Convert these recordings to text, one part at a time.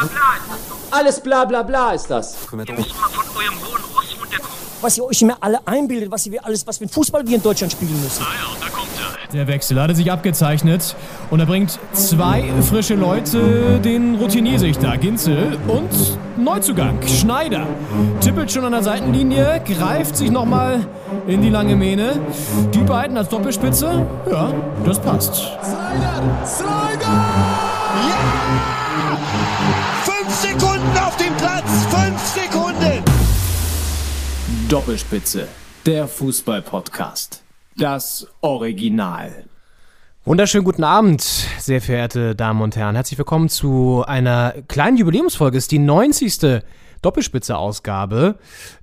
bla bla ist das doch. Alles bla bla bla ist das. Ihr müsst mal von eurem hohen Ross runterkommen. Was ihr euch immer alle einbildet, was ihr alles, was ein Fußball wir in Deutschland spielen müssen. Ah ja, da kommt er. Der Wechsel hatte sich abgezeichnet und er bringt zwei frische Leute, den Routiniersichter Ginzel und Neuzugang Schneider. Tippelt schon an der Seitenlinie, greift sich nochmal in die lange Mähne. Die beiden als Doppelspitze, ja, das passt. Fünf Sekunden auf dem Platz. Fünf Sekunden. Doppelspitze, der Fußball-Podcast. Das Original. Wunderschönen guten Abend, sehr verehrte Damen und Herren. Herzlich willkommen zu einer kleinen Jubiläumsfolge. Es ist die 90. Doppelspitze-Ausgabe.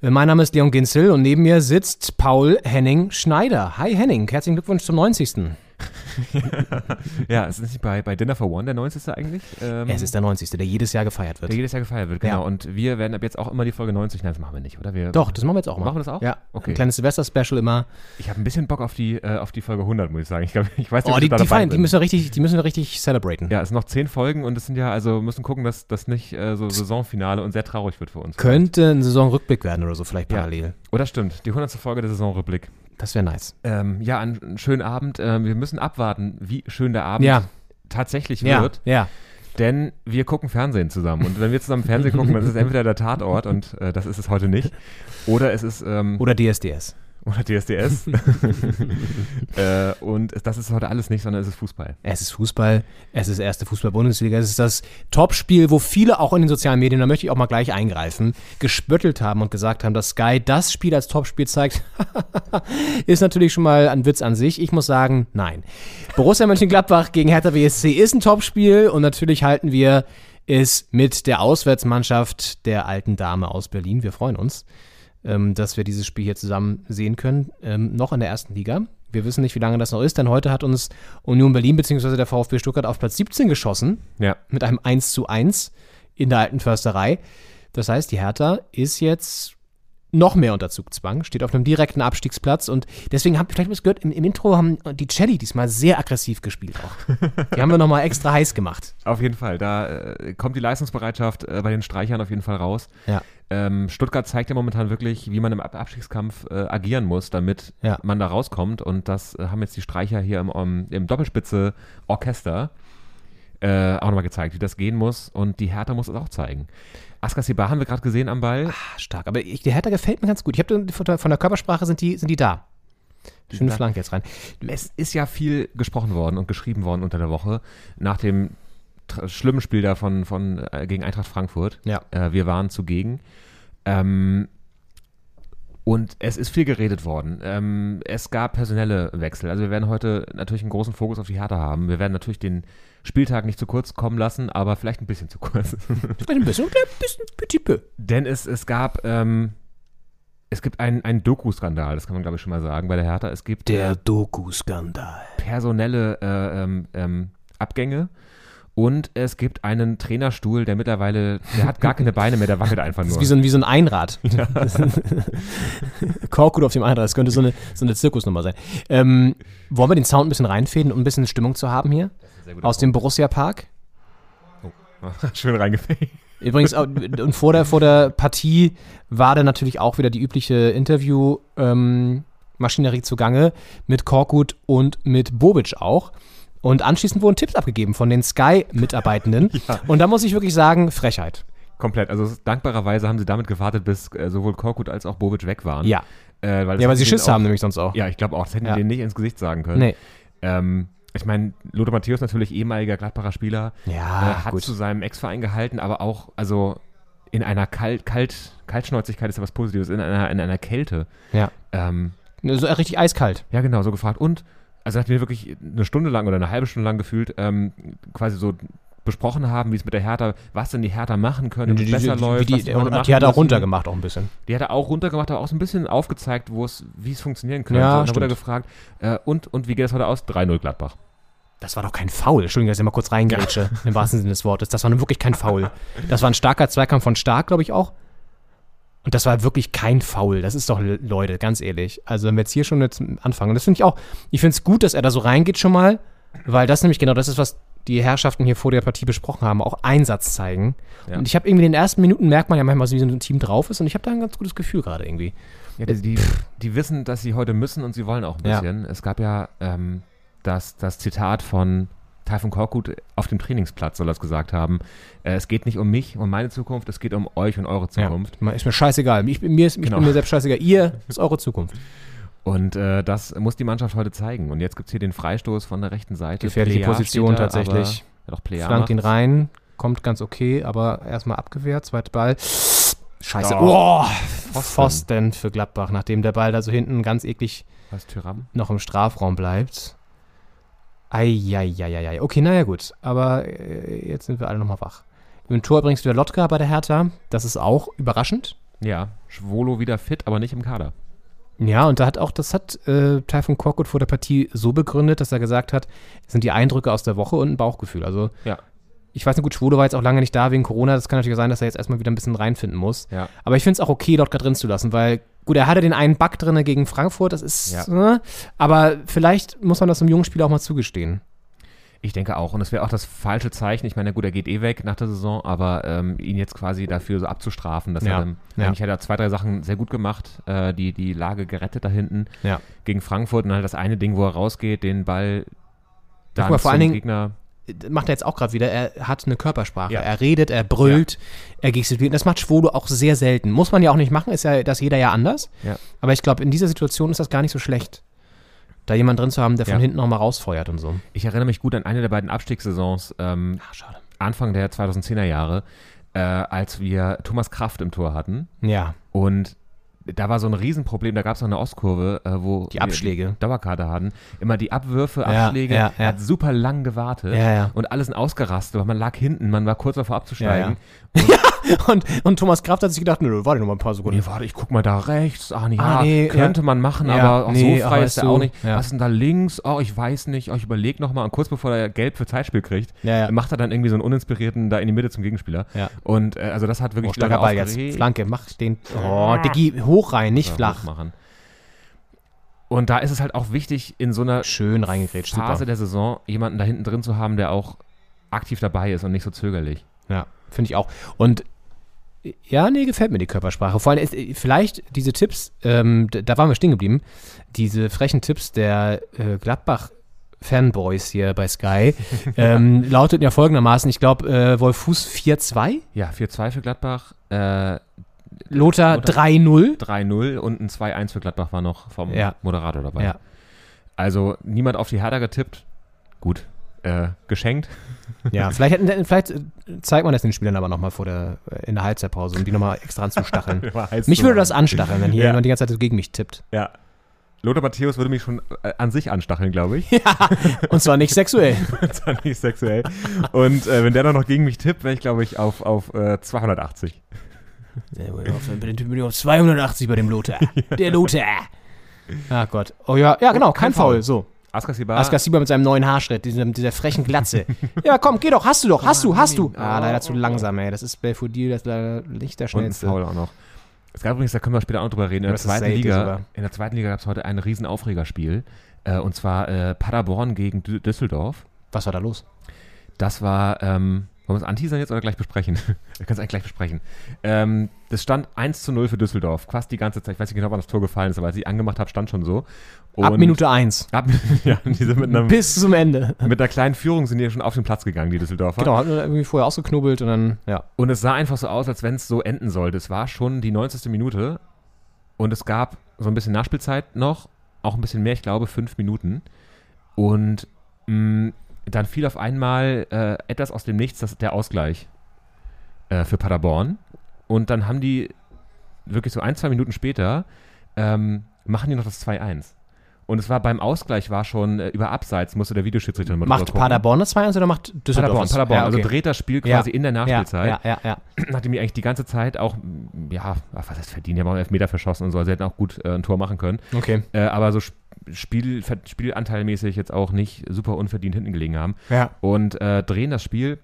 Äh, Mein Name ist Leon Ginzel und neben mir sitzt Paul Henning Schneider. Hi Henning, herzlichen Glückwunsch zum 90. Ja, es ist nicht bei, bei Dinner for One der 90. eigentlich. Ähm, Es ist der 90., der jedes Jahr gefeiert wird. der jedes Jahr gefeiert wird, genau. Ja. Und wir werden ab jetzt auch immer die Folge 90, nein, das machen wir nicht, oder? Wir, Doch, das machen wir jetzt auch mal. Machen wir das auch? Ja, Okay. ein kleines Silvester-Special immer. Ich habe ein bisschen Bock auf die, äh, auf die Folge 100, muss ich sagen. Ich, glaub, ich weiß nicht, Oh, ob die, die, feiern, die, müssen wir richtig, die müssen wir richtig celebraten. Ja, es sind noch zehn Folgen und es sind ja, also müssen gucken, dass das nicht äh, so Saisonfinale und sehr traurig wird für uns. Könnte ein Saisonrückblick werden oder so, vielleicht Ja. parallel. Oder stimmt, die 100. Folge der Saisonrückblick. Das wäre nice. Ähm, ja, einen, schönen Abend. Ähm, wir müssen abwarten, wie schön der Abend Ja. tatsächlich Ja, wird. ja. Denn wir gucken Fernsehen zusammen. Und wenn wir zusammen Fernsehen gucken, dann ist es entweder der Tatort und äh, das ist es heute nicht. Oder es ist ähm, Oder DSDS. Oder DSDS. äh, und das ist heute alles nicht, sondern es ist Fußball. Es ist Fußball, es ist erste Fußball-Bundesliga, es ist das Topspiel, wo viele auch in den sozialen Medien, da möchte ich auch mal gleich eingreifen, gespöttelt haben und gesagt haben, dass Sky das Spiel als Topspiel zeigt, ist natürlich schon mal ein Witz an sich. Ich muss sagen, nein. Borussia Mönchengladbach gegen Hertha BSC ist ein Topspiel und natürlich halten wir es mit der Auswärtsmannschaft der alten Dame aus Berlin. Wir freuen uns, ähm, dass wir dieses Spiel hier zusammen sehen können, ähm, noch in der ersten Liga. Wir wissen nicht, wie lange das noch ist, denn heute hat uns Union Berlin bzw. der VfB Stuttgart auf Platz 17 geschossen Ja. mit einem 1 zu 1 in der alten Försterei. Das heißt, die Hertha ist jetzt noch mehr unter Zugzwang, steht auf einem direkten Abstiegsplatz und deswegen habt ihr vielleicht was gehört, im, im Intro haben die Celli diesmal sehr aggressiv gespielt auch. Die haben wir nochmal extra heiß gemacht. Auf jeden Fall. Da äh, kommt die Leistungsbereitschaft äh, bei den Streichern auf jeden Fall raus. Ja. Ähm, Stuttgart zeigt ja momentan wirklich, wie man im Ab Abstiegskampf äh, agieren muss, damit Ja. man da rauskommt. Und das äh, haben jetzt die Streicher hier im, im, im Doppelspitze-Orchester äh, auch nochmal gezeigt, wie das gehen muss. Und die Hertha muss es auch zeigen. Askasibar haben wir gerade gesehen am Ball. Ah, stark. Aber ich, die Hertha gefällt mir ganz gut. Ich habe von der- der Körpersprache sind die, sind die da. Schöne. Flanke jetzt rein. Es ist ja viel gesprochen worden und geschrieben worden unter der Woche nach dem schlimmen Spiel da von, von äh, gegen Eintracht Frankfurt. Ja. Äh, wir waren zugegen. Ähm, und es ist viel geredet worden. Ähm, es gab personelle Wechsel. Also wir werden heute natürlich einen großen Fokus auf die Hertha haben. Wir werden natürlich den Spieltag nicht zu kurz kommen lassen, aber vielleicht ein bisschen zu kurz. Vielleicht ein bisschen, ein bisschen petit peu. Denn es, es gab, ähm, es gibt einen, einen Doku-Skandal, das kann man glaube ich schon mal sagen bei der Hertha. Es gibt Der Doku-Skandal. personelle äh, ähm, ähm, Abgänge und es gibt einen Trainerstuhl, der mittlerweile, der hat gar keine Beine mehr, der wackelt einfach Das nur. ist wie so ein, wie so ein Einrad. Korkut auf dem Einrad, das könnte so eine, so eine Zirkusnummer sein. Ähm, wollen wir den Sound ein bisschen reinfäden, um ein bisschen Stimmung zu haben hier? Aus dem Borussia Park? Schön reingefegt. Übrigens, und vor der, vor der Partie war da natürlich auch wieder die übliche Interview-Maschinerie zugange mit Korkut und mit Bobic auch. Und anschließend wurden Tipps abgegeben von den Sky-Mitarbeitenden. Und da muss ich wirklich sagen, Frechheit. Komplett. Also dankbarerweise haben sie damit gewartet, bis äh, sowohl Korkut als auch Bobic weg waren. Ja. Äh, weil Ja, weil sie Schiss auch, haben nämlich sonst auch. Ja, ich glaube auch. Das hätten Ja. die denen nicht ins Gesicht sagen können. Nee. Ähm, ich meine, Lothar Matthäus natürlich ehemaliger Gladbacher Spieler, Ja, äh, hat gut. zu seinem Ex-Verein gehalten, aber auch, also in einer Kalt, Kalt, Kaltschnäuzigkeit ist ja was Positives, in einer, in einer Kälte. Ja. Ähm, So richtig eiskalt. ja, genau, so gefragt. Und, also hat mir wirklich eine Stunde lang oder eine halbe Stunde lang gefühlt, ähm, quasi so besprochen haben, wie es mit der Hertha, was denn die Hertha machen können, damit es besser läuft. die, was die, machen die hat er auch runtergemacht auch ein bisschen. Die hat er auch runtergemacht, aber auch so ein bisschen aufgezeigt, wo es, wie es funktionieren könnte. Ja, und dann wurde gefragt, äh, und, und wie geht es heute aus? 3-0 Gladbach. Das war doch kein Foul. Entschuldigung, dass ich mal kurz reingrätsche, im wahrsten Sinne des Wortes. Das war nun wirklich kein Foul. Das war ein starker Zweikampf von Stark, glaube ich auch. Und das war wirklich kein Foul. Das ist doch, Leute, ganz ehrlich. Also wenn wir jetzt hier schon jetzt anfangen, und das finde ich auch, ich finde es gut, dass er da so reingeht schon mal, weil das nämlich genau das ist, was die Herrschaften hier vor der Partie besprochen haben, auch Einsatz zeigen. Ja. Und ich habe irgendwie in den ersten Minuten merkt man ja manchmal, wie so ein Team drauf ist und ich habe da ein ganz gutes Gefühl gerade irgendwie. Ja, die, die, die wissen, dass sie heute müssen und sie wollen auch ein Ja. bisschen. Es gab ja ähm, das, das Zitat von Taifun Korkut auf dem Trainingsplatz, soll er es gesagt haben. Äh, es geht nicht um mich und meine Zukunft, es geht um euch und eure Zukunft. Ja, ist mir scheißegal. Ich, bin- mir ist, Genau. bin mir selbst scheißegal. Ihr ist eure Zukunft. Und äh, das muss die Mannschaft heute zeigen. Und jetzt gibt es hier den Freistoß von der rechten Seite. Gefährliche Plea Position da, tatsächlich. Aber, ja, doch Plea Flankt ihn rein, kommt ganz okay, aber erstmal abgewehrt, zweiter Ball. Scheiße. Oh, Pfosten. Pfosten für Gladbach, nachdem der Ball da so hinten ganz eklig noch im Strafraum bleibt. Eieieiei. Okay, naja, gut. Aber äh, jetzt sind wir alle nochmal wach. Im Tor bringst du der Lotka bei der Hertha. Das ist auch überraschend. Ja, Schwolo wieder fit, aber nicht im Kader. Ja, und da hat auch, das hat äh, Taifun Korkut vor der Partie so begründet, dass er gesagt hat, es sind die Eindrücke aus der Woche und ein Bauchgefühl. Also, Ja. Ich weiß nicht, gut, Schwule war jetzt auch lange nicht da wegen Corona. Das kann natürlich sein, dass er jetzt erstmal wieder ein bisschen reinfinden muss. Ja. Aber ich finde es auch okay, Lotka drin zu lassen, weil, gut, er hatte den einen Bug drinne gegen Frankfurt, das ist, Ja. äh, aber vielleicht muss man das einem jungen Spieler auch mal zugestehen. Ich denke auch. Und es wäre auch das falsche Zeichen. Ich meine, gut, er geht eh weg nach der Saison, aber ähm, ihn jetzt quasi dafür so abzustrafen, dass Ja, er dann, ja. eigentlich hat er zwei, drei Sachen sehr gut gemacht, äh, die, die Lage gerettet da hinten Ja. gegen Frankfurt und dann halt das eine Ding, wo er rausgeht, den Ball dann mal, vor zum allen Dingen- Gegner. Macht er jetzt auch gerade wieder. Er hat eine Körpersprache. Ja. Er redet, er brüllt, er gestikuliert. Das macht Schwolo auch sehr selten. Muss man ja auch nicht machen, ist ja das jeder ja anders. Ja. Aber ich glaube, in dieser Situation ist das gar nicht so schlecht. Da jemand drin zu haben, der von Ja. hinten auch mal rausfeuert und so. Ich erinnere mich gut an eine der beiden Abstiegssaisons, ähm, Ach, schade. Anfang der 2010er Jahre, äh, als wir Thomas Kraft im Tor hatten. Ja. Und da war so ein Riesenproblem, da gab es noch eine Ostkurve, äh, wo Die Abschläge. wir Dauerkarte hatten. Immer die Abwürfe, Ja, Abschläge, ja, ja. er hat super lang gewartet Ja, ja. und alles sind ausgerastet, weil man lag hinten, man war kurz davor abzusteigen. Und, und Thomas Kraft hat sich gedacht, nö, warte noch mal ein paar Sekunden. Nee, warte, ich guck mal da rechts. Ah, nee, Ah, ja, nee, könnte ja. man machen, Ja, aber auch nee, so frei ist ist er auch nicht. ja. Was ist denn da links? Oh, ich weiß nicht. Oh, ich überleg noch mal. Und kurz bevor er gelb für Zeitspiel kriegt, Ja, ja. macht er dann irgendwie so einen uninspirierten da in die Mitte zum Gegenspieler. Ja. Und äh, also das hat wirklich Oh, starker Ball jetzt. Flanke, mach den. Oh, Diggi, hoch rein, nicht Ja, flach. machen. Und da ist es halt auch wichtig, in so einer Schön reingegrätscht, Phase super. der Saison jemanden da hinten drin zu haben, der auch aktiv dabei ist und nicht so zögerlich. Ja, finde ich auch. Und ja, nee, gefällt mir die Körpersprache. Vor allem, ist, vielleicht diese Tipps, ähm, da waren wir stehen geblieben, diese frechen Tipps der äh, Gladbach-Fanboys hier bei Sky ähm, lauteten ja folgendermaßen, ich glaube, äh, Wolfuß 4-2, Ja, 4-2 für Gladbach, äh, Lothar Lothar- 3-0. 3-0 und ein 2-1 für Gladbach war noch vom Ja. Moderator dabei. Ja. Also niemand auf die Hertha getippt. Gut, äh, geschenkt. Ja, vielleicht, hätten, vielleicht äh, zeigt man das den Spielern aber nochmal vor der, äh, in der Halbzeitpause, um die nochmal extra anzustacheln. mich würde das anstacheln, wenn hier Ja. jemand die ganze Zeit so gegen mich tippt. Ja. Lothar Matthäus würde mich schon äh, an sich anstacheln, glaube ich. Und zwar nicht sexuell. Zwar nicht sexuell. Und äh, wenn der dann noch gegen mich tippt, wäre ich, glaube ich, auf, auf äh, 280. Der bin ich auf, bin ich- auf 280 bei dem Lothar. Der Lothar. Ah Gott. Oh ja, ja genau, kein, kein Foul. Foul. So. Askar Sibar. Askar Sieber mit seinem neuen Haarschnitt, diesem, dieser frechen Glatze. ja, komm, geh doch, hast du doch, hast du, hast du. Ah, leider zu langsam, ey. Das ist Belfodil, das ist leider nicht der und schnellste. Foul auch noch. Es gab übrigens, da können wir später auch noch drüber reden, in der zweiten Liga, in der zweiten Liga gab es heute ein riesen Aufregerspiel. Äh, und zwar äh, Paderborn gegen Dü Düsseldorf. Was war da los? Das war, ähm, wollen wir es anteasern jetzt oder gleich besprechen? wir können es eigentlich gleich besprechen. Ähm, das stand 1 zu 0 für Düsseldorf. Fast die ganze Zeit. Ich weiß nicht genau, wann das Tor gefallen ist, aber als ich angemacht habe, stand schon so. Ab Und- Minute 1. Ab, ja, einem, Bis zum Ende. mit einer kleinen Führung sind die ja schon auf den Platz gegangen, die Düsseldorfer. Genau, hat irgendwie vorher ausgeknubbelt und dann, ja. Und es sah einfach so aus, als wenn es so enden sollte. Es war schon die 90. Minute und es gab so ein bisschen Nachspielzeit noch, auch ein bisschen mehr, ich glaube, fünf Minuten. Und mh, dann fiel auf einmal äh, etwas aus dem Nichts, das der Ausgleich äh, für Paderborn. Und dann haben die wirklich so ein, zwei Minuten später, ähm, machen die noch das 2-1. Und es war beim Ausgleich war schon äh, über Abseits, musste der Videoschiedsrichter mal Macht. Paderborn das 2-1 oder macht Düsseldorf Paderborn, das? Paderborn. Ja, okay. Also dreht das Spiel quasi in der Nachspielzeit Ja, ja, ja. ja. nachdem die eigentlich die ganze Zeit auch, ja, was heißt verdient, die haben auch einen Elfmeter verschossen und so, also sie hätten auch gut äh, ein Tor machen können. Okay. Äh, aber so Spiel, Spielanteilmäßig jetzt auch nicht super unverdient hinten gelegen haben. Ja. Und äh, drehen das Spiel.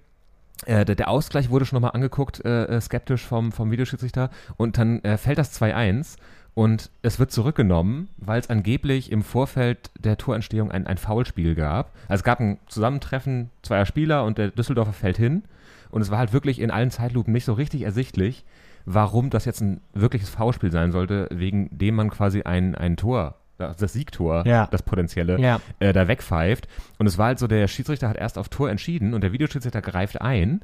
Äh, der, der Ausgleich wurde schon nochmal angeguckt, äh, äh, skeptisch vom, vom Videoschiedsrichter. Und dann äh, fällt das 2-1. Und es wird zurückgenommen, weil es angeblich im Vorfeld der Torentstehung ein, ein Foulspiel gab. Also es gab ein Zusammentreffen zweier Spieler und der Düsseldorfer fällt hin. Und es war halt wirklich in allen Zeitlupen nicht so richtig ersichtlich, warum das jetzt ein wirkliches Foulspiel sein sollte, wegen dem man quasi ein, ein Tor, das Siegtor, Ja. das potenzielle, Ja. äh, da wegpfeift. Und es war halt so, der Schiedsrichter hat erst auf Tor entschieden und der Videoschiedsrichter greift ein,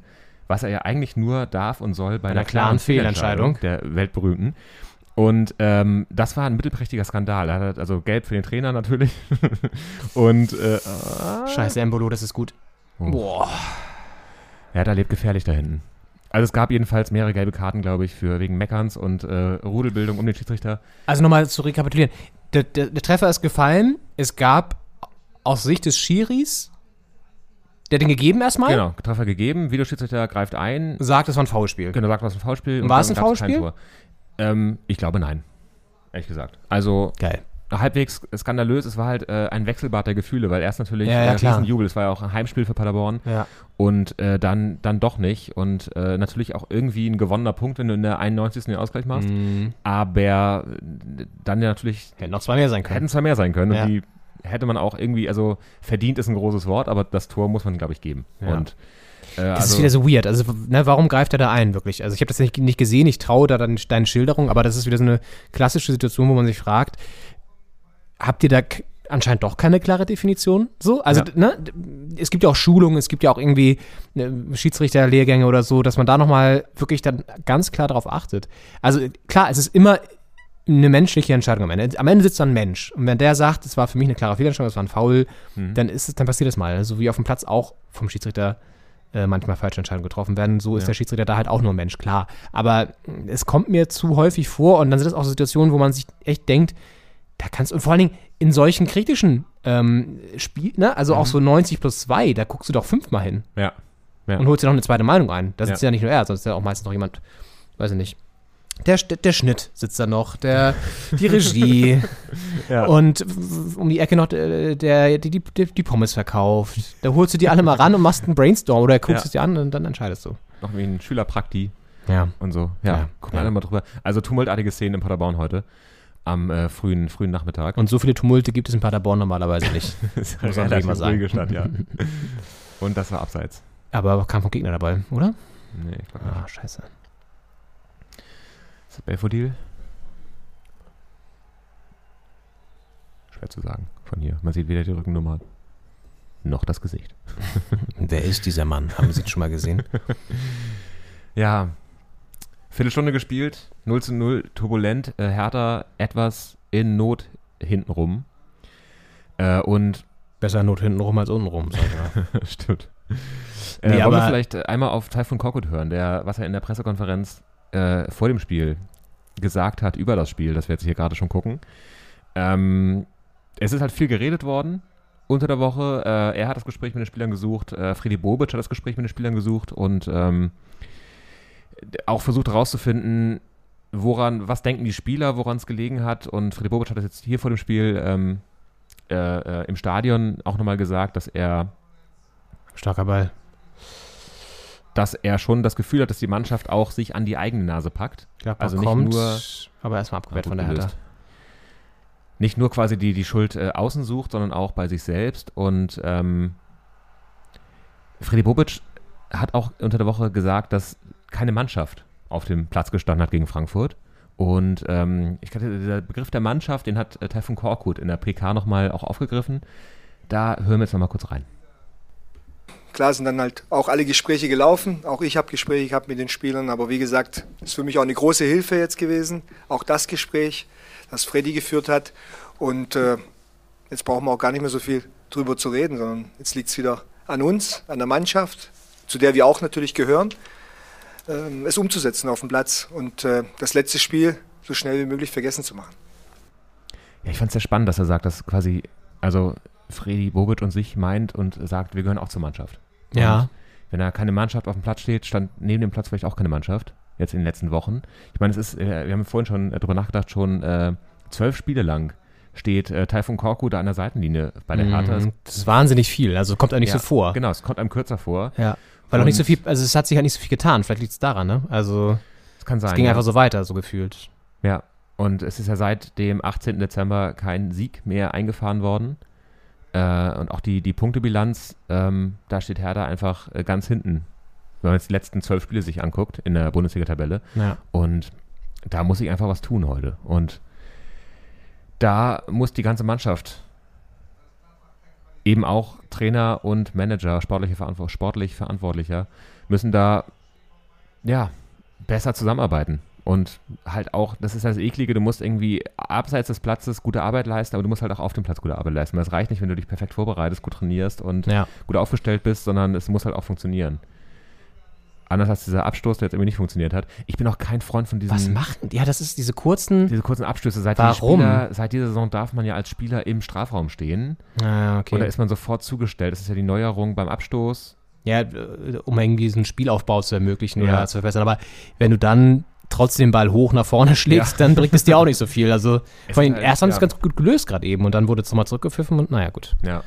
was er ja eigentlich nur darf und soll bei, einer einer klaren klaren Fehlentscheidung. Fehlentscheidung der weltberühmten. Und ähm, das war ein mittelprächtiger Skandal. Er hat also gelb für den Trainer natürlich. und äh, Scheiße, Embolo, das ist gut. Oh. Boah. er hat erlebt gefährlich da hinten. Also es gab jedenfalls mehrere gelbe Karten, glaube ich, für wegen Meckerns und äh, Rudelbildung um den Schiedsrichter. Also nochmal zu rekapitulieren. Der, der, der Treffer ist gefallen. Es gab aus Sicht des Schiris, der hat den gegeben erstmal, Genau, Treffer gegeben, Videoschiedsrichter greift ein, sagt, es war ein Foulspiel. genau, sagt, was ein Foulspiel. und War es ein Foulspiel? Ähm, ich glaube nein. Ehrlich gesagt. Also Geil. Halbwegs skandalös. Es war halt äh, ein Wechselbad der Gefühle, weil erst natürlich Ja, ja, äh, klar. Riesenjubel, es war ja auch ein Heimspiel für Paderborn Ja. und äh, dann, dann doch nicht und äh, natürlich auch irgendwie ein gewonnener Punkt, wenn du in der 91. den Ausgleich machst, Mhm. aber äh, dann ja natürlich Hätte noch zwei mehr sein können. hätten zwei mehr sein können Ja. und die hätte man auch irgendwie, also verdient ist ein großes Wort, aber das Tor muss man glaube ich geben Ja. und äh, Das also, ist wieder so weird. Also, ne, warum greift er da ein, wirklich? Also, ich habe das nicht, nicht gesehen, ich traue da dann deinen Schilderungen, aber das ist wieder so eine klassische Situation, wo man sich fragt, habt ihr da anscheinend doch keine klare Definition? So? Also, Ja. ne, es gibt ja auch Schulungen, es gibt ja auch irgendwie ne, Schiedsrichterlehrgänge oder so, dass man da nochmal wirklich dann ganz klar darauf achtet. Also, klar, es ist immer eine menschliche Entscheidung am Ende. Am Ende sitzt da ein Mensch. Und wenn der sagt, es war für mich eine klare Fehlentscheidung, es war ein Foul, dann ist es, dann passiert das mal. So wie auf dem Platz auch vom Schiedsrichter äh, manchmal falsche Entscheidungen getroffen werden. So ist Ja. der Schiedsrichter da halt auch nur ein Mensch, klar. Aber es kommt mir zu häufig vor und dann sind das auch so Situationen, wo man sich echt denkt, da kannst und vor allen Dingen in solchen kritischen ähm, Spielen, ne? also auch so 90 plus 2, da guckst du doch fünfmal hin ja, ja. und holst dir noch eine zweite Meinung ein. Da sitzt Ja. ja, nicht nur er, sondern ist ja auch meistens noch jemand, weiß ich nicht. Der, der Schnitt sitzt da noch, der, die Regie Ja. und um die Ecke noch der, der die, die, die Pommes verkauft. Da holst du die alle mal ran und machst einen Brainstorm oder guckst es dir an und dann entscheidest du. noch wie ein Schülerprakti Ja. und so. Ja, gucken alle mal drüber. Also tumultartige Szenen in Paderborn heute am äh, frühen, frühen Nachmittag. Und so viele Tumulte gibt es in Paderborn normalerweise nicht. Das muss man mal sagen. Stadt, ja. Und das war abseits. Aber kam vom Gegner dabei, oder? Nee, ich glaub nicht. Ah, scheiße. Ist das Belfodil? Schwer zu sagen von hier. Man sieht weder die Rückennummer noch das Gesicht. Wer ist dieser Mann? Haben Sie ihn schon mal gesehen? Ja, Viertelstunde gespielt, 0 zu 0, turbulent, äh, Hertha etwas in Not hintenrum. Äh, und Besser Not hinten rum als unten rum, sag ich mal. Stimmt. Nee, äh, wollen wir vielleicht einmal auf Taifun Korkut hören, der, was er in der Pressekonferenz äh, vor dem Spiel gesagt hat über das Spiel, das wir jetzt hier gerade schon gucken. Ähm, es ist halt viel geredet worden unter der Woche. Äh, er hat das Gespräch mit den Spielern gesucht, äh, Freddy Bobic hat das Gespräch mit den Spielern gesucht und ähm, auch versucht herauszufinden, woran, was denken die Spieler, woran es gelegen hat. Und Freddy Bobic hat das jetzt hier vor dem Spiel ähm, äh, äh, im Stadion auch nochmal gesagt, dass er Starker Ball. dass er schon das Gefühl hat, dass die Mannschaft auch sich an die eigene Nase packt. Gladbach Also nicht kommt, nur- aber erstmal abgewehrt Ja, von der Hertha. gelöst. Nicht nur quasi die, die Schuld äh, außen sucht, sondern auch bei sich selbst. Und ähm, Freddy Bobic hat auch unter der Woche gesagt, dass keine Mannschaft auf dem Platz gestanden hat gegen Frankfurt. Und ähm, ich glaube, dieser Begriff der Mannschaft, den hat äh, Taifun Korkut in der PK nochmal auch aufgegriffen. Da hören wir jetzt nochmal kurz rein. Klar sind dann halt auch alle Gespräche gelaufen. Auch ich habe Gespräche gehabt mit den Spielern. Aber wie gesagt, ist für mich auch eine große Hilfe jetzt gewesen. Auch das Gespräch, das Freddy geführt hat. Und äh, jetzt brauchen wir auch gar nicht mehr so viel drüber zu reden, sondern jetzt liegt es wieder an uns, an der Mannschaft, zu der wir auch natürlich gehören, es umzusetzen auf dem Platz und äh, das letzte Spiel so schnell wie möglich vergessen zu machen. Ja, ich fand es sehr spannend, dass er sagt, dass quasi, also Freddy Bobic und sich meint und sagt, wir gehören auch zur Mannschaft. Ja. Und wenn da keine Mannschaft auf dem Platz steht, stand neben dem Platz vielleicht auch keine Mannschaft, jetzt in den letzten Wochen. Ich meine, es ist, äh, wir haben vorhin schon äh, drüber nachgedacht, schon äh, zwölf Spiele lang steht äh, Taifun Korku da an der Seitenlinie bei der Hertha. Es- Mhm. Das ist wahnsinnig viel, also kommt einem nicht ja, so vor. Genau, es kommt einem kürzer vor. Ja. Weil auch nicht so viel, also es hat sich halt nicht so viel getan, vielleicht liegt es daran, ne? Also Es kann sein. es ging ja. einfach so weiter, so gefühlt. Ja. Und es ist ja seit dem 18. Dezember kein Sieg mehr eingefahren worden. Äh, und auch die, die Punktebilanz, ähm, da steht Hertha einfach äh, ganz hinten, wenn man jetzt die letzten zwölf Spiele sich anguckt in der Bundesliga-Tabelle. Ja. Und da muss ich einfach was tun heute. Und da muss die ganze Mannschaft, eben auch Trainer und Manager, sportliche Verantwort sportlich Verantwortlicher, müssen da ja besser zusammenarbeiten. Und halt auch, das ist das Eklige, du musst irgendwie abseits des Platzes gute Arbeit leisten, aber du musst halt auch auf dem Platz gute Arbeit leisten. Es reicht nicht, wenn du dich perfekt vorbereitest, gut trainierst und Ja. gut aufgestellt bist, sondern es muss halt auch funktionieren. Anders als dieser Abstoß, der jetzt irgendwie nicht funktioniert hat. Ich bin auch kein Freund von diesen, Was machen? Ja, das ist diese kurzen. diese kurzen Abstöße. Seit, Warum? die Spieler, seit dieser Saison darf man ja als Spieler im Strafraum stehen. Ah, okay. Und da ist man sofort zugestellt. Das ist ja die Neuerung beim Abstoß. Ja, äh, um irgendwie diesen Spielaufbau zu ermöglichen Ja. oder zu verbessern. Aber wenn du dann trotzdem den Ball hoch nach vorne schlägst, dann bringt es dir auch nicht so viel. Also Es vor allem, halt- erst haben sie es ja. ganz gut gelöst gerade eben und dann wurde es nochmal zurückgepfiffen und naja, gut. Ja.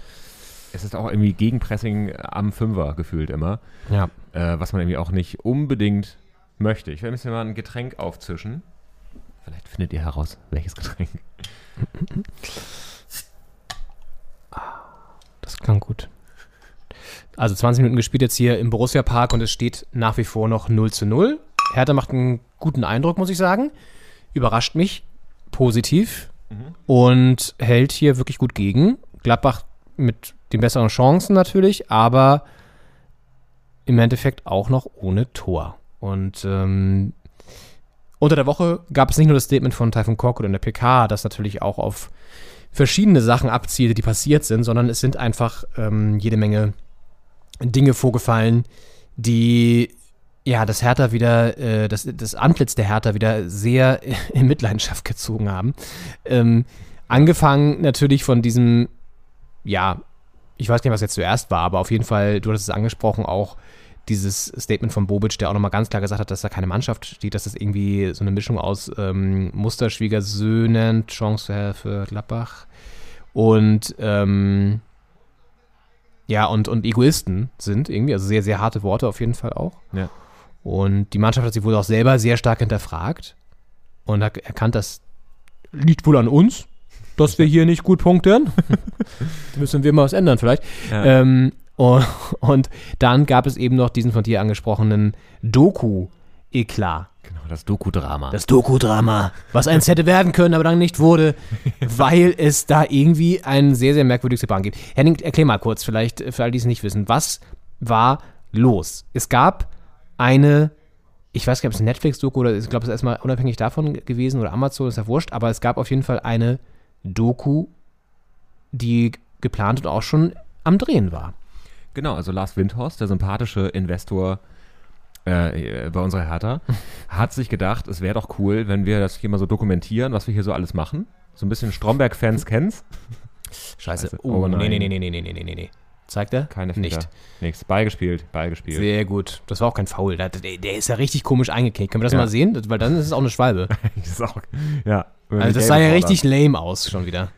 Es ist auch irgendwie Gegenpressing am Fünfer gefühlt immer. Ja. äh, was man irgendwie auch nicht unbedingt möchte. Ich werde mir mal ein Getränk aufzischen. Vielleicht findet ihr heraus, welches Getränk. Das klang gut. Also 20 Minuten gespielt jetzt hier im Borussia Park und es steht nach wie vor noch 0 zu 0. Hertha macht einen guten Eindruck, muss ich sagen. Überrascht mich positiv und hält hier wirklich gut gegen. Gladbach mit den besseren Chancen natürlich, aber im Endeffekt auch noch ohne Tor. Und ähm, unter der Woche gab es nicht nur das Statement von Taifun Korkut in der PK, das natürlich auch auf verschiedene Sachen abzielte, die passiert sind, sondern es sind einfach ähm, jede Menge Dinge vorgefallen, die ja das Hertha wieder, äh, das, das Antlitz der Hertha wieder sehr in Mitleidenschaft gezogen haben. Ähm, angefangen natürlich von diesem, ja, ich weiß nicht, was jetzt zuerst war, aber auf jeden Fall, du hattest es angesprochen, auch dieses Statement von Bobic, der auch nochmal ganz klar gesagt hat, dass da keine Mannschaft steht, dass das irgendwie so eine Mischung aus ähm, Musterschwiegersöhnen, Chance für, für Gladbach und ähm, ja, und, und Egoisten sind irgendwie, also sehr, sehr harte Worte auf jeden Fall auch. Ja. Und die Mannschaft hat sich wohl auch selber sehr stark hinterfragt und hat erkannt, das liegt wohl an uns, dass wir hier nicht gut punkten. müssen wir mal was ändern vielleicht. Ja. Ähm, und, und dann gab es eben noch diesen von dir angesprochenen Doku-Eklat. Genau, das Doku-Drama. Das Doku-Drama, was eins hätte werden können, aber dann nicht wurde, weil es da irgendwie ein sehr, sehr merkwürdiges Bahn gibt. Henning, erklär mal kurz, vielleicht für all die es nicht wissen, was war los? Es gab eine, ich weiß nicht, ob es ein Netflix-Doku oder ich glaube, es ist erstmal unabhängig davon gewesen oder Amazon, ist ja wurscht, aber es gab auf jeden Fall eine Doku, die geplant und auch schon am Drehen war. Genau, also Lars Windhorst, der sympathische Investor äh, bei unserer Hertha, hat sich gedacht, es wäre doch cool, wenn wir das hier mal so dokumentieren, was wir hier so alles machen. So ein bisschen Stromberg-Fans kennen's. Scheiße. Scheiße. Oh, Oh nee, nein. nee, nee, nee, nee, nee, nee, nee, nee. Zeigt er? Keine Nicht. Fehler. Nichts. Beigespielt, beigespielt. Sehr gut. Das war auch kein Foul. Der, der, ist ja richtig komisch eingeknickt. Können wir das Ja. mal sehen? Weil dann ist es auch eine Schwalbe. Das auch, ja. Also das sah ja richtig lame aus schon wieder.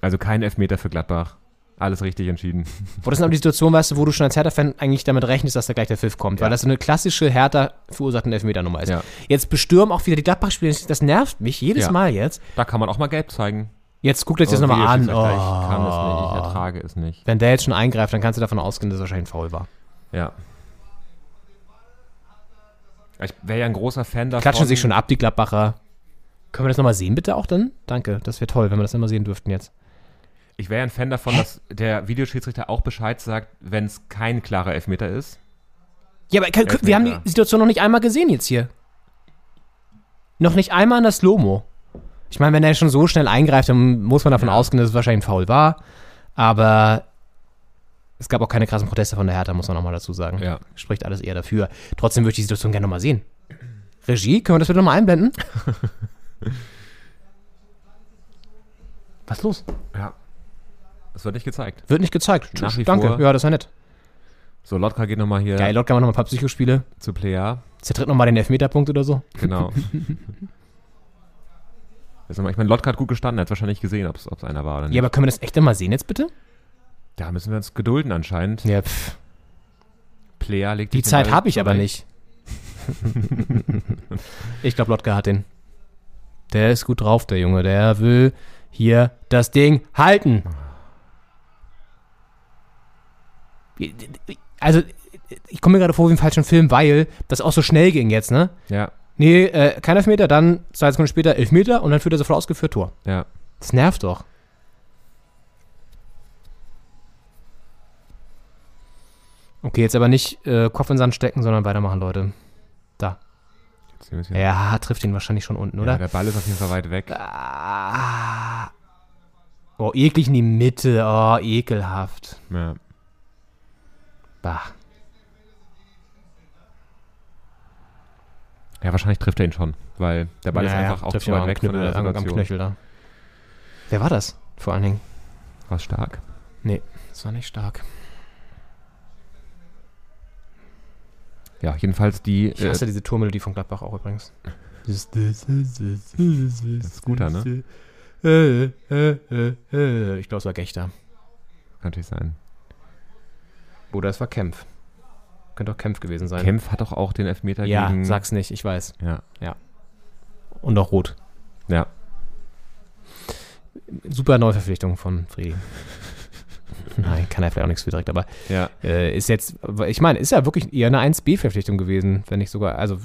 Also kein Elfmeter für Gladbach. Alles richtig entschieden. Wo das ist aber die Situation, weißt du, wo du schon als Hertha-Fan eigentlich damit rechnest, dass da gleich der Pfiff kommt, weil Ja. das so eine klassische Hertha verursachten Elfmeter-Nummer ist. Ja. Jetzt bestürmen auch wieder die Gladbach-Spieler. Das nervt mich jedes. Mal jetzt. Da kann man auch mal gelb zeigen. Jetzt guckt euch das Oh, nochmal an. Videoschiedsrichter, Ich kann es nicht, ich Oh. ertrage es nicht. Wenn der jetzt schon eingreift, dann kannst du davon ausgehen, dass es wahrscheinlich ein Foul war. Ja. Ich wäre ja ein großer Fan davon. Klatschen sich schon ab, die Gladbacher. Können wir das nochmal sehen, bitte auch dann? Danke, das wäre toll, wenn wir das immer sehen dürften jetzt. Ich wäre ja ein Fan davon, dass der Videoschiedsrichter auch Bescheid sagt, wenn es kein klarer Elfmeter ist. Ja, aber kann, wir haben die. Situation noch nicht einmal gesehen jetzt hier. Noch nicht einmal in das Slow-Mo. Ich meine, wenn er schon so schnell eingreift, dann muss man davon Ja. ausgehen, dass es wahrscheinlich ein Foul war. Aber es gab auch keine krassen Proteste von der Hertha, muss man nochmal dazu sagen. Ja. Spricht alles eher dafür. Trotzdem würde ich die Situation gerne nochmal sehen. Regie, können wir das bitte nochmal einblenden? Was ist los? Ja. Das wird nicht gezeigt. Wird nicht gezeigt. Tschüss, danke. vor. Ja, das war nett. So, Lotka geht nochmal hier Geil, Lotka macht nochmal ein paar Psychospiele. zu Plea. Zertritt nochmal den Elfmeterpunkt oder so. Genau. Ich meine, Lotka hat gut gestanden, er hat wahrscheinlich gesehen, ob es einer war oder nicht. Ja, aber können wir das echt mal sehen jetzt bitte? da müssen wir uns gedulden anscheinend. Ja, pff. Plea legt Die Zeit habe ich aber nicht. ich glaube, Lotka hat den. Der ist gut drauf, der Junge. Der will hier das Ding halten. Also, ich komme mir gerade vor wie im falschen Film, weil das auch so schnell ging jetzt, ne? Ja, Nee, äh, kein Elfmeter, dann zwei Sekunden später Elfmeter und dann führt er sofort ausgeführt Tor. ja. Das nervt doch. Okay, jetzt aber nicht äh, Kopf in den Sand stecken, sondern weitermachen, Leute. Da. Ja, trifft ihn wahrscheinlich schon unten, Ja, oder? der Ball ist auf jeden Fall weit weg. Ah. Oh, eklig in die Mitte. Oh, ekelhaft. Ja. Bah. Ja, wahrscheinlich trifft er ihn schon, weil der Ball ist Ja, ja, einfach auch zu weit am weg von Knüppel, der am, am Situation. Knöchel da. Wer war das? Vor allen Dingen. War stark. Nee, das war nicht stark. Ja, jedenfalls die. Ich hasse diese Tourmelodie von Gladbach auch übrigens. Das das ist guter, ne? Ich glaube, es war Gechter. Kann natürlich sein. Oder es war Kempf. Könnte auch Kempf gewesen sein. Kempf hat doch auch den Elfmeter ja, gegen. sag's nicht, ich weiß. Ja. Und auch rot. Ja. Super Neuverpflichtung von Friedi. Nein, kann er vielleicht auch nichts für direkt, aber Ja. äh, ist jetzt, ich meine, ist ja wirklich eher eine 1B-Verpflichtung gewesen, wenn nicht sogar, also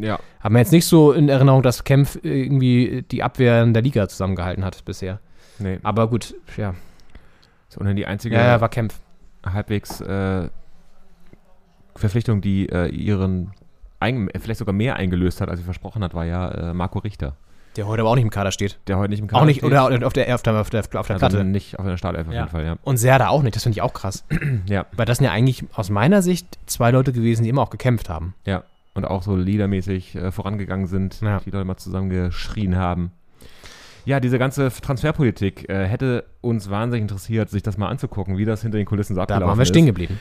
Ja. haben wir jetzt nicht so in Erinnerung, dass Kempf irgendwie die Abwehr in der Liga zusammengehalten hat bisher. Nee. Aber gut, ja. Ist ohnehin die einzige Ja, ja, war Kempf. halbwegs äh, Verpflichtung, die äh, ihren äh, vielleicht sogar mehr eingelöst hat, als sie versprochen hat, war ja äh, Marco Richter. Der heute aber auch nicht im Kader steht. Der heute nicht im Auch nicht, steht. oder auf der, auf der, auf der, auf der, also Platte. nicht auf der Startelf auf Ja. jeden Fall, ja. Und Serda auch nicht, das finde ich auch krass. Ja, Weil das sind ja eigentlich aus meiner Sicht zwei Leute gewesen, die immer auch gekämpft haben. ja. Und auch so liedermäßig äh, vorangegangen sind, Ja. die Leute mal zusammengeschrien haben. Ja, diese ganze Transferpolitik äh, hätte uns wahnsinnig interessiert, sich das mal anzugucken, wie das hinter den Kulissen so Da abgelaufen waren wir ist. stehen geblieben.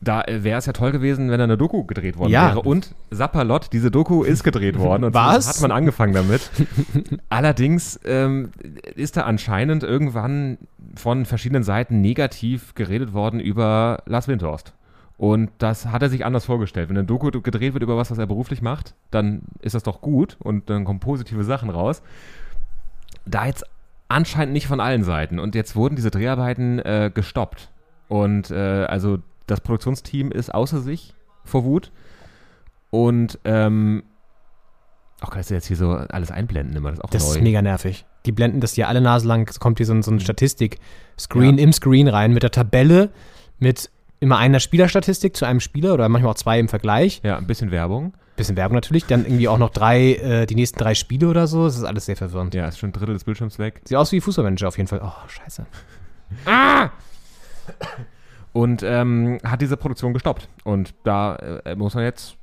Da wäre es ja toll gewesen, wenn da eine Doku gedreht worden Ja. wäre. Und Sapperlot, diese Doku ist gedreht worden. Und Was? hat man angefangen damit. Allerdings ähm, ist da anscheinend irgendwann von verschiedenen Seiten negativ geredet worden über Lars Windhorst. Und das hat er sich anders vorgestellt. Wenn eine Doku gedreht wird über was, was er beruflich macht, dann ist das doch gut und dann kommen positive Sachen raus. Da jetzt anscheinend nicht von allen Seiten. Und jetzt wurden diese Dreharbeiten äh, gestoppt. Und äh, also das Produktionsteam ist außer sich vor Wut. Und ähm, auch kannst du jetzt hier so alles einblenden immer, das ist auch Das neu. ist mega nervig. Die blenden das hier alle Nase lang, es kommt hier so ein, so ein Statistik-Screen im Screen rein mit der Tabelle, mit immer einer Spielerstatistik zu einem Spieler oder manchmal auch zwei im Vergleich. ja, ein bisschen Werbung. Bisschen Werbung natürlich, dann irgendwie auch noch drei, äh, die nächsten drei Spiele oder so. Das ist alles sehr verwirrend. Ja, ist schon ein Drittel des Bildschirms weg. Sieht aus wie Fußballmanager auf jeden Fall. Oh, scheiße. Und ähm, hat diese Produktion gestoppt. Und da äh, muss man jetzt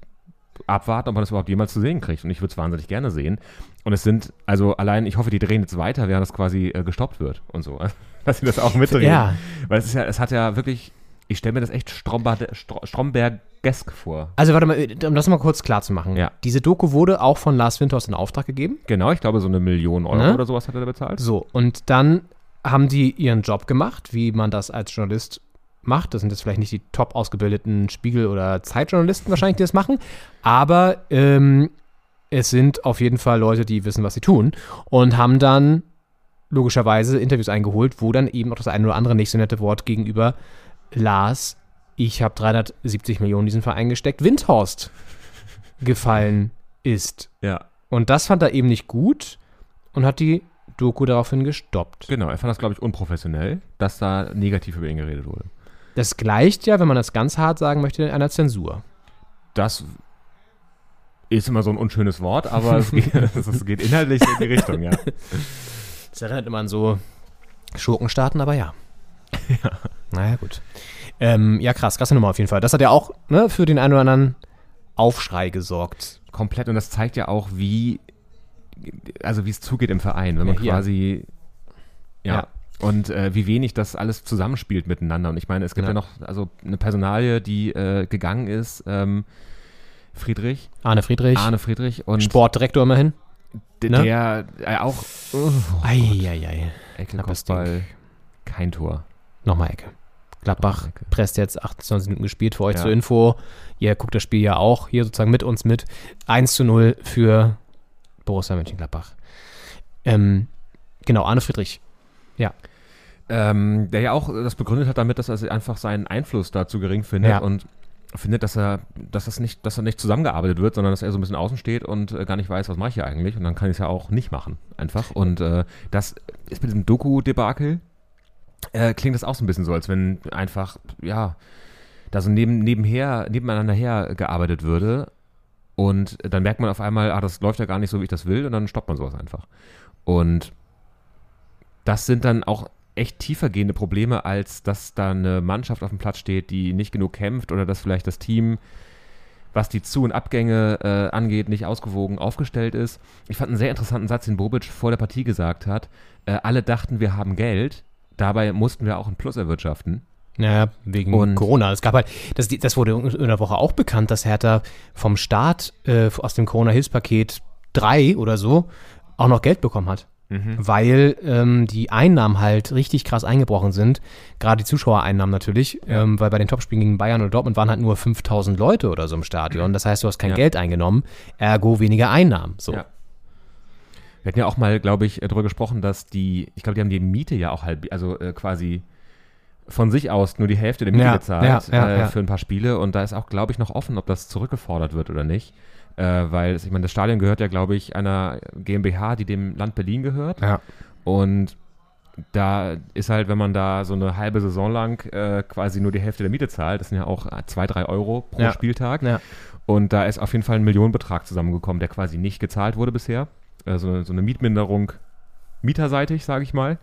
abwarten, ob man das überhaupt jemals zu sehen kriegt. Und ich würde es wahnsinnig gerne sehen. Und es sind, also allein, ich hoffe, die drehen jetzt weiter, während das quasi äh, gestoppt wird und so. Dass sie das auch mitdrehen. Ja. Weil es ist ja, es hat ja wirklich, ich stelle mir das echt Strombergesk vor. Also warte mal, um das mal kurz klar zu machen. Ja. Diese Doku wurde auch von Lars Windhorst in Auftrag gegeben. Genau, ich glaube, so eine Million Euro Ne? oder sowas hat er da bezahlt. So, und dann haben die ihren Job gemacht, wie man das als Journalist macht. Das sind jetzt vielleicht nicht die top ausgebildeten Spiegel- oder Zeitjournalisten wahrscheinlich, die das machen, aber ähm, es sind auf jeden Fall Leute, die wissen, was sie tun und haben dann logischerweise Interviews eingeholt, wo dann eben auch das eine oder andere nicht so nette Wort gegenüber Lars, ich habe 370 Millionen in diesen Verein gesteckt, Windhorst gefallen ist. Ja, Und das fand er eben nicht gut und hat die Doku daraufhin gestoppt. genau. Er fand das, glaube ich, unprofessionell, dass da negativ über ihn geredet wurde. Das gleicht ja, wenn man das ganz hart sagen möchte, einer Zensur. Das ist immer so ein unschönes Wort, aber es geht, es geht inhaltlich in die Richtung, ja. Das erinnert immer an so Schurkenstaaten, aber ja. Naja, gut. Ähm, ja, krass, krasse Nummer auf jeden Fall. Das hat ja auch ne, für den einen oder anderen Aufschrei gesorgt. Komplett. Und das zeigt ja auch, wie, also wie es zugeht im Verein, wenn man Ja, quasi, ja. Ja. Und äh, wie wenig das alles zusammenspielt miteinander. Und ich meine, es gibt ja, Ja. noch also eine Personalie, die äh, gegangen ist, ähm, Friedrich, Arne Friedrich, Arne Friedrich und Sportdirektor immerhin. d- ne? der äh, auch oh, Eieiei. Ecke, Knappes Kopfball, kein Tor. Nochmal Ecke. Gladbach Nochmal Ecke. presst jetzt 28 Minuten gespielt für euch Ja. zur Info. Ihr guckt das Spiel ja auch hier sozusagen mit uns mit. 1 zu 0 für Borussia Mönchengladbach. Ähm, genau, Arne Friedrich. Ja. Ähm, der ja auch das begründet hat damit, dass er einfach seinen Einfluss da zu gering findet Ja. und findet, dass er, dass das nicht, dass er nicht zusammengearbeitet wird, sondern dass er so ein bisschen außen steht und äh, gar nicht weiß, was mache ich hier eigentlich und dann kann ich es ja auch nicht machen, einfach. Und äh, das ist mit diesem Doku-Debakel äh, klingt das auch so ein bisschen so, als wenn einfach, ja, da so neben, nebenher, nebeneinander her gearbeitet würde und dann merkt man auf einmal, ah, das läuft ja gar nicht so, wie ich das will und dann stoppt man sowas einfach. Und das sind dann auch echt tiefergehende Probleme, als dass da eine Mannschaft auf dem Platz steht, die nicht genug kämpft oder dass vielleicht das Team, was die Zu- und Abgänge äh, angeht, nicht ausgewogen aufgestellt ist. Ich fand einen sehr interessanten Satz, den Bobic vor der Partie gesagt hat. Äh, alle dachten, wir haben Geld, dabei mussten wir auch ein Plus erwirtschaften. Naja, wegen Und- Corona. Es gab halt, das, das wurde in der Woche auch bekannt, dass Hertha vom Staat äh, aus dem Corona-Hilfspaket 3 oder so auch noch Geld bekommen hat. Weil ähm, die Einnahmen halt richtig krass eingebrochen sind. Gerade die Zuschauereinnahmen natürlich, ähm, weil bei den Topspielen gegen Bayern oder Dortmund waren halt nur 5000 Leute oder so im Stadion. Das heißt, du hast kein Ja. Geld eingenommen, ergo weniger Einnahmen. So. Ja. Wir hatten ja auch mal, glaube ich, äh, darüber gesprochen, dass die, ich glaube, die haben die Miete ja auch halb, also äh, quasi von sich aus nur die Hälfte der Miete Ja, gezahlt ja, ja, äh, ja. für ein paar Spiele und da ist auch, glaube ich, noch offen, ob das zurückgefordert wird oder nicht. Äh, weil, ich meine, das Stadion gehört ja, glaube ich, einer GmbH, die dem Land Berlin gehört. Ja. Und da ist halt, wenn man da so eine halbe Saison lang äh, quasi nur die Hälfte der Miete zahlt, das sind ja auch zwei, drei Euro pro Ja. Spieltag. Ja. Und da ist auf jeden Fall ein Millionenbetrag zusammengekommen, der quasi nicht gezahlt wurde bisher. So, eine- so eine Mietminderung mieterseitig, sage ich mal.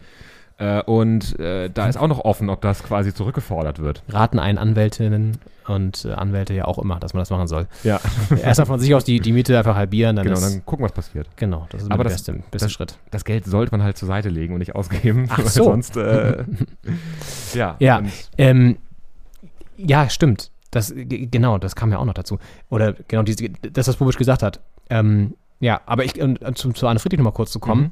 Äh, und äh, da ist auch noch offen, ob das quasi zurückgefordert wird. Raten einen Anwältinnen und äh, Anwälte ja auch immer, dass man das machen soll. Ja, Erstmal von sich aus die, die Miete einfach halbieren, dann genau, ist, dann gucken, was passiert. genau, das ist Aber der das- beste, beste das- Schritt. Das Geld sollte man halt zur Seite legen und nicht ausgeben. Ach weil so. Sonst, äh, ja. Ja, ähm, ja, stimmt. Das, genau, das kam ja auch noch dazu. Oder genau, diese, das, was Bobic gesagt hat. Ähm, ja, aber ich, und zu, zu Anne Friedrich nochmal kurz zu kommen. Mhm.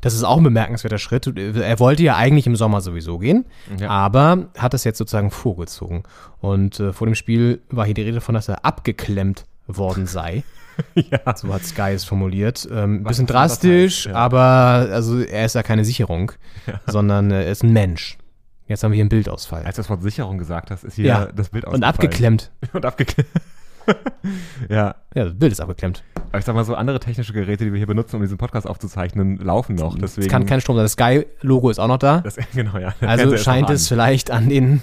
Das ist auch ein bemerkenswerter Schritt. Er wollte ja eigentlich im Sommer sowieso gehen, Ja. aber hat das jetzt sozusagen vorgezogen. Und äh, vor dem Spiel war hier die Rede davon, dass er abgeklemmt worden sei. ja. So hat Sky es formuliert. Ähm, bisschen drastisch, heißt, ja. aber also er ist ja keine Sicherung, sondern äh, er ist ein Mensch. Jetzt haben wir hier einen Bildausfall. Als du das Wort Sicherung gesagt hast, ist hier Ja. das Bild Und ausgefallen. abgeklemmt. Und abgeklemmt. ja. Ja, das Bild ist abgeklemmt. Aber ich sag mal so, andere technische Geräte, die wir hier benutzen, um diesen Podcast aufzuzeichnen, laufen noch. Deswegen, Es kann kein Strom sein. Das Sky-Logo ist auch noch da. das, genau, ja. Der Also scheint es vielleicht an den.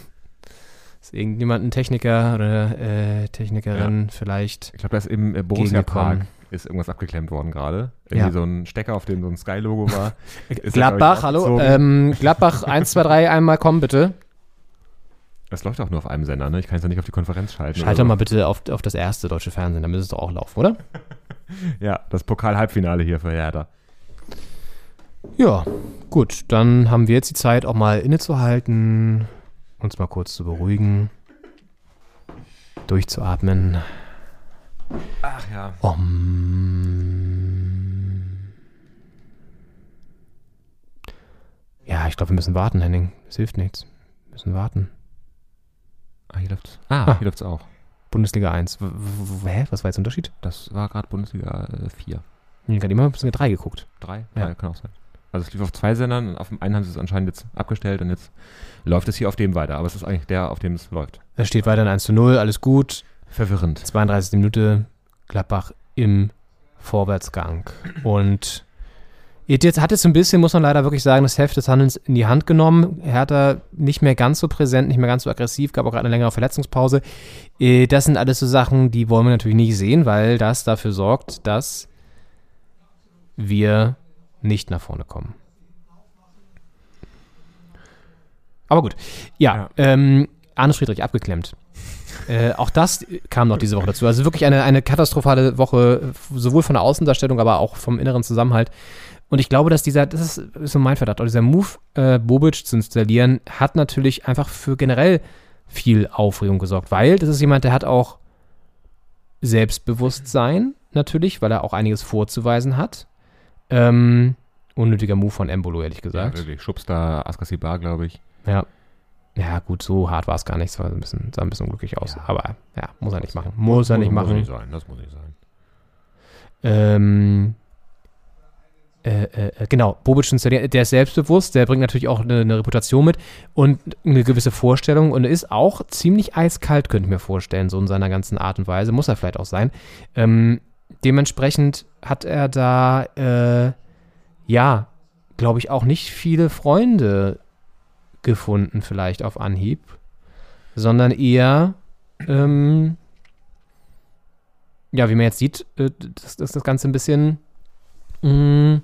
Ist irgendjemand ein Techniker oder äh, Technikerin vielleicht. Ich glaube, da ist im äh, Borussia. Park ist irgendwas abgeklemmt worden gerade. Irgendwie Ja. so ein Stecker, auf dem so ein Sky-Logo war. Gladbach, hallo. Ähm, Gladbach 1, 2, 3, einmal kommen bitte. Das läuft auch nur auf einem Sender, ne? Ich kann es ja nicht auf die Konferenz schalten. Schalte so. mal bitte auf, auf das erste deutsche Fernsehen, da müsste es doch auch laufen, oder? Ja, das Pokal-Halbfinale hier für Hertha. Ja, gut. Dann haben wir jetzt die Zeit, auch mal innezuhalten, uns mal kurz zu beruhigen, durchzuatmen. Ach ja. Om. Ja, ich glaube, wir müssen warten, Henning. Es hilft nichts. Wir müssen warten. Ah, hier läuft's. Ah, Ah. hier läuft's auch. Bundesliga 1. W hä? Was war jetzt der Unterschied? Das war gerade Bundesliga äh, 4. Ich habe gerade immer Bundesliga 3 geguckt. 3? Ja. Ja. kann auch sein. Also es lief auf zwei Sendern und auf dem einen haben sie es anscheinend jetzt abgestellt und jetzt läuft es hier auf dem weiter. Aber es ist eigentlich der, auf dem es läuft. Es steht weiterhin 1 zu 0, alles gut. Verwirrend. 32. Minute, Gladbach im Vorwärtsgang. Und jetzt hat es ein bisschen, muss man leider wirklich sagen, das Heft des Handelns in die Hand genommen. Hertha nicht mehr ganz so präsent, nicht mehr ganz so aggressiv, gab auch gerade eine längere Verletzungspause. Äh, Das sind alles so Sachen, die wollen wir natürlich nicht sehen, weil das dafür sorgt, dass wir nicht nach vorne kommen. Aber gut. Ja, Ja. Ähm, Arne Friedrich abgeklemmt. Äh, auch das kam noch diese Woche dazu. Also wirklich eine, eine katastrophale Woche, sowohl von der Außendarstellung, aber auch vom inneren Zusammenhalt. Und ich glaube, dass dieser, das ist, so mein Verdacht, dieser Move, äh, Bobic zu installieren, hat natürlich einfach für generell viel Aufregung gesorgt, weil das ist jemand, der hat auch Selbstbewusstsein, natürlich, weil er auch einiges vorzuweisen hat. Ähm, unnötiger Move von Embolo, ehrlich Ja, gesagt. wirklich. Schubst da Askasibar, glaube ich. Ja. Ja, gut, so hart war es gar nicht. Es war ein bisschen, sah ein bisschen unglücklich aus. Ja. Aber ja, muss er nicht machen. Muss er nicht machen. sein, das muss nicht sein. Ähm, äh, äh, genau, Bobic ist der, der ist selbstbewusst, der bringt natürlich auch eine, eine Reputation mit und eine gewisse Vorstellung und ist auch ziemlich eiskalt, könnte ich mir vorstellen, so in seiner ganzen Art und Weise, muss er vielleicht auch sein. Ähm, dementsprechend hat er da, äh, ja, glaube ich, auch nicht viele Freunde gefunden, vielleicht auf Anhieb, sondern eher, ähm, ja, wie man jetzt sieht, äh, dass, dass das Ganze ein bisschen mh,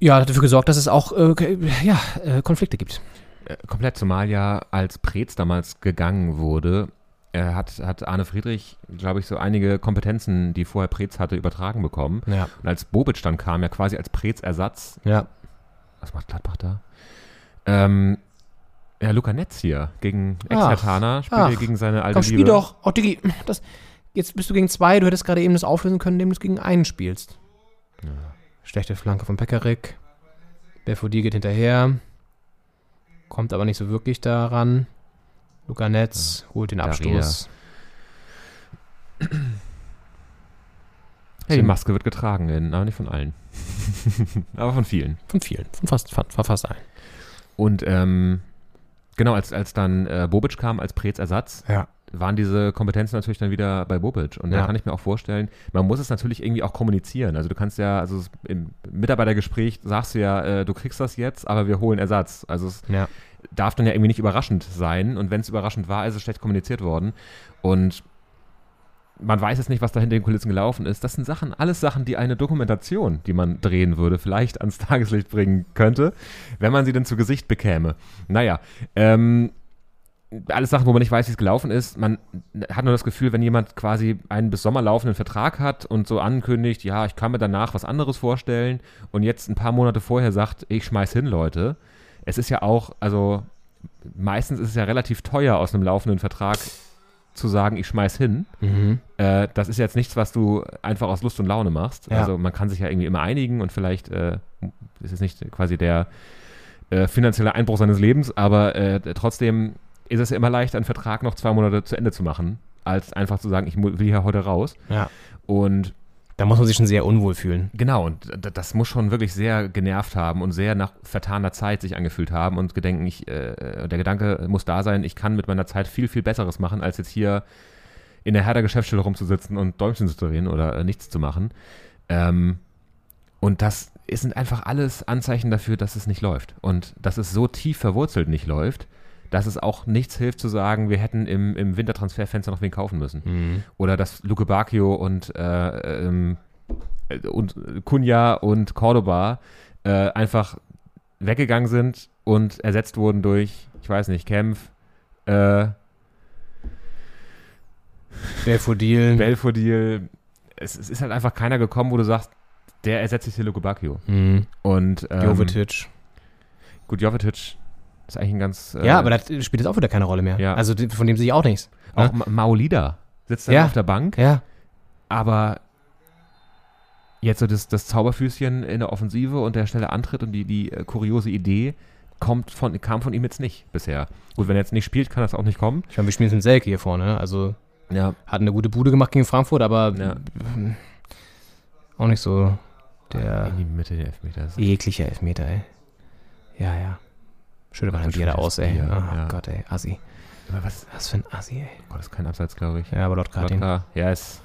ja, hat dafür gesorgt, dass es auch äh, ja, äh, Konflikte gibt. Äh, komplett, zumal ja als Preetz damals gegangen wurde, äh, hat, hat Arne Friedrich, glaube ich, so einige Kompetenzen, die vorher Preetz hatte, übertragen bekommen. Ja. Und als Bobic dann kam, ja quasi als Preetz-Ersatz, Ja. was macht Gladbach da? Ähm, ja, Luca Netz hier gegen Ex-Hertaner, spielt gegen seine alte Komm, spiel Liebe. doch. Oh, Diggi, das, jetzt bist du gegen zwei, du hättest gerade eben das auflösen können, indem du es gegen einen spielst. Schlechte Flanke von Pekarik. Belfodil geht hinterher. Kommt aber nicht so wirklich daran. Luca Netz holt den. Abstoß. Hey, die Maske wird getragen, aber nicht von allen. aber von vielen. Von vielen. Von fast, von fast allen. Und ähm, genau, als, als dann äh, Bobic kam als Preetz Ersatz, Ja. Waren diese Kompetenzen natürlich dann wieder bei Bobic. Und da Ja. kann ich mir auch vorstellen, man muss es natürlich irgendwie auch kommunizieren. Also du kannst ja, also im Mitarbeitergespräch sagst du ja, äh, du kriegst das jetzt, aber wir holen Ersatz. Also es Ja. darf dann ja irgendwie nicht überraschend sein. Und wenn es überraschend war, ist es schlecht kommuniziert worden. Und man weiß jetzt nicht, was da hinter den Kulissen gelaufen ist. Das sind Sachen, alles Sachen, die eine Dokumentation, die man drehen würde, vielleicht ans Tageslicht bringen könnte, wenn man sie denn zu Gesicht bekäme. Naja, ähm, alles Sachen, wo man nicht weiß, wie es gelaufen ist. Man hat nur das Gefühl, wenn jemand quasi einen bis Sommer laufenden Vertrag hat und so ankündigt, ja, ich kann mir danach was anderes vorstellen und jetzt ein paar Monate vorher sagt, ich schmeiß hin, Leute. Es ist ja auch, also meistens ist es ja relativ teuer aus einem laufenden Vertrag zu sagen, ich schmeiß hin. Mhm. Äh, das ist jetzt nichts, was du einfach aus Lust und Laune machst. Ja. Also man kann sich ja irgendwie immer einigen und vielleicht äh, ist es nicht quasi der äh, finanzielle Einbruch seines Lebens, aber äh, trotzdem ist es ja immer leichter, einen Vertrag noch zwei Monate zu Ende zu machen, als einfach zu sagen, ich will hier heute raus. Ja. Und Da muss man sich schon sehr unwohl fühlen. Genau, und das muss schon wirklich sehr genervt haben und sehr nach vertaner Zeit sich angefühlt haben und gedenken, ich, äh, der Gedanke muss da sein, ich kann mit meiner Zeit viel, viel Besseres machen, als jetzt hier in der Herder Geschäftsstelle rumzusitzen und Däumchen zu drehen oder äh, nichts zu machen. Ähm, und das sind einfach alles Anzeichen dafür, dass es nicht läuft. Und dass es so tief verwurzelt nicht läuft, dass es auch nichts hilft zu sagen, wir hätten im, im Wintertransferfenster noch wen kaufen müssen. Oder dass Luke Bacchio und, äh, ähm, äh, und Kunja und Cordoba äh, einfach weggegangen sind und ersetzt wurden durch, ich weiß nicht, Kempf, äh, Belfodil. Belfodil. Es, es ist halt einfach keiner gekommen, wo du sagst, der ersetzt sich hier Luke Bacchio. mhm. Und ähm, Jovetic. Gut, Jovetic ist eigentlich ein ganz. äh, Ja, aber das spielt jetzt auch wieder keine Rolle mehr. Ja. Also von dem sehe ich auch nichts. Auch ne? Ma- Maolida sitzt da Ja. auf der Bank, Ja. aber jetzt so das, das Zauberfüßchen in der Offensive und der schnelle Antritt und die, die äh, kuriose Idee kommt von, kam von ihm jetzt nicht bisher. Gut, wenn er jetzt nicht spielt, kann das auch nicht kommen. Ich meine, wir spielen jetzt mit Selke hier vorne. ne? Also Ja. hat eine gute Bude gemacht gegen Frankfurt, aber Ja. auch nicht so der In die Mitte der Elfmeter. Das eklige Elfmeter, ey. Ja, ja. Schöne da aus, ey. Bier, Oh ja. Gott, ey. Assi. aber was? Was für ein Assi, ey. Oh Gott, das ist kein Abseits, glaube ich. Ja, aber. Lotka. Ja, ist.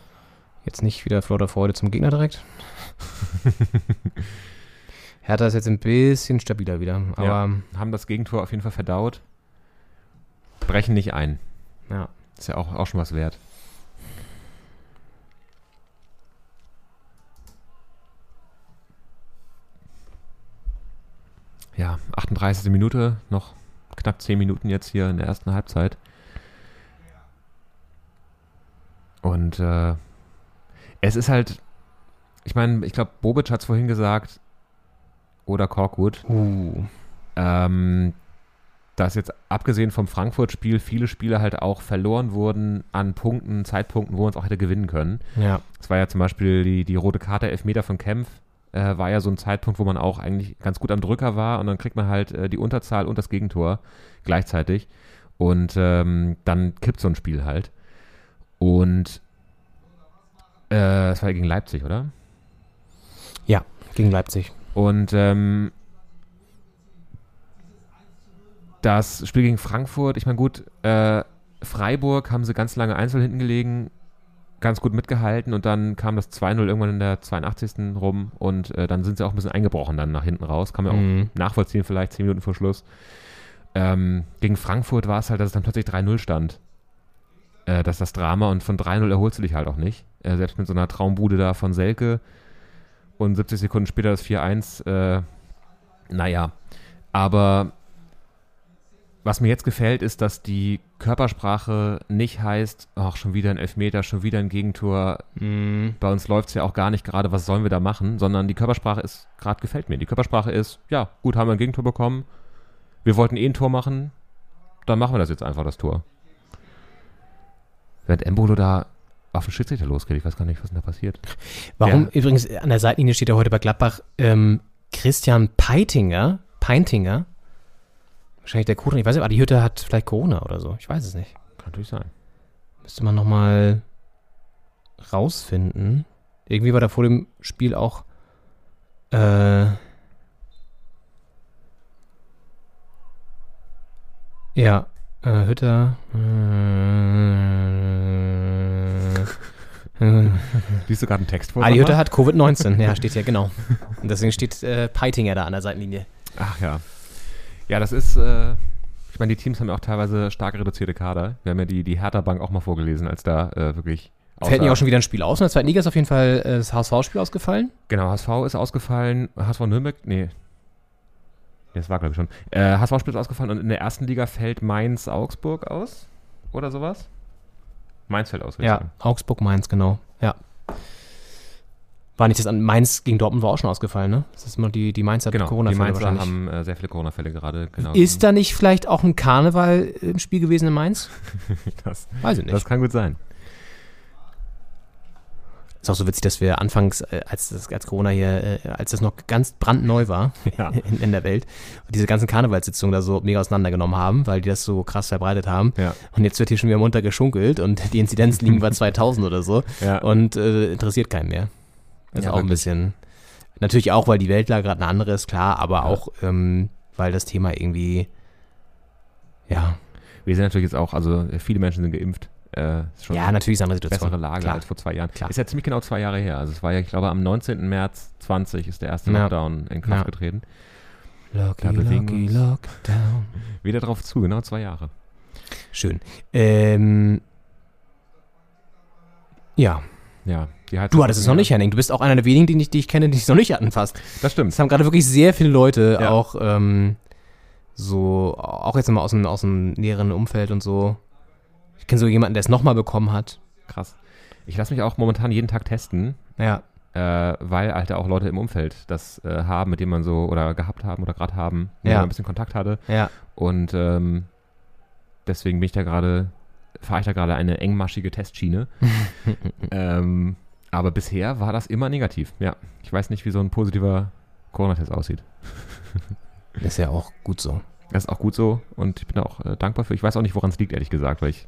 Jetzt nicht wieder Flotter Freude zum Gegner direkt. Hertha ist jetzt ein bisschen stabiler wieder. Aber Ja. Haben das Gegentor auf jeden Fall verdaut. Brechen nicht ein. ja. Ist ja auch, auch schon was wert. Ja, 38. Minute, noch knapp 10 Minuten jetzt hier in der ersten Halbzeit. Und äh, es ist halt, ich meine, ich glaube, Bobic hat es vorhin gesagt, oder Korkwood, Uh. ähm, dass jetzt abgesehen vom Frankfurt-Spiel viele Spiele halt auch verloren wurden an Punkten, Zeitpunkten, wo man es auch hätte gewinnen können. Ja. Es war ja zum Beispiel die, die rote Karte Elfmeter von Kempf, äh, war ja so ein Zeitpunkt, wo man auch eigentlich ganz gut am Drücker war und dann kriegt man halt äh, die Unterzahl und das Gegentor gleichzeitig und ähm, dann kippt so ein Spiel halt. Und Äh, das war ja gegen Leipzig, oder? Ja, gegen Leipzig. Und ähm, das Spiel gegen Frankfurt, ich meine, gut, äh, Freiburg haben sie ganz lange einzeln hinten gelegen, ganz gut mitgehalten und dann kam das 2-0 irgendwann in der 82. rum und äh, dann sind sie auch ein bisschen eingebrochen dann nach hinten raus. Kann man Mhm. auch nachvollziehen, vielleicht 10 Minuten vor Schluss. Ähm, gegen Frankfurt war es halt, dass es dann plötzlich 3-0 stand. Äh, das ist das Drama und von 3-0 erholst du dich halt auch nicht. Äh, selbst mit so einer Traumbude da von Selke und 70 Sekunden später das 4-1. Äh, naja, aber was mir jetzt gefällt, ist, dass die Körpersprache nicht heißt, ach, schon wieder ein Elfmeter, schon wieder ein Gegentor. Mhm. Bei uns läuft es ja auch gar nicht gerade, was sollen wir da machen, sondern die Körpersprache ist, gerade gefällt mir. Die Körpersprache ist, ja, gut, haben wir ein Gegentor bekommen. Wir wollten eh ein Tor machen, dann machen wir das jetzt einfach, das Tor. Während Embolo da auf den Schiedsrichter losgeht, ich weiß gar nicht, was denn da passiert. Warum Ja. übrigens an der Seitenlinie steht ja heute bei Gladbach ähm, Christian Peitinger, Peintinger, wahrscheinlich der Corona, ich weiß nicht, aber die Hütte hat vielleicht Corona oder so, ich weiß es nicht. Kann natürlich sein. Müsste man nochmal rausfinden. Irgendwie war da vor dem Spiel auch äh, ja, äh, Hütter äh, Liest du gerade einen Text vor? Sag Hütter mal? hat Covid-19, ja, steht hier, genau. Und deswegen steht äh, Peitinger da an der Seitenlinie. Ach ja. Ja, das ist, äh, ich meine, die Teams haben ja auch teilweise stark reduzierte Kader. Wir haben ja die, die Hertha-Bank auch mal vorgelesen, als da äh, wirklich. Fällt nicht auch schon wieder ein Spiel aus? In der zweiten Liga ist auf jeden Fall äh, das HSV-Spiel ausgefallen. Genau, HSV ist ausgefallen. HSV Nürnberg, nee. Das war, glaube ich, schon. Äh, HSV-Spiel ist ausgefallen und in der ersten Liga fällt Mainz-Augsburg aus. Oder sowas? Mainz fällt aus, Ja, sagen. Augsburg, Mainz, genau. Ja. War nicht das an Mainz gegen Dortmund war auch schon ausgefallen, ne? Das ist immer die, die Mainzer Genau, die Corona-Fälle Mainzer wahrscheinlich. haben äh, sehr viele Corona-Fälle gerade. Genau. Ist da nicht vielleicht auch ein Karneval im Spiel gewesen in Mainz? das, Weiß ich nicht. das kann gut sein. ist auch so witzig, dass wir anfangs, äh, als, das, als Corona hier, äh, als das noch ganz brandneu war Ja. in, in der Welt, diese ganzen Karnevalssitzungen da so mega auseinandergenommen haben, weil die das so krass verbreitet haben. Ja. Und jetzt wird hier schon wieder munter geschunkelt und die Inzidenzen liegen bei 2000 oder so Ja. und äh, interessiert keinen mehr. Das ist Ja, auch ein wirklich. bisschen, natürlich auch, weil die Weltlage gerade eine andere ist, klar, aber Ja. auch, ähm, weil das Thema irgendwie, ja, Wir sind natürlich jetzt auch, also viele Menschen sind geimpft. Äh, ist schon ja, natürlich ist eine andere Situation. bessere Lage Klar. als vor zwei Jahren. Klar. Ist ja ziemlich genau zwei Jahre her. Also es war ja, ich glaube, am 19. März 20 ist der erste Ja. Lockdown in Kraft Ja. getreten. Lucky, Da Lockdown. Wieder drauf zu, genau zwei Jahre. Schön. Ähm, ja, Ja, die Heizung- du hattest es noch nicht, Henning. Du bist auch einer der wenigen, die ich, die ich kenne, die es noch nicht hatten fast. Das stimmt. Es haben gerade wirklich sehr viele Leute Ja. auch ähm, so, auch jetzt mal aus dem, aus dem näheren Umfeld und so. Ich kenne so jemanden, der es nochmal bekommen hat. Krass. Ich lasse mich auch momentan jeden Tag testen, Ja. äh, weil halt auch Leute im Umfeld das äh, haben, mit denen man so oder gehabt haben oder gerade haben, denen Ja. man ein bisschen Kontakt hatte. Ja. Und ähm, deswegen bin ich da gerade, fahre ich da gerade eine engmaschige Testschiene. ähm, aber bisher war das immer negativ. Ja, ich weiß nicht, wie so ein positiver Corona-Test aussieht. Ist ja auch gut so. Das ist auch gut so und ich bin auch äh, dankbar für. Ich weiß auch nicht, woran es liegt, ehrlich gesagt, weil ich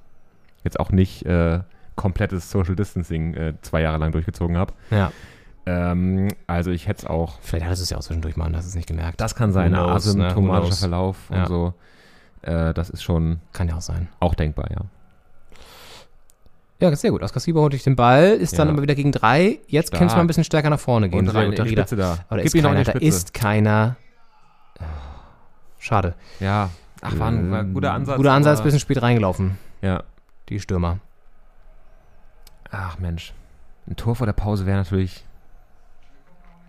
jetzt auch nicht äh, komplettes Social Distancing äh, zwei Jahre lang durchgezogen habe. Ja. Ähm, also ich hätte es auch. Vielleicht hattest du es ja auch zwischendurch mal und hast es nicht gemerkt. Das kann sein, knows, ne? Who asymptomatischer knows? Verlauf Ja. und so. Äh, das ist schon Kann ja auch sein. auch denkbar, ja. Ja, sehr gut. Oskar Sieber holt durch den Ball, ist dann Ja. aber wieder gegen drei. Jetzt Stark. könnte es mal ein bisschen stärker nach vorne gehen. Und Sehr gut. Spitze da. Aber da Gib ist keiner. Da ist keiner. Schade. Ja. Ach, war ein, war ein guter Ansatz. Guter Ansatz, bisschen spät reingelaufen, Ja. die Stürmer. Ach Mensch. Ein Tor vor der Pause wäre natürlich.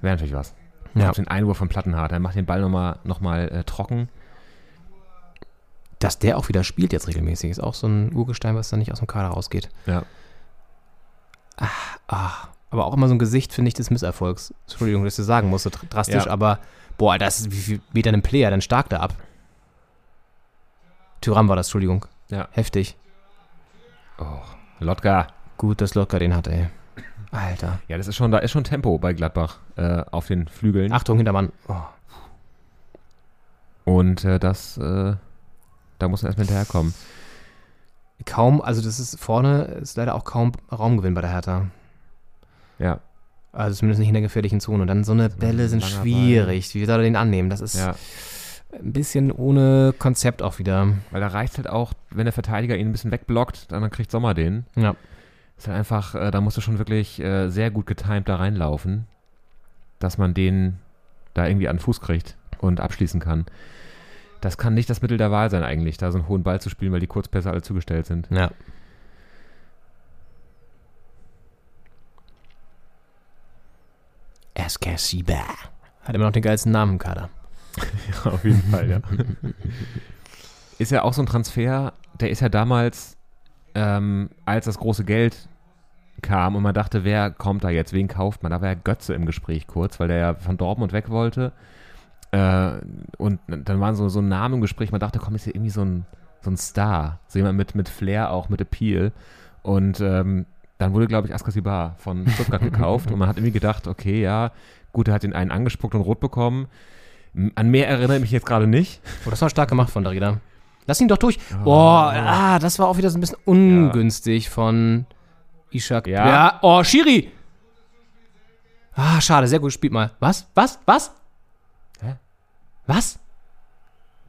Wäre natürlich was. Ja. Auf den Einwurf von Plattenhardt. Er macht den Ball nochmal noch mal, äh, trocken. Dass der auch wieder spielt jetzt regelmäßig, ist auch so ein Urgestein, was dann nicht aus dem Kader rausgeht. Ja. Ah, aber auch immer so ein Gesicht, finde ich, des Misserfolgs. Entschuldigung, dass ich das sagen musste, dr- drastisch, Ja. aber boah, Alter, das ist, wie viel Meter ein Player, dann stark da ab. Tyram war das, Entschuldigung. Ja. Heftig. Oh. Lotka. Gut, dass Lotka den hat, ey. Alter. Ja, das ist schon, da ist schon Tempo bei Gladbach äh, auf den Flügeln. Achtung, Hintermann. Oh. Und äh, das, äh, da muss man erstmal hinterherkommen. Kaum, also das ist vorne, ist leider auch kaum Raumgewinn bei der Hertha. Ja, Also zumindest nicht in der gefährlichen Zone. Und dann so eine Bälle sind schwierig. Wie soll er den annehmen? Das ist ja. ein bisschen ohne Konzept auch wieder. Weil da reicht halt auch, wenn der Verteidiger ihn ein bisschen wegblockt, dann kriegt Sommer den. Ja. Ist halt einfach, äh, da musst du schon wirklich äh, sehr gut getimt da reinlaufen, dass man den da irgendwie an den Fuß kriegt und abschließen kann. Das kann nicht das Mittel der Wahl sein eigentlich, da so einen hohen Ball zu spielen, weil die Kurzpässe alle zugestellt sind. Ja. SK Sieber. Hat immer noch den geilsten Namen im Kader. Ja, auf jeden Fall, ja. Ist ja auch so ein Transfer, der ist ja damals, ähm, als das große Geld kam und man dachte, wer kommt da jetzt, wen kauft man? Da war ja Götze im Gespräch kurz, weil der ja von Dortmund weg wollte. Äh, und dann waren so, so Namen im Gespräch, man dachte, komm, ist hier irgendwie so ein, so ein Star. So jemand mit, mit Flair auch, mit Appeal. Und ähm, dann wurde, glaube ich, Askasibar von Stuttgart gekauft und man hat irgendwie gedacht, okay, ja, gut, er hat den einen angespuckt und rot bekommen. An mehr erinnere ich mich jetzt gerade nicht. Oh, das war stark gemacht von Darida. Lass ihn doch durch. Boah, ah, das war auch wieder so ein bisschen ungünstig von Ishak. Ja. ja. Oh, Shiri. Ah, schade, sehr gut gespielt mal. Was? Was? Was? Was?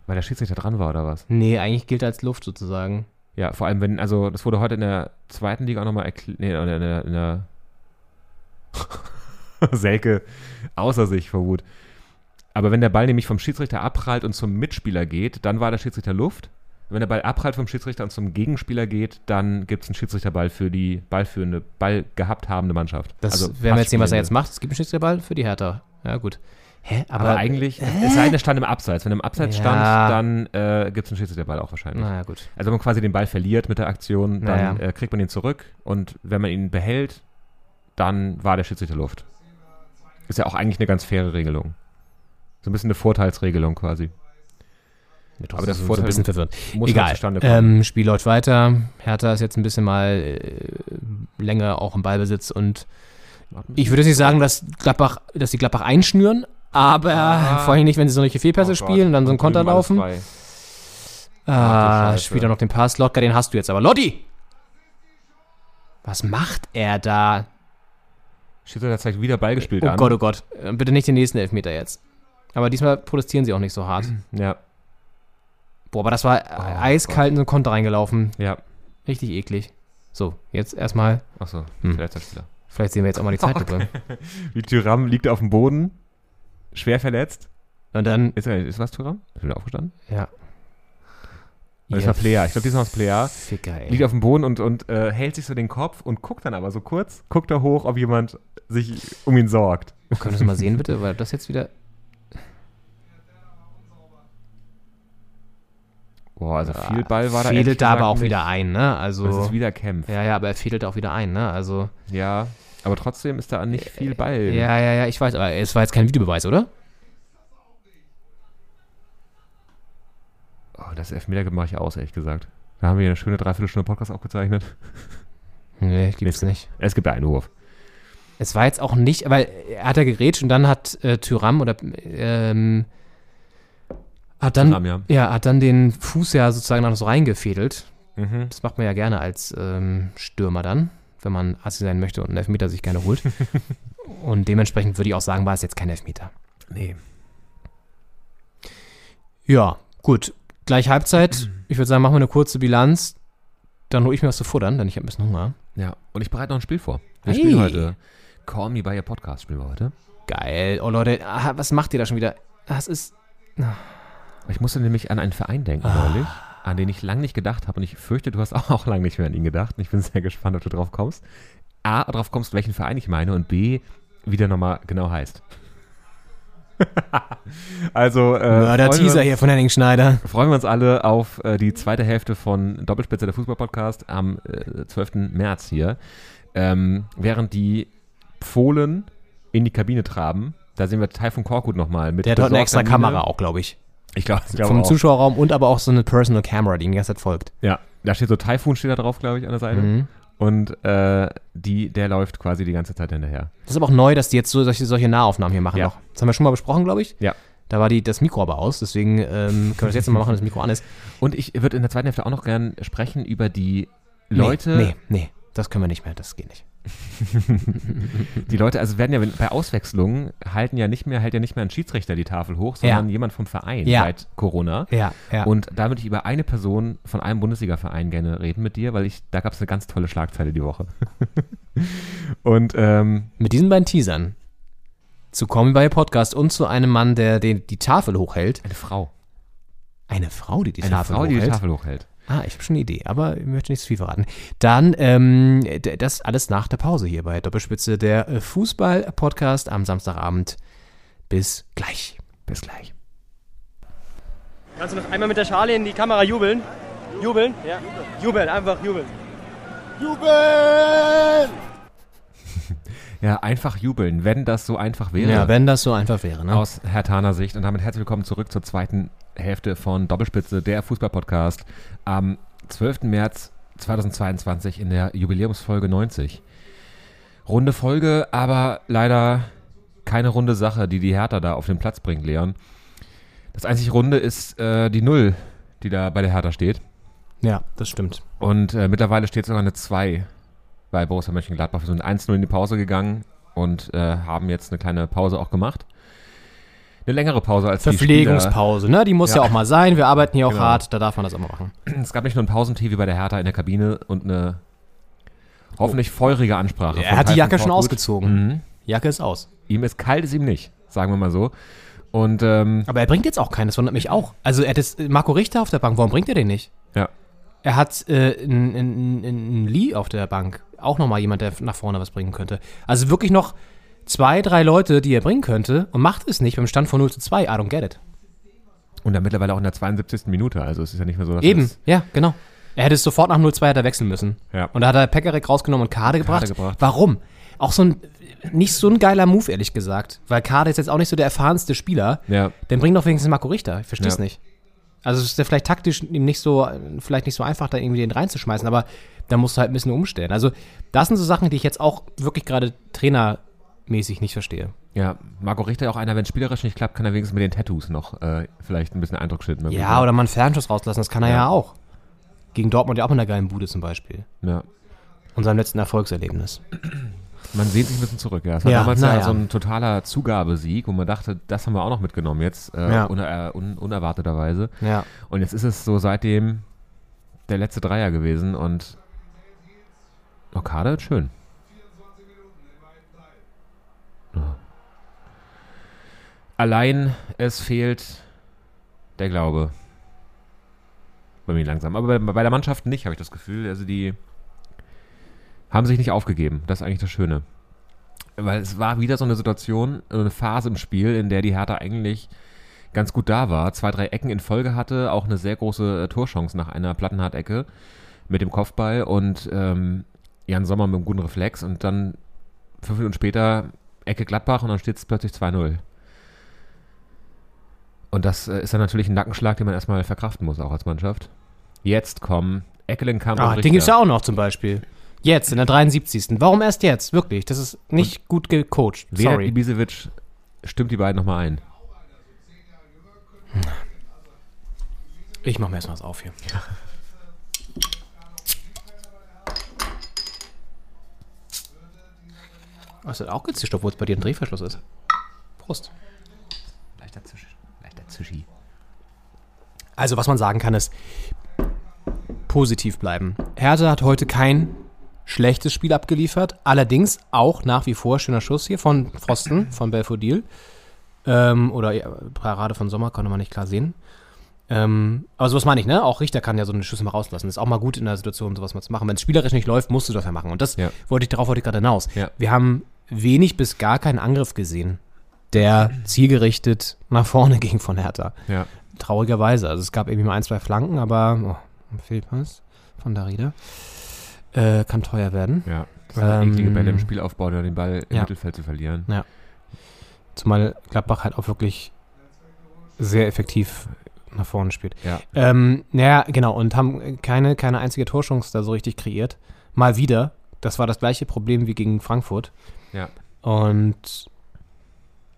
Weil der Schiedsrichter dran war oder was? Nee, eigentlich gilt er als Luft sozusagen. Ja, vor allem, wenn, also das wurde heute in der zweiten Liga auch nochmal erklärt, nee, in der, in der Selke außer sich vor Wut. Aber wenn der Ball nämlich vom Schiedsrichter abprallt und zum Mitspieler geht, dann war der Schiedsrichter Luft. Wenn der Ball abprallt vom Schiedsrichter und zum Gegenspieler geht, dann gibt es einen Schiedsrichterball für die ballführende, Ball gehabt habende Mannschaft. Das also werden wir jetzt sehen, was er jetzt macht. Es gibt einen Schiedsrichterball für die Hertha. Ja, gut. Hä? Aber, eigentlich, es sei denn, er stand im Abseits. Wenn er im Abseits Ja. stand, dann äh, gibt es einen Schiedsrichterball auch wahrscheinlich. Naja, gut. Also wenn man quasi den Ball verliert mit der Aktion, dann Naja. äh, kriegt man ihn zurück und wenn man ihn behält, dann war der Schiedsrichter Luft. Ist ja auch eigentlich eine ganz faire Regelung. So ein bisschen eine Vorteilsregelung quasi. Aber das ist so ein bisschen verwirrend. Egal. Ähm, Spiel läuft weiter. Hertha ist jetzt ein bisschen mal äh, länger auch im Ballbesitz und ich würde jetzt nicht sagen, dass Gladbach, dass die Gladbach einschnüren, aber vor allem nicht, wenn sie solche Fehlpässe Oh spielen und dann so einen Konter laufen. Ah, spielt er noch den Pass. Lotka, den hast du jetzt aber. Lotti! Was macht er da? Schiedsrichter zeigt wieder Ball gespielt Oh an. Gott, oh Gott. Äh, Bitte nicht den nächsten Elfmeter jetzt. Aber diesmal protestieren sie auch nicht so hart. Ja, Boah, aber das war Oh äh, eiskalt in so einen Konter reingelaufen. ja. Richtig eklig. So, jetzt erstmal. Achso, Hm. Spieler. Vielleicht sehen wir jetzt auch mal die Zeitlupe. Wie Tyram liegt auf dem Boden, schwer verletzt. Und dann, Ist, er, ist was Tyram? Ist er wieder aufgestanden? ja. Das war Player. Ich glaube, diesmal war es Player. Ficker, ey. liegt auf dem Boden und, und äh, hält sich so den Kopf und guckt dann aber so kurz, guckt da hoch, ob jemand sich um ihn sorgt. Können wir das mal sehen, bitte? Weil das jetzt wieder. Boah, also viel Ball war da. Fädelt da aber auch nicht. wieder ein, ne? Also. Das ist wieder Kämpf. ja, ja, aber er fädelt auch wieder ein, ne? Also. Ja, aber trotzdem ist da nicht viel Ball. Ja, ja, ja, ich weiß, aber es war jetzt kein Videobeweis, oder? Oh, das Elfmeter mache ich aus, ehrlich gesagt. Da haben wir eine schöne Dreiviertelstunde Podcast aufgezeichnet. Nee, gibt's nicht. Es gibt einen Einwurf. Es war jetzt auch nicht, weil er hat ja gerätscht und dann hat äh, Tyram oder ähm, hat dann Thuram, ja. hat dann den Fuß ja sozusagen noch so reingefädelt. Mhm. Das macht man ja gerne als ähm, Stürmer dann, wenn man Assi sein möchte und einen Elfmeter sich gerne holt. und dementsprechend würde ich auch sagen, war es jetzt kein Elfmeter. Nee. Ja, gut. Gleich Halbzeit. Ich würde sagen, machen wir eine kurze Bilanz. Dann hole ich mir was zu futtern, denn ich habe ein bisschen Hunger. Ja, und ich bereite noch ein Spiel vor. Wir Hey. spielen heute Call Me By Your Podcast spielen wir heute. Geil. Oh Leute, ah, was macht ihr da schon wieder? Das ist. Ich musste nämlich an einen Verein denken Ah. neulich, an den ich lange nicht gedacht habe und ich fürchte, du hast auch lange nicht mehr an ihn gedacht. Und ich bin sehr gespannt, ob du drauf kommst. A, drauf kommst, welchen Verein ich meine und B, wie der nochmal genau heißt. also, äh, Mörder-Teaser hier von Henning Schneider. freuen wir uns alle auf äh, die zweite Hälfte von Doppelspitze der Fußball-Podcast am äh, 12. März hier. Ähm, während die Pfohlen in die Kabine traben, da sehen wir Taifun Korkut nochmal mit Der hat dort eine extra. Kamera auch, glaube ich. Ich glaube, ich glaube Vom auch. Zuschauerraum und aber auch so eine Personal Camera, die ihn die ganze Zeit folgt. Ja, da steht so Taifun steht da drauf, glaube ich, an der Seite. Mhm. Und äh, die, der läuft quasi die ganze Zeit hinterher. Das ist aber auch neu, dass die jetzt so solche, solche Nahaufnahmen hier machen Ja. noch. Das haben wir schon mal besprochen, glaube ich. Ja. Da war die, das Mikro aber aus, deswegen ähm, können wir das jetzt mal machen, dass das Mikro an ist. Und ich würde in der zweiten Hälfte auch noch gern sprechen über die Leute. Nee, nee, nee, das können wir nicht mehr, das geht nicht. Die Leute, also werden ja bei Auswechslungen halten ja nicht mehr, hält ja nicht mehr ein Schiedsrichter die Tafel hoch, sondern Ja. jemand vom Verein Ja. seit Corona. Ja, ja. Und da würde ich über eine Person von einem Bundesliga-Verein gerne reden mit dir, weil ich, da gab es eine ganz tolle Schlagzeile die Woche. und ähm, Mit diesen beiden Teasern zu kommen bei Podcast und zu einem Mann, der den, die Tafel hochhält. eine Frau. Eine Frau, die die Eine Tafel Frau, die hochhält. die Tafel hochhält. Ah, ich habe schon eine Idee, aber ich möchte nicht zu viel verraten. Dann ähm, das alles nach der Pause hier bei Doppelspitze, der äh, Fußball-Podcast am Samstagabend. Bis gleich. Bis gleich. Kannst du noch einmal mit der Schale in die Kamera jubeln? Jubeln? Ja. Jubeln, einfach jubeln. Ja, einfach jubeln, wenn das so einfach wäre. Ja, wenn das so einfach wäre. Ne? aus Herr Taner Sicht. Und damit herzlich willkommen zurück zur zweiten Hälfte von Doppelspitze, der Fußball-Podcast am 12. März 2022 in der Jubiläumsfolge 90. Runde Folge, aber leider keine runde Sache, die die Hertha da auf den Platz bringt, Leon. Das einzig Runde ist äh, die Null, die da bei der Hertha steht. Ja, das stimmt. Und äh, mittlerweile steht sogar eine 2 bei Borussia Mönchengladbach. Wir sind 1-0 in die Pause gegangen und äh, haben jetzt eine kleine Pause auch gemacht. Eine längere Pause als die. Verpflegungspause, ne? Die muss ja. Ja. auch mal sein. Wir arbeiten hier auch Genau. hart, da darf man das auch mal machen. Es gab nicht nur ein Pausentee wie bei der Hertha in der Kabine und eine hoffentlich feurige Ansprache. Er hat die Jacke schon ausgezogen. Mhm. Jacke ist aus. Ihm ist kalt, ist ihm nicht, sagen wir mal so. Und ähm, Aber er bringt jetzt auch keinen, das wundert mich auch. Also er hat jetzt Marco Richter auf der Bank, warum bringt er den nicht? ja, Er hat äh, einen einen- einen Lee auf der Bank. Auch nochmal jemand, der nach vorne was bringen könnte. Also wirklich noch zwei, drei Leute, die er bringen könnte und macht es nicht beim Stand von 0 zu 2. I don't get it. und dann mittlerweile auch in der 72. Minute. Also es ist ja nicht mehr so, dass Eben, ja, genau. Er hätte es sofort nach 0-2 hätte er wechseln müssen. Ja. Und da hat er Pekarik rausgenommen und Kade gebracht. gebracht. Warum? Auch so ein, nicht so ein geiler Move, ehrlich gesagt. Weil Kade ist jetzt auch nicht so der erfahrenste Spieler. Ja. Dann bring doch wenigstens Marco Richter. Ich verstehe es Ja. nicht. Also es ist ja vielleicht taktisch ihm nicht so, vielleicht nicht so einfach, da irgendwie den reinzuschmeißen, aber da musst du halt ein bisschen umstellen. Also das sind so Sachen, die ich jetzt auch wirklich gerade trainermäßig nicht verstehe. Ja, Marco Richter auch einer, wenn es spielerisch nicht klappt, kann er wenigstens mit den Tattoos noch äh, vielleicht ein bisschen Eindruck schinden. Ja, oder mal einen Fernschuss rauslassen, das kann er ja, Ja. auch. Gegen Dortmund ja auch in der geilen Bude zum Beispiel. Ja. Unserem letzten Erfolgserlebnis. Man sehnt sich ein bisschen zurück, ja. Es war Ja, damals ja, so ein totaler Zugabesieg, wo man dachte, das haben wir auch noch mitgenommen jetzt, äh, Ja. uner, un, unerwarteterweise. Ja. Und jetzt ist es so seitdem der letzte Dreier gewesen und Okada ist schön. Allein es fehlt der Glaube. Bei mir langsam. Aber bei, bei der Mannschaft nicht, habe ich das Gefühl. Also die haben sich nicht aufgegeben. Das ist eigentlich das Schöne. Weil es war wieder so eine Situation, eine Phase im Spiel, in der die Hertha eigentlich ganz gut da war, zwei, drei Ecken in Folge hatte, auch eine sehr große äh, Torchance nach einer Plattenhardt-Ecke mit dem Kopfball und ähm, Jan Sommer mit einem guten Reflex und dann fünf Minuten später Ecke Gladbach und dann steht es plötzlich 2-0. Und das äh, ist dann natürlich ein Nackenschlag, den man erstmal verkraften muss, auch als Mannschaft. Jetzt kommen Eckelenkamp Ah, und den gibt's Richter. ja auch noch zum Beispiel. Jetzt, in der 73. Warum erst jetzt? Wirklich, das ist nicht gut gecoacht. Vedat Sorry. Ibisevic stimmt die beiden nochmal ein. Ich mach mir erstmal was auf hier. Hast du auch gezischt, obwohl es bei dir ein Drehverschluss ist? Prost. Leichter Zisch. Leichter Zischi. Also, was man sagen kann, ist positiv bleiben. Hertha hat heute kein schlechtes Spiel abgeliefert, allerdings auch nach wie vor schöner Schuss hier von Pfosten, von Belfodil. Ähm, oder ja, Parade von Sommer, konnte man nicht klar sehen. Ähm, aber sowas meine ich, ne? Auch Richter kann ja so eine Schüsse mal rauslassen. Ist auch mal gut in der Situation, sowas mal zu machen. Wenn es spielerisch nicht läuft, musst du das ja machen. Und das Ja. wollte ich, darauf wollte ich gerade hinaus. Ja. Wir haben wenig bis gar keinen Angriff gesehen, der zielgerichtet nach vorne ging von Hertha. Ja. Traurigerweise. Also es gab irgendwie mal ein, zwei Flanken, aber oh, fehlt was von Darida. Äh, kann teuer werden. Ja. Das sind ähm, eklige Bälle im Spielaufbau, oder den Ball im ja. Mittelfeld zu verlieren. Zumal Gladbach halt auch wirklich sehr effektiv nach vorne spielt. Ja. Ähm, naja, genau, und haben keine, keine einzige Torchance da so richtig kreiert. Mal wieder. Das war das gleiche Problem wie gegen Frankfurt. Ja. Und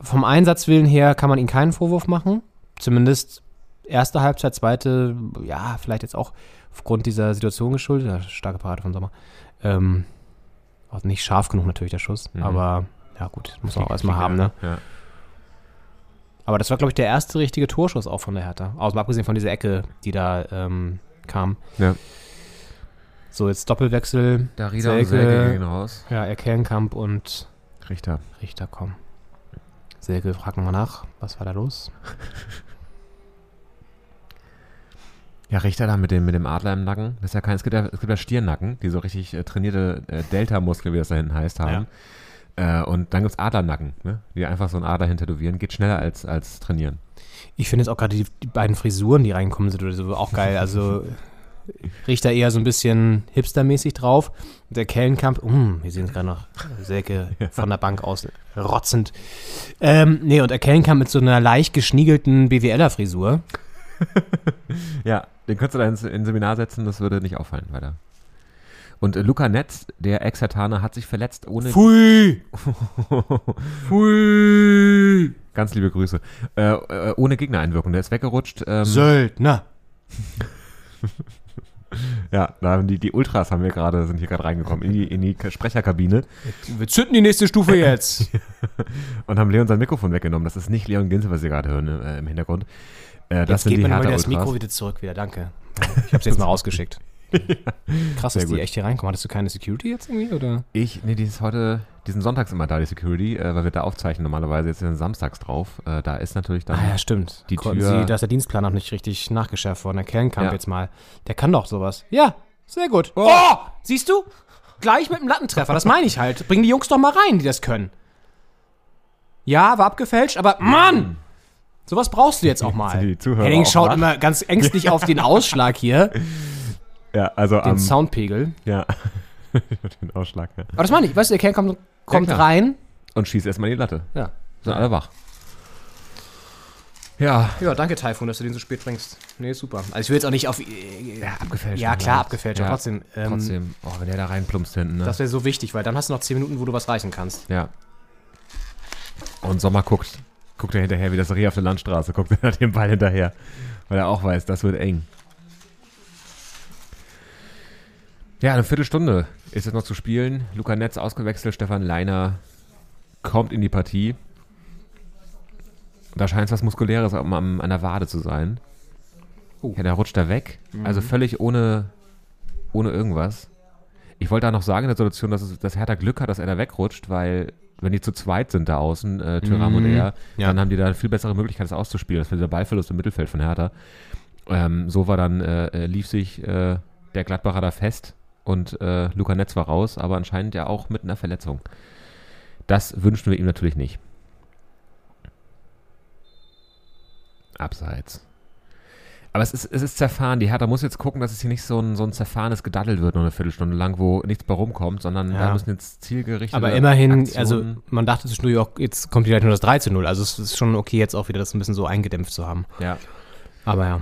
vom Einsatzwillen her kann man ihnen keinen Vorwurf machen. Zumindest erste Halbzeit, zweite, ja, vielleicht jetzt auch aufgrund dieser Situation geschuldet. Starke Parade von Sommer. Ähm, Auch nicht scharf genug natürlich der Schuss, aber ja gut, muss man auch erstmal haben, ne? Ja. Aber das war, glaube ich, der erste richtige Torschuss auch von der Hertha. Außer mal abgesehen von dieser Ecke, die da ähm, kam. ja. So, jetzt Doppelwechsel. Darida und Selke gehen raus. Ja, Erkellenkamp und Richter. Richter kommen. Selke, fragen wir nach, was war da los? Ja, Richter da mit dem, mit dem Adler im Nacken. Das ist ja kein, es gibt ja, es gibt ja Stiernacken, die so richtig äh, trainierte äh, Delta-Muskel, wie das da hinten heißt, haben. Äh, und dann gibt es Adlernacken, ne? die einfach so einen Adler hintätowieren. Geht schneller als, als trainieren. Ich finde jetzt auch gerade die, die beiden Frisuren, die reinkommen, sind oder so auch geil. Also Richter eher so ein bisschen hipstermäßig drauf. Und der Kellenkamp, mm, wir sehen es gerade noch, Selke von der Bank aus rotzend. Ähm, nee, und der Kellenkamp mit so einer leicht geschniegelten BWLer-Frisur. Ja, den könntest du da ins, ins Seminar setzen, das würde nicht auffallen weiter. Und äh, Luca Netz, der Ex-Hertaner, hat sich verletzt ohne. Pfui! Pfui! Ganz liebe Grüße. Äh, äh, ohne Gegnereinwirkung. Der ist weggerutscht. Ähm, Söldner! Ja, da die, die Ultras haben wir gerade, sind hier gerade reingekommen in die, in die Sprecherkabine Wir zünden die nächste Stufe jetzt. und haben Leon sein Mikrofon weggenommen. Das ist nicht Leon Ginzel, was Sie gerade hören äh, im Hintergrund. Äh, das Jetzt sind geht die mir Hertha das Mikro wieder zurück wieder, danke. Ich hab's jetzt mal rausgeschickt. Krass, Sehr dass die echt hier reinkommen. Hattest du keine Security jetzt irgendwie, oder? Ich, nee, die ist heute, die sind sonntags immer da, die Security, äh, weil wir da aufzeichnen normalerweise. Jetzt sind samstags drauf. Äh, da ist natürlich dann. Ah ja, stimmt. Die Konnten Tür- Sie, da ist der Dienstplan noch nicht richtig nachgeschärft worden. Der Kellenkamp Ja. jetzt mal. Der kann doch sowas. Ja, sehr gut. Oh. siehst du? Gleich mit dem Lattentreffer, das meine ich halt. Bring die Jungs doch mal rein, die das können. Ja, war abgefälscht, aber Mann! Sowas brauchst du jetzt auch mal. Henning schaut immer ganz ängstlich auf den Ausschlag hier, ja, also den am. Soundpegel. Ja. den Ausschlag, ja. Aber das meine ich, weißt du, der Kern kommt, kommt klar. rein. Und schießt erstmal in die Latte. Ja. Sind alle wach. Ja. Ja, danke Taifun, dass du den so spät bringst. Nee, super. Also ich will jetzt auch nicht auf... Ja, abgefälscht. Ja, klar, abgefälscht, aber Ja, trotzdem. Ähm, Trotzdem. Oh, wenn der da reinplumpst hinten, ne? Das wäre so wichtig, weil dann hast du noch 10 Minuten, wo du was reichen kannst. Ja. Und Sommer guckt, guckt er hinterher wie das Reh auf der Landstraße, guckt er dem Ball hinterher, weil er auch weiß, das wird eng. Ja, eine Viertelstunde ist jetzt noch zu spielen. Luca Netz ausgewechselt, Stefan Leiner kommt in die Partie. Da scheint es was Muskuläres am, am, an der Wade zu sein. Oh. Ja, der rutscht da weg. Also völlig ohne, ohne irgendwas. Ich wollte da noch sagen in der Situation, dass, es, dass Hertha Glück hat, dass er da wegrutscht, weil wenn die zu zweit sind da außen, äh, Thuram und er, Ja. dann haben die da eine viel bessere Möglichkeit, das auszuspielen. Das war dieser Ballverlust im Mittelfeld von Hertha. Ähm, so war dann, äh, äh, lief sich äh, der Gladbacher da fest und äh, Luca Netz war raus, aber anscheinend ja auch mit einer Verletzung. Das wünschen wir ihm natürlich nicht. Abseits. Aber es ist, es ist zerfahren. Die Hertha muss jetzt gucken, dass es hier nicht so ein, so ein zerfahrenes Gedaddel wird, nur eine Viertelstunde lang, wo nichts bei rumkommt, sondern Ja. da müssen jetzt zielgerichtete Aber immerhin, Aktionen- also man dachte zwischendurch auch, jetzt kommt vielleicht nur das 3 zu 0. Also es ist schon okay, jetzt auch wieder das ein bisschen so eingedämpft zu haben. ja. Aber ja.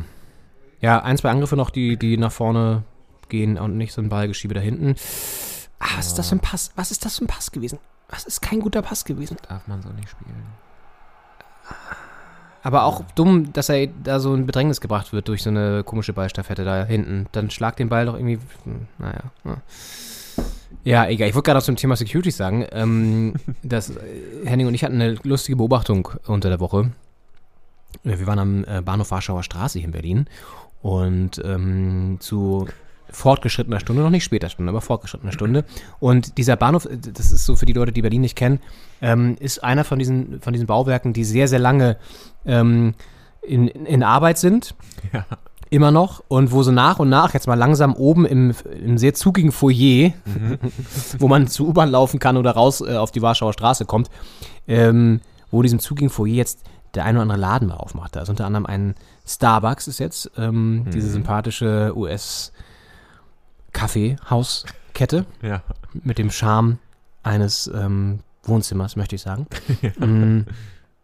Ja, ein, zwei Angriffe noch, die, die nach vorne gehen und nicht so ein Ballgeschiebe da hinten. Ah, was ist das für ein Pass? Was ist das für ein Pass gewesen? Was ist kein guter Pass gewesen? Darf man so nicht spielen. Aber auch dumm, dass er da so in Bedrängnis gebracht wird durch so eine komische Ballstaffette da hinten. Dann schlag den Ball doch irgendwie. hm, Naja. Ja, egal. Ich wollte gerade noch zum Thema Security sagen, ähm, dass äh, Henning und ich hatten eine lustige Beobachtung unter der Woche. Wir waren am äh, Bahnhof Warschauer Straße hier in Berlin und ähm, zu fortgeschrittener Stunde, noch nicht später Stunde, aber fortgeschrittener Stunde. Und dieser Bahnhof, äh, das ist so für die Leute, die Berlin nicht kennen, ähm, ist einer von diesen, von diesen Bauwerken, die sehr, sehr lange ähm, in, in Arbeit sind. Ja. Immer noch. Und wo so nach und nach jetzt mal langsam oben im, im sehr zugigen Foyer, wo man zu U-Bahn laufen kann oder raus äh, auf die Warschauer Straße kommt, ähm, wo in diesem zugigen Foyer jetzt der ein oder andere Laden mal aufmacht. Da ist unter anderem ein Starbucks ist jetzt, ähm, diese sympathische US-Kaffeehauskette Ja. mit dem Charme eines ähm, Wohnzimmers, möchte ich sagen. Mm,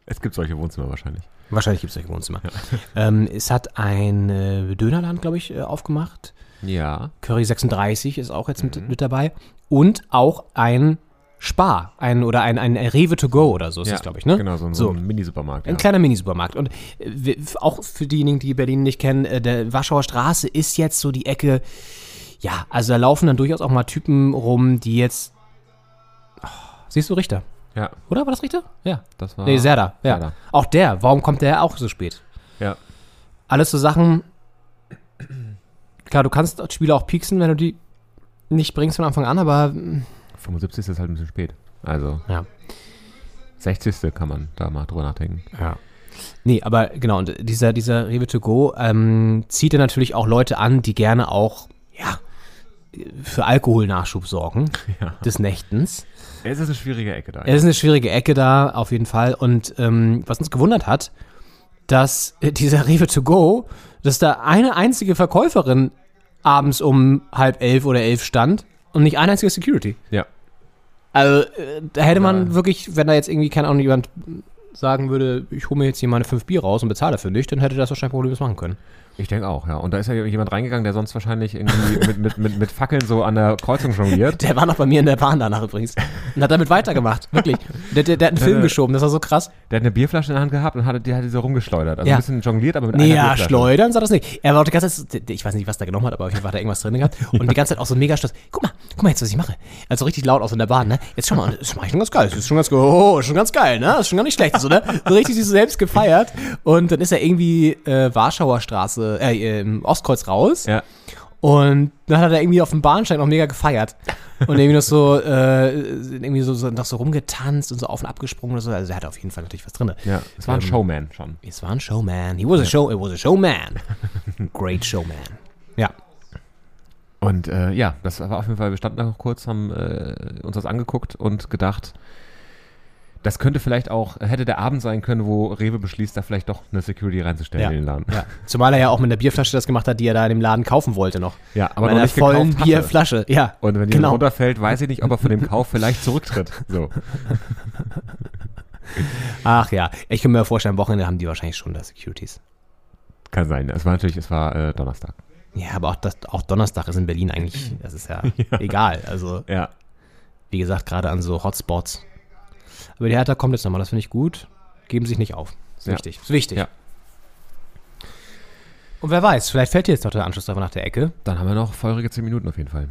Es gibt solche Wohnzimmer wahrscheinlich. wahrscheinlich gibt es solche Wohnzimmer. Ähm, es hat ein äh, Dönerland, glaube ich, äh, aufgemacht. Ja. Curry 36 ist auch jetzt mit, mit dabei. Und auch ein Spar, ein oder ein, ein Rewe to go oder so ist ja. das, glaube ich, ne? Genau, so, ein- so ein Mini-Supermarkt. Ein Ja. kleiner Minisupermarkt. Und äh, auch für diejenigen, die Berlin nicht kennen, äh, der Warschauer Straße ist jetzt so die Ecke. Ja, also da laufen dann durchaus auch mal Typen rum, die jetzt Siehst du Richter? Ja, Oder war das Richter? Ja. das war. Nee, Serda. Ja. Serdar. Auch der. Warum kommt der auch so spät? Ja. Alles so Sachen. Klar, du kannst Spieler auch pieksen, wenn du die nicht bringst von Anfang an, aber mm, 75 ist halt ein bisschen spät. Also ja. 60. kann man da mal drüber nachdenken. Ja. Nee, aber genau, und dieser, dieser Rewe to go ähm, zieht ja natürlich auch Leute an, die gerne auch, ja, für Alkoholnachschub sorgen Ja. des Nächtens. Es ist eine schwierige Ecke da. Es ist eine schwierige Ecke da, auf jeden Fall. Und ähm, was uns gewundert hat, dass äh, dieser Rewe to go, dass da eine einzige Verkäuferin abends um halb elf oder elf stand und nicht ein einziger Security. Ja. Also äh, da hätte man wirklich, wenn da jetzt irgendwie, keine Ahnung, jemand sagen würde, ich hole mir jetzt hier meine fünf Bier raus und bezahle dafür nicht, dann hätte das wahrscheinlich problemlos machen können. Ich denke auch, ja. Und da ist ja jemand reingegangen, der sonst wahrscheinlich irgendwie mit, mit, mit, mit Fackeln so an der Kreuzung jongliert. Der war noch bei mir in der Bahn danach übrigens und hat damit weitergemacht, wirklich. Der, der, der hat einen Film geschoben, das war so krass. Der hat eine Bierflasche in der Hand gehabt und hat, die hat die so rumgeschleudert. Also Ja. ein bisschen jongliert, aber mit Nee, einer ja, Bierflasche. schleudern sah das nicht. Er war auch die ganze Zeit, ich weiß nicht, was der genommen hat, aber auf jeden Fall hat er irgendwas drin gehabt. Und die ganze Zeit auch so mega stolz. Guck mal, guck mal jetzt, was ich mache. Also richtig laut aus in der Bahn, ne? Jetzt schau mal, das ist schon ganz geil. Das ist schon ganz, oh, schon ganz geil, ne? Das ist schon gar nicht schlecht, so, ne? So richtig sich selbst gefeiert. Und dann ist er irgendwie äh, Warschauer Straße, äh, im Ostkreuz raus. Ja. Und dann hat er irgendwie auf dem Bahnsteig noch mega gefeiert. Und irgendwie noch so, äh, irgendwie so, so, noch so rumgetanzt und so auf und abgesprungen oder so. Also er hatte auf jeden Fall natürlich was drin. Ja, es war ein Ähm, Showman schon. Es war ein Showman. He was a show, it was a showman. Great showman. Ja. Und äh, ja, das war auf jeden Fall, wir standen da noch kurz, haben äh, uns das angeguckt und gedacht, das könnte vielleicht auch, hätte der Abend sein können, wo Rewe beschließt, da vielleicht doch eine Security reinzustellen Ja. in den Laden. ja. Zumal er ja auch mit einer Bierflasche das gemacht hat, die er da in dem Laden kaufen wollte noch. Ja, aber Mit einer vollen hatte. Bierflasche. Ja. Und wenn die genau. runterfällt, weiß ich nicht, ob er von dem Kauf vielleicht zurücktritt. So. Ach ja. Ich kann mir vorstellen, am Wochenende haben die wahrscheinlich schon da Securities. Kann sein. Es war natürlich, es war äh, Donnerstag. Ja, aber auch, das, auch Donnerstag ist in Berlin eigentlich, das ist ja, egal. Also, Ja. wie gesagt, gerade an so Hotspots. Aber die Hertha kommt jetzt nochmal, das finde ich gut. Geben sich nicht auf. Ist Ja. wichtig. Ist wichtig. Ja. Und wer weiß, vielleicht fällt dir jetzt noch der Anschluss einfach nach der Ecke. Dann haben wir noch feurige 10 Minuten auf jeden Fall.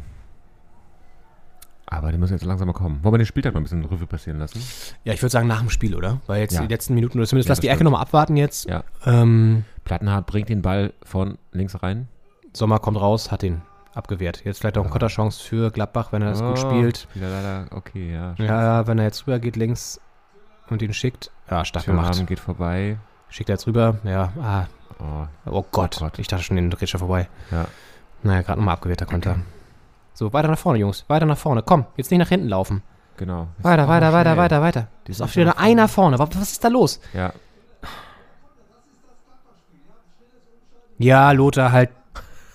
Aber die müssen jetzt langsam mal kommen. Wollen wir den Spieltag mal ein bisschen Revue passieren lassen? Ja, ich würde sagen nach dem Spiel, oder? Weil jetzt Ja. die letzten Minuten, oder zumindest Ja, lass die Ecke nochmal abwarten jetzt. Ja. Ähm, Plattenhardt bringt den Ball von links rein. Sommer kommt raus, hat ihn abgewehrt. Jetzt vielleicht auch eine Konterchance für Gladbach, wenn er das gut Oh, spielt. Wieder leider, okay, ja. Ja, ja, wenn er jetzt rüber geht links und ihn schickt. Ja, stark Türrahmen gemacht. geht vorbei. Schickt er jetzt rüber. Ja, ah, Oh, oh Gott. Gott. Ich dachte schon, den dreht schon vorbei. ja. Naja, gerade nochmal abgewehrter Konter. So, weiter nach vorne, Jungs. Weiter nach vorne. Komm, jetzt nicht nach hinten laufen. Genau. Weiter, weiter, noch weiter, schnell. weiter, weiter. Die Ist auch wieder nur einer vorne. Was ist da los? Ja. Ja, Lothar, halt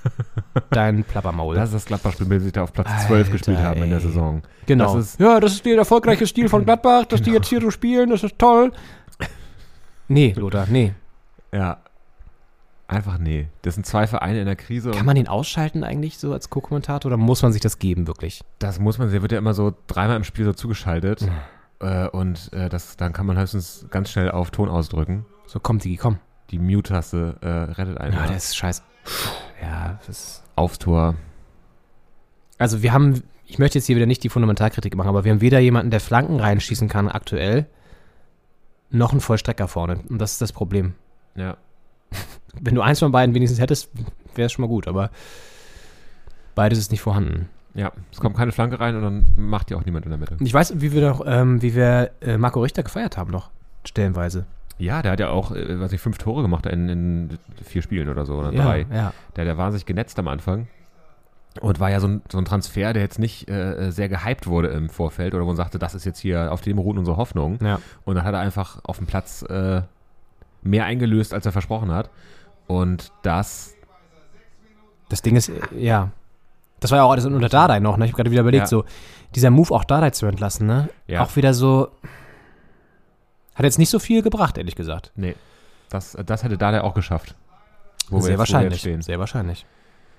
dein Plappermaul. Das ist das Gladbach-Spiel, dem sie da auf Platz 12 Alter, gespielt haben in der. Saison. Genau. Das ist, ja, das ist der erfolgreiche Stil von Gladbach, dass die jetzt hier so spielen, das ist toll. Nee, Lothar, nee. ja. Einfach nee. Das sind zwei Vereine in der Krise Kann man den ausschalten eigentlich so als Co-Kommentator oder muss man sich das geben, wirklich? das muss man, der wird ja immer so dreimal im Spiel so zugeschaltet. Äh, und äh, das, dann kann man höchstens ganz schnell auf Ton ausdrücken. So, komm, Digi, komm. Die Mute-Taste äh, rettet einen. Ja, Ja, der ist scheiße. Ja, das ist. Aufs Tor. Also, wir haben, ich möchte jetzt hier wieder nicht die Fundamentalkritik machen, aber wir haben weder jemanden, der Flanken reinschießen kann aktuell, noch einen Vollstrecker vorne. Und das ist das Problem. Ja. Wenn du eins von beiden wenigstens hättest, wäre es schon mal gut, aber beides ist nicht vorhanden. Ja, es kommt keine Flanke rein und dann macht die auch niemand in der Mitte. Ich weiß, wie wir noch, ähm, wie wir äh, Marco Richter gefeiert haben noch, stellenweise. Ja, der hat ja auch, äh, was ich, fünf Tore gemacht in, in vier Spielen oder so, oder Ja, drei. ja. Der, der war sich genetzt am Anfang. Und war ja so ein, so ein Transfer, der jetzt nicht äh, sehr gehypt wurde im Vorfeld oder wo man sagte, das ist jetzt hier, auf dem ruhen unsere Hoffnungen. Ja. Und dann hat er einfach auf dem Platz äh, mehr eingelöst, als er versprochen hat. Und das, Das Ding ist, äh, ja. Das war ja auch alles unter Dardai noch, ne? Ich habe gerade wieder überlegt, Ja. so, dieser Move auch Dardai zu entlassen, ne? Ja. Auch wieder so. Hat jetzt nicht so viel gebracht, ehrlich gesagt. nee, das, das hätte Dada auch geschafft. Wo wir Sehr jetzt- wahrscheinlich. Sehr wahrscheinlich.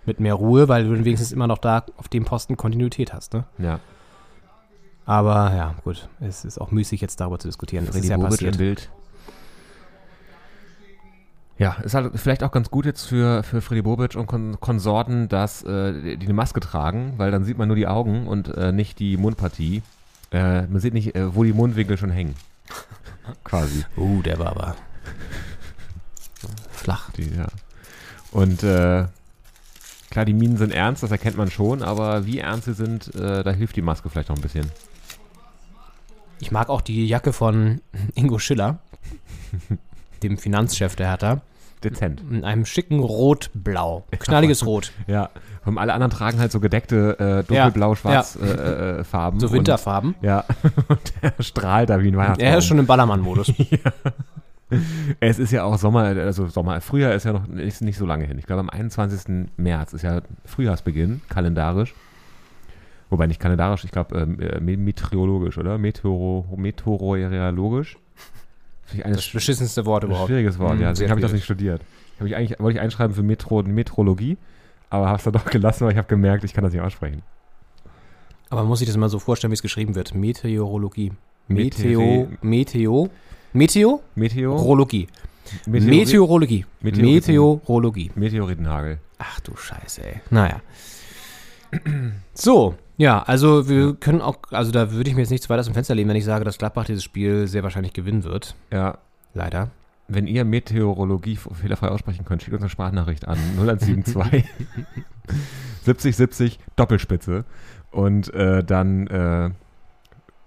Mit mehr Ruhe, weil du wenigstens immer noch da auf dem Posten Kontinuität hast, ne? Ja. Aber ja, gut. Es ist auch müßig, jetzt darüber zu diskutieren. Das Freddy ist ja Bobic passiert. im Bild. Ja, ist halt vielleicht auch ganz gut jetzt für, für Freddy Bobic und Kon Konsorten, dass äh, die eine Maske tragen, weil dann sieht man nur die Augen und äh, nicht die Mundpartie. Äh, man sieht nicht, äh, wo die Mundwinkel schon hängen. Quasi. Uh, der war aber flach. Die, ja. Und äh, klar, die Minen sind ernst, das erkennt man schon, aber wie ernst sie sind, äh, da hilft die Maske vielleicht noch ein bisschen. Ich mag auch die Jacke von Ingo Schiller, dem Finanzchef der Hertha, Dezent. in einem schicken Rot-Blau. Knalliges Rot. Ja. Und alle anderen tragen halt so gedeckte äh, dunkelblau-schwarz Ja. äh, äh, Farben. So Winterfarben. Und, ja. Und der strahlt da wie ein Weihnachtsbaum. Er ist schon im Ballermann-Modus. Es ist ja auch Sommer, also Sommer, Frühjahr ist ja noch ist nicht so lange hin. Ich glaube, am 21. März ist ja Frühjahrsbeginn, kalendarisch. Wobei nicht kalendarisch, ich glaube ähm, äh, me- meteorologisch, oder? Meteoro, meteorologisch. Das beschissenste Wort ein überhaupt. schwieriges Wort, Mhm, ja. Deswegen habe ich das nicht studiert. Hab ich eigentlich, wollte ich einschreiben für Metro, Metrologie, aber habe es dann doch gelassen, weil ich habe gemerkt, ich kann das nicht aussprechen. Aber man muss sich das mal so vorstellen, wie es geschrieben wird. Meteorologie. Meteo- Meteo. Meteo. Meteorologie. Meteoriten. Meteorologie. Meteoritenhagel. Ach du Scheiße, ey. Naja. So, ja, also wir können auch, also da würde ich mir jetzt nicht zu weit aus dem Fenster lehnen, wenn ich sage, dass Gladbach dieses Spiel sehr wahrscheinlich gewinnen wird. Ja, Leider. Wenn ihr Meteorologie fehlerfrei aussprechen könnt, schickt uns eine Sprachnachricht an 0172 70 70 Doppelspitze und äh, dann äh,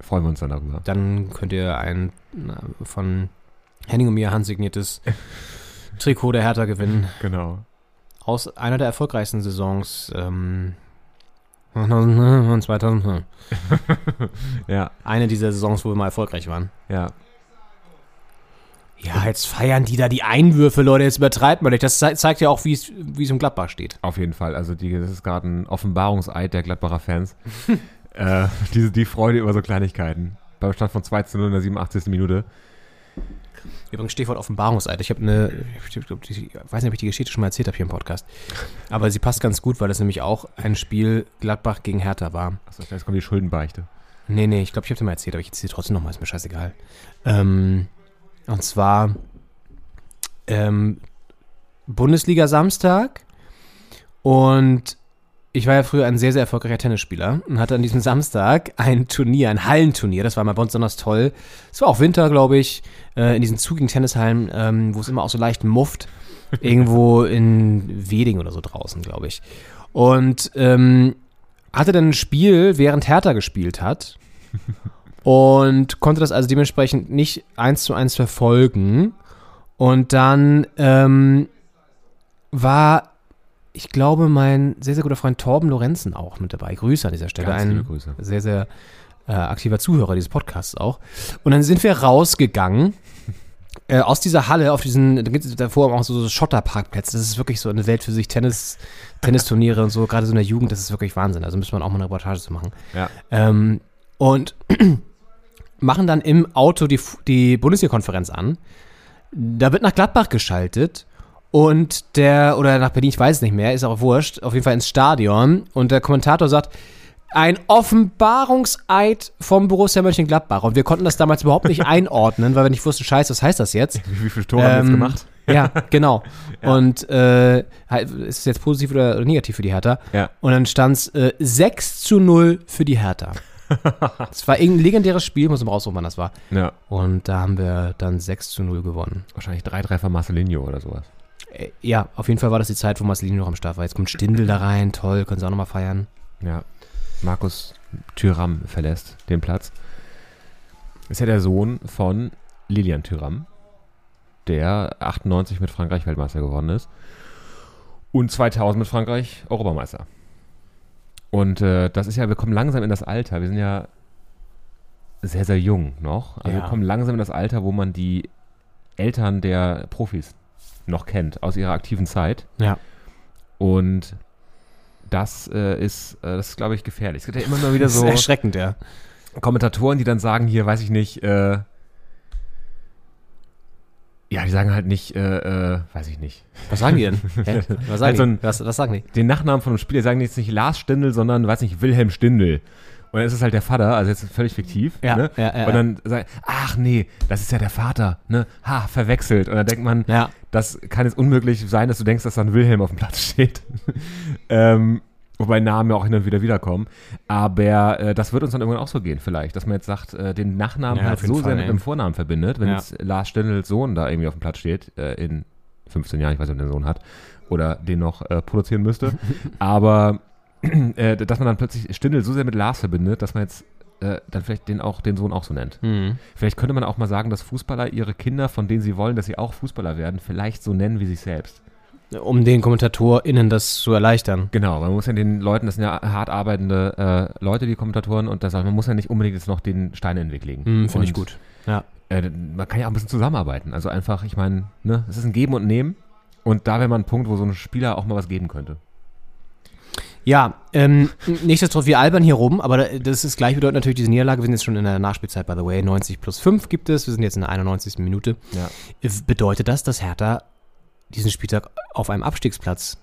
freuen wir uns dann darüber. Dann könnt ihr ein na, von Henning und mir handsigniertes Trikot der Hertha gewinnen. Genau. Aus einer der erfolgreichsten Saisons ähm, 2000. Ja, Eine dieser Saisons, wo wir mal erfolgreich waren. ja. Ja, jetzt feiern die da die Einwürfe, Leute. Jetzt übertreibt man nicht. Das ze zeigt ja auch, wie es im Gladbach steht. Auf jeden Fall. Also die, das ist gerade ein Offenbarungseid der Gladbacher Fans. äh, diese, die Freude über so Kleinigkeiten. Beim Stand von 2 zu 0 in der 87. Minute. Übrigens Stichwort Offenbarungseid. Ich habe eine, ich, glaub, die- ich weiß nicht, ob ich die Geschichte schon mal erzählt habe hier im Podcast. Aber sie passt ganz gut, weil das nämlich auch ein Spiel Gladbach gegen Hertha war. Achso, jetzt kommt die Schuldenbeichte. Nee, nee, ich glaube, ich habe dir mal erzählt, aber ich erzähle trotzdem nochmal, ist mir scheißegal. Ähm, und zwar ähm, Bundesliga Samstag und ich war ja früher ein sehr, sehr erfolgreicher Tennisspieler und hatte an diesem Samstag ein Turnier, ein Hallenturnier, das war mal besonders toll. Es war auch Winter, glaube ich, äh, in diesen zugigen Tennishallen, ähm, wo es immer auch so leicht mufft, irgendwo in Weding oder so draußen, glaube ich. Und ähm, hatte dann ein Spiel, während Hertha gespielt hat und konnte das also dementsprechend nicht eins zu eins verfolgen. Und dann ähm, war, ich glaube, mein sehr, sehr guter Freund Torben Lorenzen auch mit dabei. Grüße an dieser Stelle. Ganz ein Grüße. sehr, sehr äh, aktiver Zuhörer dieses Podcasts auch. Und dann sind wir rausgegangen. Äh, aus dieser Halle auf diesen, da gibt es davor auch so, so Schotterparkplätze. Das ist wirklich so eine Welt für sich. Tennis, Tennisturniere und so, gerade so in der Jugend, das ist wirklich Wahnsinn. Also müsste man auch mal eine Reportage zu machen. Ja. Ähm, und machen dann im Auto die, die Bundesliga-Konferenz an. Da wird nach Gladbach geschaltet und der, oder nach Berlin, ich weiß es nicht mehr, ist auch wurscht, auf jeden Fall ins Stadion und der Kommentator sagt, ein Offenbarungseid vom Borussia Mönchengladbach. Und wir konnten das damals überhaupt nicht einordnen, weil wir nicht wussten, scheiße, was heißt das jetzt? Wie, viele Tore haben wir jetzt Ähm, gemacht? Ja, genau. Und äh, halt, ist es jetzt positiv oder oder negativ für die Hertha? Ja. Und dann stand es äh, 6 zu 0 für die Hertha. Es war irgendein legendäres Spiel, muss man raussuchen, wann das war. Ja. Und da haben wir dann 6 zu 0 gewonnen. Wahrscheinlich 3-3 von Marcelinho oder sowas. Äh, ja, auf jeden Fall war das die Zeit, wo Marcelino noch am Start war. Jetzt kommt Stindl da rein, toll, können sie auch nochmal feiern. Ja. Markus Thüram verlässt den Platz. Ist ja der Sohn von Lilian Thüram, der 98 mit Frankreich Weltmeister geworden ist und 2000 mit Frankreich Europameister. Und äh, das ist ja, wir kommen langsam in das Alter. Wir sind ja sehr, sehr jung noch. Also Ja. wir kommen langsam in das Alter, wo man die Eltern der Profis noch kennt aus ihrer aktiven Zeit. Ja. Und das äh, ist, äh, das ist, glaube ich, gefährlich. Es gibt ja immer mal wieder Das ist so erschreckend, ja. Kommentatoren, die dann sagen, hier, weiß ich nicht, äh, ja, die sagen halt nicht, äh, äh, weiß ich nicht, Was sagen die denn? Hä? Was sagen Also die? Was, was sagen die? den Nachnamen von einem Spieler sagen die jetzt nicht Lars Stindl, sondern, weiß nicht, Wilhelm Stindl. Und dann ist es halt der Vater, also jetzt völlig fiktiv. Ja, ne? ja, ja, Und dann sagt, ach nee, das ist ja der Vater, ne? Ha, verwechselt. Und dann denkt man, Ja. das kann jetzt unmöglich sein, dass du denkst, dass da ein Wilhelm auf dem Platz steht. ähm, Wobei Namen ja auch hin und wieder wiederkommen. Aber äh, das wird uns dann irgendwann auch so gehen, vielleicht, dass man jetzt sagt, äh, den Nachnamen Ja, halt so Fall, sehr mit dem Vornamen verbindet, wenn jetzt Lars Stendels Sohn da irgendwie auf dem Platz steht, äh, in 15 Jahren, ich weiß nicht, ob der Sohn hat, oder den noch äh, produzieren müsste. Aber äh, dass man dann plötzlich Stindl so sehr mit Lars verbindet, dass man jetzt äh, dann vielleicht den auch den Sohn auch so nennt. Mhm. Vielleicht könnte man auch mal sagen, dass Fußballer ihre Kinder, von denen sie wollen, dass sie auch Fußballer werden, vielleicht so nennen wie sich selbst. Um den KommentatorInnen das zu erleichtern. Genau, man muss ja den Leuten, das sind ja hart arbeitende äh, Leute, die Kommentatoren, und das, man muss ja nicht unbedingt jetzt noch den Stein in den Weg legen. Mhm, Finde ich gut. Ja. Äh, man kann ja auch ein bisschen zusammenarbeiten. Also einfach, ich meine, ne, es ist ein Geben und Nehmen. Und da wäre mal ein Punkt, wo so ein Spieler auch mal was geben könnte. Ja, ähm, nichtsdestotrotz, wir albern hier rum, aber da- das ist gleichbedeutend natürlich diese Niederlage. Wir sind jetzt schon in der Nachspielzeit, by the way. 90 plus 5 gibt es. Wir sind jetzt in der 91. Minute. Ja. Bedeutet das, dass Hertha diesen Spieltag auf einem Abstiegsplatz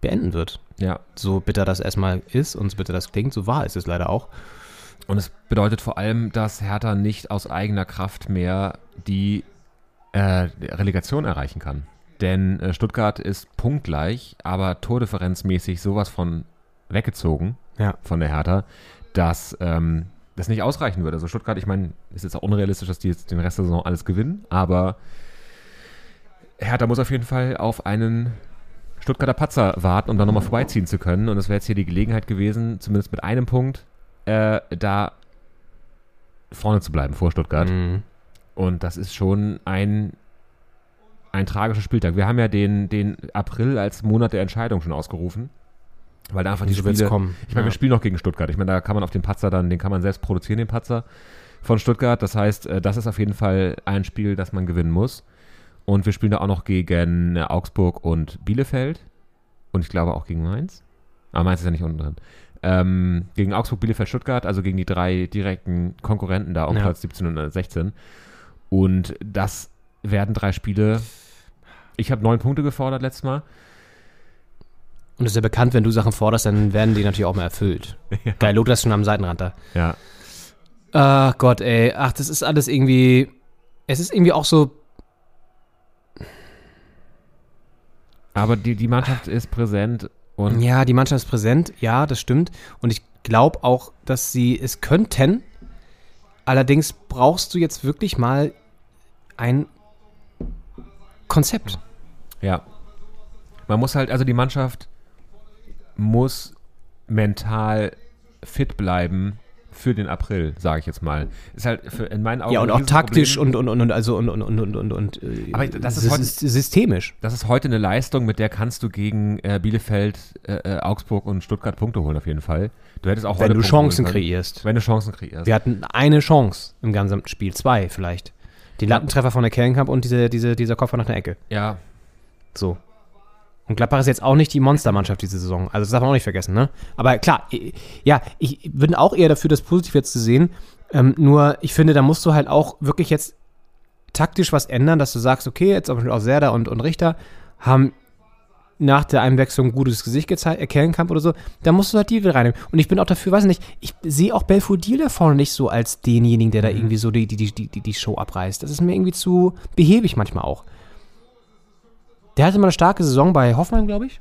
beenden wird? Ja. So bitter das erstmal ist und so bitter das klingt, so wahr ist es leider auch. Und es bedeutet vor allem, dass Hertha nicht aus eigener Kraft mehr die äh, Relegation erreichen kann. Denn äh, Stuttgart ist punktgleich, aber tordifferenzmäßig sowas von weggezogen Ja. von der Hertha, dass ähm, das nicht ausreichen würde. Also Stuttgart, ich meine, es ist jetzt auch unrealistisch, dass die jetzt den Rest der Saison alles gewinnen, aber Hertha muss auf jeden Fall auf einen Stuttgarter Patzer warten, um dann nochmal vorbeiziehen zu können. Und das wäre jetzt hier die Gelegenheit gewesen, zumindest mit einem Punkt, äh, da vorne zu bleiben vor Stuttgart. Mhm. Und das ist schon ein, ein tragischer Spieltag. Wir haben ja den, den April als Monat der Entscheidung schon ausgerufen. Weil da einfach die So Spiele, kommen. ich meine, Ja. wir spielen noch gegen Stuttgart. Ich meine, da kann man auf den Patzer dann, den kann man selbst produzieren, den Patzer von Stuttgart. Das heißt, äh, das ist auf jeden Fall ein Spiel, das man gewinnen muss. Und wir spielen da auch noch gegen äh, Augsburg und Bielefeld. Und ich glaube auch gegen Mainz. Aber Mainz ist ja nicht unten drin. Ähm, gegen Augsburg, Bielefeld, Stuttgart, also gegen die drei direkten Konkurrenten da um Ja. Platz 17 und äh, 16. Und das werden drei Spiele. Ich habe neun Punkte gefordert letztes Mal. Und es ist ja bekannt, wenn du Sachen forderst, dann werden die natürlich auch mal erfüllt. Geil, Lothar ist schon am Seitenrand da. Ja. Ach Gott, ey. Ach, das ist alles irgendwie. Es ist irgendwie auch so. Aber die, die Mannschaft ist präsent und Ja, die Mannschaft ist präsent, ja, das stimmt. Und ich glaube auch, dass sie es könnten. Allerdings brauchst du jetzt wirklich mal ein Konzept. Ja. Man muss halt, also die Mannschaft muss mental fit bleiben für den April, sage ich jetzt mal. Ist halt für, in meinen Augen Ja, und auch taktisch und, und, und, also und, und, und, und, und, äh, Aber das ist heute- systemisch. Das ist heute eine Leistung, mit der kannst du gegen äh, Bielefeld, äh, äh, Augsburg und Stuttgart Punkte holen auf jeden Fall. Du hättest auch Wenn du Punkte Chancen kreierst. Wenn du Chancen kreierst. Wir hatten eine Chance im gesamten Spiel, zwei vielleicht. Den Lattentreffer von der Kellenkamp und diese, diese, dieser Kopf nach der Ecke. Ja, So. Und Gladbach ist jetzt auch nicht die Monstermannschaft diese Saison. Also das darf man auch nicht vergessen, ne? Aber klar, ja, ich bin auch eher dafür, das positiv jetzt zu sehen. Ähm, nur, ich finde, da musst du halt auch wirklich jetzt taktisch was ändern, dass du sagst, okay, jetzt zum Beispiel auch Serda und, und Richter haben nach der Einwechslung ein gutes Gesicht gezeigt, äh, Kellenkamp oder so, da musst du halt die wieder reinnehmen. Und ich bin auch dafür, weiß nicht, ich sehe auch Belfodil da vorne nicht so als denjenigen, der da irgendwie so die, die, die, die, die Show abreißt. Das ist mir irgendwie zu behäbig manchmal auch. Der hatte mal eine starke Saison bei Hoffmann, glaube ich.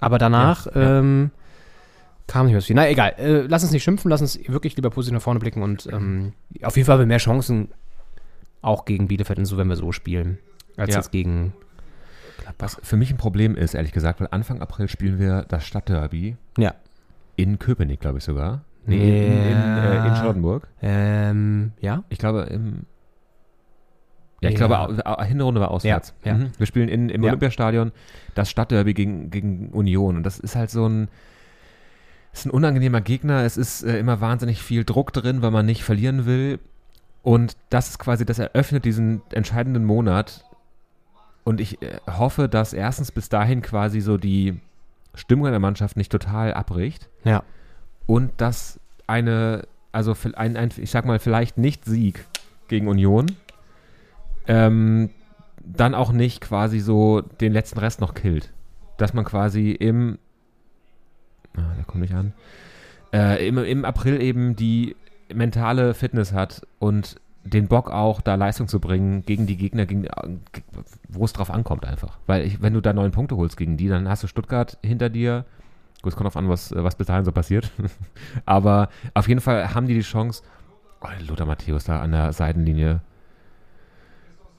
Aber danach Ja, ja. Ähm, kam nicht mehr so viel. Na egal, äh, lass uns nicht schimpfen, lass uns wirklich lieber positiv nach vorne blicken und ähm, auf jeden Fall haben wir mehr Chancen auch gegen Bielefeld und so, wenn wir so spielen, als Ja. jetzt gegen. was für mich ein Problem ist, ehrlich gesagt, weil Anfang April spielen wir das Stadtderby Ja. in Köpenick, glaube ich sogar. Nee, in, in, äh, in Ja. Charlottenburg. Ähm, ja. Ich glaube, im. Ja, ich glaube, au- au- Hinrunde war auswärts. Ja, ja. Mhm. Wir spielen in, im Ja. Olympiastadion das Stadtderby gegen, gegen Union. Und das ist halt so ein. Ist ein unangenehmer Gegner. Es ist äh, immer wahnsinnig viel Druck drin, weil man nicht verlieren will. Und das ist quasi, das eröffnet diesen entscheidenden Monat. Und ich äh, hoffe, dass erstens bis dahin quasi so die Stimmung in der Mannschaft nicht total abbricht Ja. und dass eine, also ein, ein, ich sag mal, vielleicht nicht Sieg gegen Union, ähm, dann auch nicht quasi so den letzten Rest noch killt. Dass man quasi im, ah, der kommt nicht an, äh, im, im April eben die mentale Fitness hat und den Bock auch, da Leistung zu bringen gegen die Gegner, gegen, wo es drauf ankommt einfach. Weil ich, wenn du da neun Punkte holst gegen die, dann hast du Stuttgart hinter dir, Gut, es kommt auf an, was, was bis dahin so passiert. Aber auf jeden Fall haben die die Chance. Oh, Lothar Matthäus da an der Seitenlinie.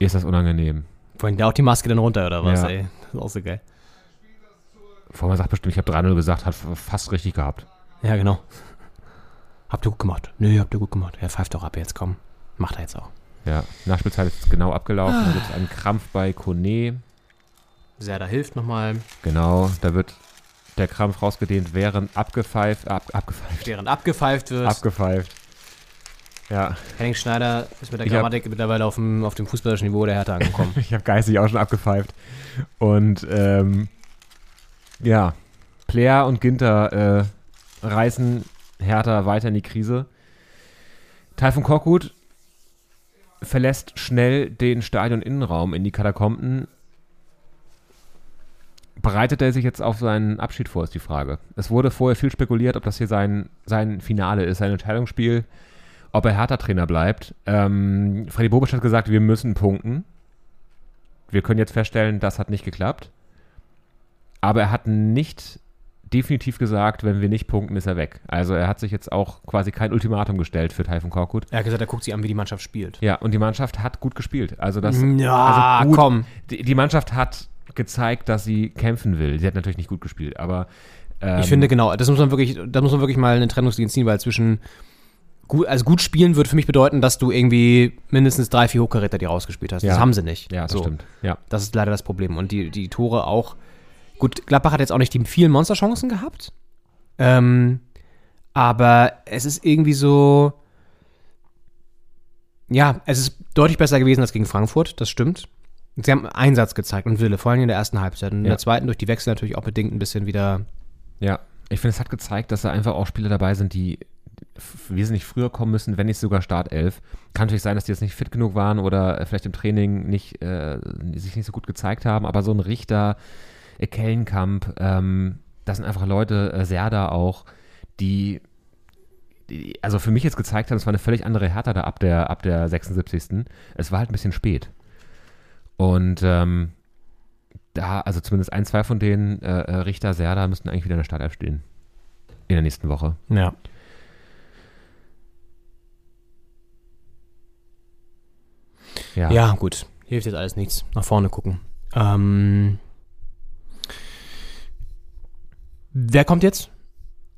Ist das unangenehm. Vorhin auch die Maske dann runter, oder was, Ja. ey? Das ist auch so geil. Vorher sagt bestimmt, ich habe 3-0 gesagt, hat fast richtig gehabt. Ja, genau. Habt ihr gut gemacht? Nö, habt ihr gut gemacht. Ja, pfeift doch ab jetzt, komm. Macht er jetzt auch. Ja, Nachspielzeit ist genau abgelaufen. Da gibt es einen Krampf bei Kone. Serda hilft nochmal. Genau, da wird der Krampf rausgedehnt, während abgepfeift, ab, abgepfeift, Während abgepfeift wird. abgepfeift. Ja, Henning Schneider ist mit der Ich hab- Grammatik mittlerweile auf dem, auf dem fußballerischen Niveau der Hertha angekommen. ich habe geistig auch schon abgepfeift. Und ähm, ja, Player und Ginter äh, reißen Hertha weiter in die Krise. Taifun Korkut verlässt schnell den Stadion-Innenraum in die Katakomben. Bereitet er sich jetzt auf seinen Abschied vor, ist die Frage. Es wurde vorher viel spekuliert, ob das hier sein, sein Finale ist, sein Entscheidungsspiel, ob er Hertha-Trainer bleibt. Ähm, Freddy Bobic hat gesagt, wir müssen punkten. Wir können jetzt feststellen, das hat nicht geklappt. Aber er hat nicht definitiv gesagt, wenn wir nicht punkten, ist er weg. Also er hat sich jetzt auch quasi kein Ultimatum gestellt für Taifun Korkut. er hat gesagt, er guckt sich an, wie die Mannschaft spielt. Ja, und die Mannschaft hat gut gespielt. Also das, Ja, also gut, komm. Die, die Mannschaft hat gezeigt, dass sie kämpfen will. Sie hat natürlich nicht gut gespielt, aber ähm, Ich finde genau, das muss man wirklich, da muss man wirklich mal eine Trennungslinie ziehen, weil zwischen gut, also gut spielen würde für mich bedeuten, dass du irgendwie mindestens drei, vier Hochkaräter die rausgespielt hast. Das Ja. haben sie nicht. ja, das So. stimmt. Ja, Das ist leider das Problem. Und die, die Tore auch. Gut, Gladbach hat jetzt auch nicht die vielen Monsterchancen gehabt. Ähm, aber es ist irgendwie so. Ja, es ist deutlich besser gewesen als gegen Frankfurt, das stimmt. Sie haben Einsatz gezeigt und Wille, vor allem in der ersten Halbzeit. Und in Ja. der zweiten durch die Wechsel natürlich auch bedingt ein bisschen wieder. ja. Ich finde, es hat gezeigt, dass da einfach auch Spieler dabei sind, die wesentlich früher kommen müssen, wenn nicht sogar Startelf. Kann natürlich sein, dass die jetzt nicht fit genug waren oder äh, vielleicht im Training nicht, äh, sich nicht so gut gezeigt haben, aber so ein Richter, äh, Kellenkamp, ähm, das sind einfach Leute, äh, Serda auch, die, die, also für mich jetzt gezeigt haben, es war eine völlig andere Hertha da ab der, ab der 76. Es war halt ein bisschen spät. Und ähm, da, also zumindest ein, zwei von denen, äh, äh, Richter, Serda, müssten eigentlich wieder in der Startelf stehen. In der nächsten Woche. Ja. Ja. Ja, gut. Hilft jetzt alles nichts. Nach vorne gucken. Ähm, wer kommt jetzt?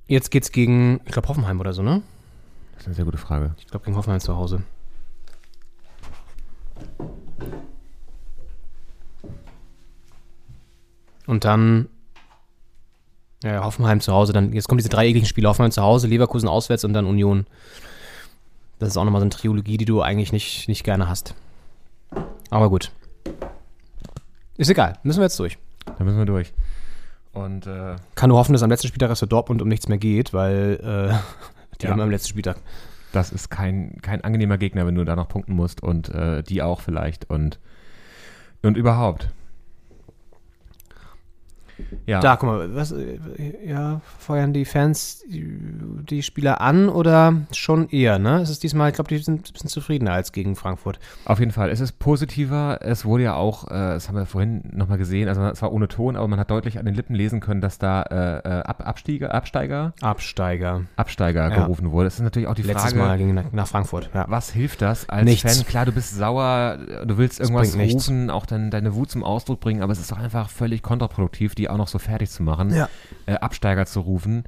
Jetzt geht's gegen, ich glaube, Hoffenheim oder so, ne? Das ist eine sehr gute Frage. Ich glaube, gegen Hoffenheim zu Hause. Und dann ja, Hoffenheim zu Hause. Dann, jetzt kommen diese drei ekligen Spiele. Hoffenheim zu Hause, Leverkusen auswärts und dann Union. Das ist auch nochmal so eine Trilogie, die du eigentlich nicht, nicht gerne hast. Aber gut. Ist egal. Müssen wir jetzt durch. Da müssen wir durch. Und äh, Kann nur hoffen, dass am letzten Spieltag es für Dortmund um nichts mehr geht, weil äh, die Ja. haben am letzten Spieltag. das ist kein, kein angenehmer Gegner, wenn du da noch punkten musst und äh, die auch vielleicht und, und überhaupt. Ja, Da, guck mal, was, äh, ja, feuern die Fans die, Spieler an oder schon eher, ne? Es ist diesmal, ich glaube, die sind ein bisschen zufriedener als gegen Frankfurt. auf jeden Fall. Es ist positiver. Es wurde ja auch, äh, das haben wir vorhin nochmal gesehen, also es war ohne Ton, aber man hat deutlich an den Lippen lesen können, dass da äh, äh, Ab Absteiger, Absteiger, Absteiger. Absteiger Ja. gerufen wurde. Das ist natürlich auch die Letztes Frage. Mal ging nach, nach Frankfurt, ja. Was hilft das als Nichts. Fan? Klar, du bist sauer, du willst irgendwas rufen, auch dann deine Wut zum Ausdruck bringen, aber es ist doch einfach völlig kontraproduktiv, die auch noch so fertig zu machen, Ja. äh, Absteiger zu rufen.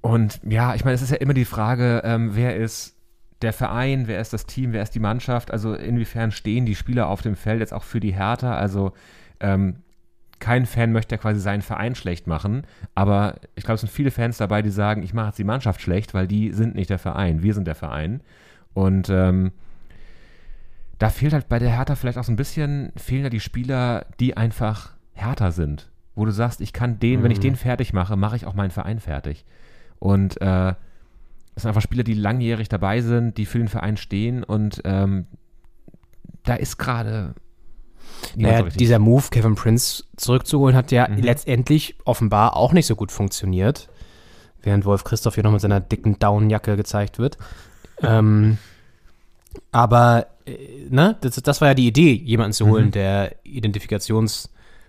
Und ja, ich meine, es ist ja immer die Frage, ähm, wer ist der Verein, wer ist das Team, wer ist die Mannschaft, also inwiefern stehen die Spieler auf dem Feld jetzt auch für die Hertha, also ähm, kein Fan möchte ja quasi seinen Verein schlecht machen, aber ich glaube, es sind viele Fans dabei, die sagen, ich mache jetzt die Mannschaft schlecht, weil die sind nicht der Verein, wir sind der Verein. Und ähm, da fehlt halt bei der Hertha vielleicht auch so ein bisschen, fehlen da die Spieler, die einfach härter sind. Wo du sagst, ich kann den, wenn ich den fertig mache, mache ich auch meinen Verein fertig. Und äh, es sind einfach Spieler, die langjährig dabei sind, die für den Verein stehen und ähm, da ist gerade Naja, so dieser Move, Kevin Prince zurückzuholen, hat ja Mhm. letztendlich offenbar auch nicht so gut funktioniert. Während Wolf Christoph hier noch mit seiner dicken Downjacke gezeigt wird. ähm, aber, äh, ne, das, das war ja die Idee, jemanden zu holen, Mhm. der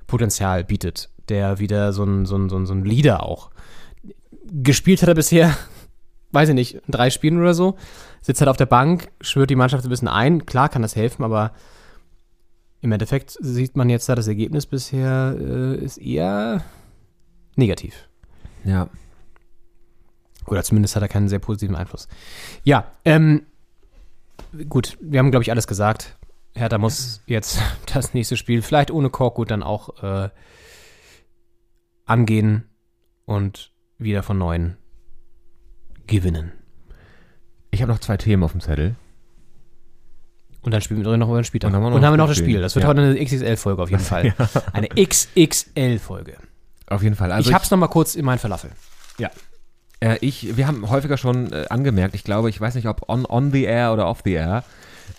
Identifikationspotenzial bietet. der wieder so ein, so ein, so ein, so ein Leader auch. Gespielt hat er bisher, weiß ich nicht, drei Spielen oder so. Sitzt halt auf der Bank, schwört die Mannschaft ein bisschen ein. Klar kann das helfen, aber im Endeffekt sieht man jetzt da, das Ergebnis bisher äh, ist eher negativ. Ja. Oder zumindest hat er keinen sehr positiven Einfluss. Ja, ähm, gut, wir haben, glaube ich, alles gesagt. Hertha muss jetzt das nächste Spiel, vielleicht ohne Korkut, dann auch äh, angehen und wieder von neuem gewinnen. Ich habe noch zwei Themen auf dem Zettel. Und dann spielen wir noch über den Spieltag. Und dann haben wir noch Und haben wir noch das Spiel. Spiel. Das wird Ja. heute eine XXL-Folge auf jeden Fall. Eine XXL-Folge. Auf jeden Fall. Also ich hab's noch mal kurz in meinen Falafel. Äh, ich, wir haben häufiger schon äh, angemerkt, ich glaube, ich weiß nicht, ob on, on the air oder off the air,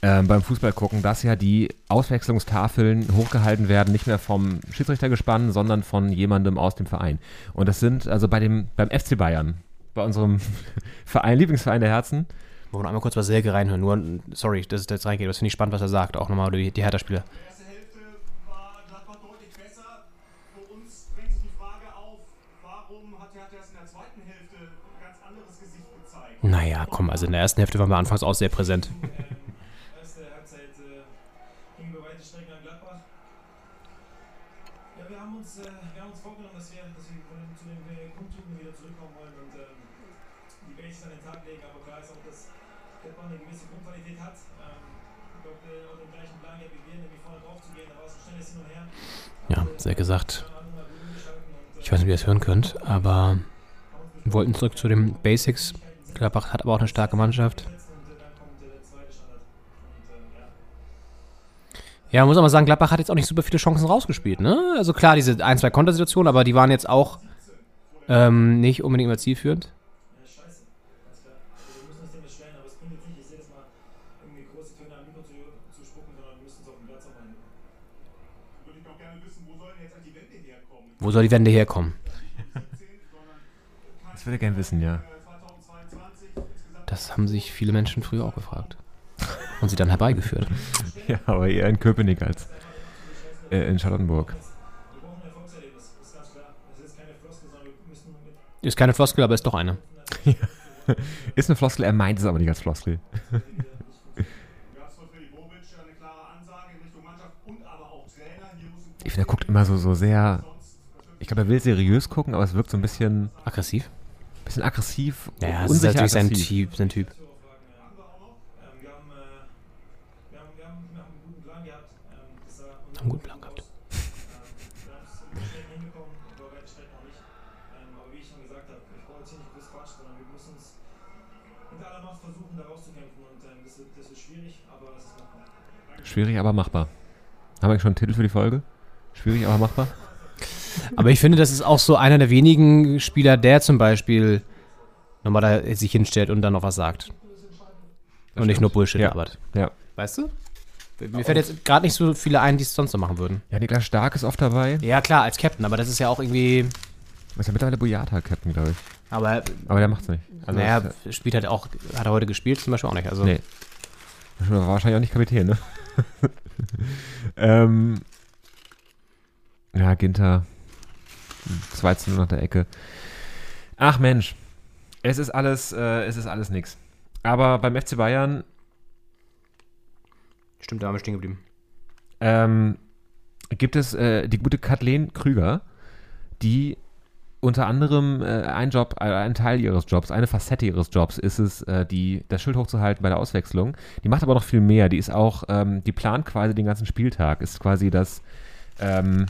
ähm, beim Fußball gucken, dass ja die Auswechslungstafeln hochgehalten werden, nicht mehr vom Schiedsrichtergespann, sondern von jemandem aus dem Verein. Und das sind also bei dem, beim FC Bayern, bei unserem Verein, Lieblingsverein der Herzen, Wollen wir einmal kurz was Selke reinhören. Nur, sorry, dass es da jetzt reingeht. Das finde ich spannend, was er sagt. Auch nochmal die, die Hertha-Spieler. Die erste Hälfte war Gladbach deutlich besser. Für uns drängt sich die Frage auf, warum hat Hertha erst in der zweiten Hälfte ein ganz anderes Gesicht gezeigt? Naja, komm, also in der ersten Hälfte waren wir anfangs auch sehr präsent. erste Halbzeit äh, gingen wir weite Strecken an Gladbach. Ja, wir haben uns, äh, wir haben uns vorgenommen, dass wir, dass wir von den, zu den äh, Grundtugenden wieder zurückkommen wollen und ähm, die Basics an den Tag legen. Aber klar ist auch, dass Gladbach eine gewisse Grundqualität hat. Ähm, ich glaube, äh, auch den gleichen Plan gehabt wie wir, nämlich vorne drauf zu gehen. Da war es ein schnelles Hin und Her. Ja, Selke sagt, ich weiß nicht, wie ihr das hören könnt, aber wir wollten zurück zu den Basics. Gladbach hat aber auch eine starke Mannschaft. Ja, man muss aber sagen, Gladbach hat jetzt auch nicht super viele Chancen rausgespielt, ne? Also klar, diese ein, zwei Kontersituationen, aber die waren jetzt auch ähm, nicht unbedingt immer zielführend. scheiße. Ganz klar. Also wir müssen uns dem beschweren, aber es bringt jetzt nicht, ich sehe das mal, irgendwie große Töne am Mikro zu, zu spucken, sondern wir müssen es auf dem Platz auch mal hinbekommen. Würde ich auch gerne wissen, wo soll denn jetzt eigentlich die Wende herkommen? Wo soll die Wende herkommen? das würde ich gerne wissen, ja. 2022 insgesamt Das haben sich viele Menschen früher auch gefragt. Und sie dann herbeigeführt. Ja, aber eher in Köpenick als äh, in Charlottenburg. Ist keine Floskel, aber ist doch eine. Ist eine Floskel, er meint es aber nicht als Floskel. Ich finde, er guckt immer so, so sehr. Ich glaube, er will seriös gucken, aber es wirkt so ein bisschen, Aggressiv? bisschen aggressiv, Ja, das ist natürlich sein aggressiv. Typ, sein Typ. Ähm, wir, haben, einen guten Plan gehabt. Das sah Haben einen guten Plan gehabt. Wir haben es über Strecken hinbekommen, über weite Strecken auch nicht. Aber wie ich schon gesagt habe, ich brauche jetzt hier nicht groß Quatsch, sondern wir müssen es mit aller Macht versuchen, da rauszukämpfen. Und das, wird, das wird schwierig, aber es ist machbar. Schwierig, aber machbar. Haben wir schon einen Titel für die Folge? Schwierig, aber machbar? Aber ich finde, das ist auch so einer der wenigen Spieler, der zum Beispiel nochmal da sich hinstellt und dann noch was sagt. und nicht nur Bullshit Ja. labert. Ja. Weißt du? Mir fällt jetzt gerade nicht so viele ein, die es sonst so machen würden. Ja, Niklas Stark ist oft dabei. Ja, klar, als Captain, aber das ist ja auch irgendwie. Ist ja mittlerweile Boyata-Captain, glaube ich. Aber, Aber der macht's nicht. Also naja, das- spielt halt auch, hat er heute gespielt, zum Beispiel auch nicht. Also, Nee. War wahrscheinlich auch nicht Kapitän, ne? ähm, ja, Ginter. 2 zu 0 nach der Ecke. Ach Mensch. Es ist alles, äh, es ist alles nix. Aber beim FC Bayern stimmt, da haben wir stehen geblieben. ähm, gibt es äh, die gute Kathleen Krüger, die unter anderem äh, ein Job, äh, ein Teil ihres Jobs, eine Facette ihres Jobs ist es, äh, die, das Schild hochzuhalten bei der Auswechslung. Die macht aber noch viel mehr. Die ist auch, ähm, die plant quasi den ganzen Spieltag, ist quasi das, ähm,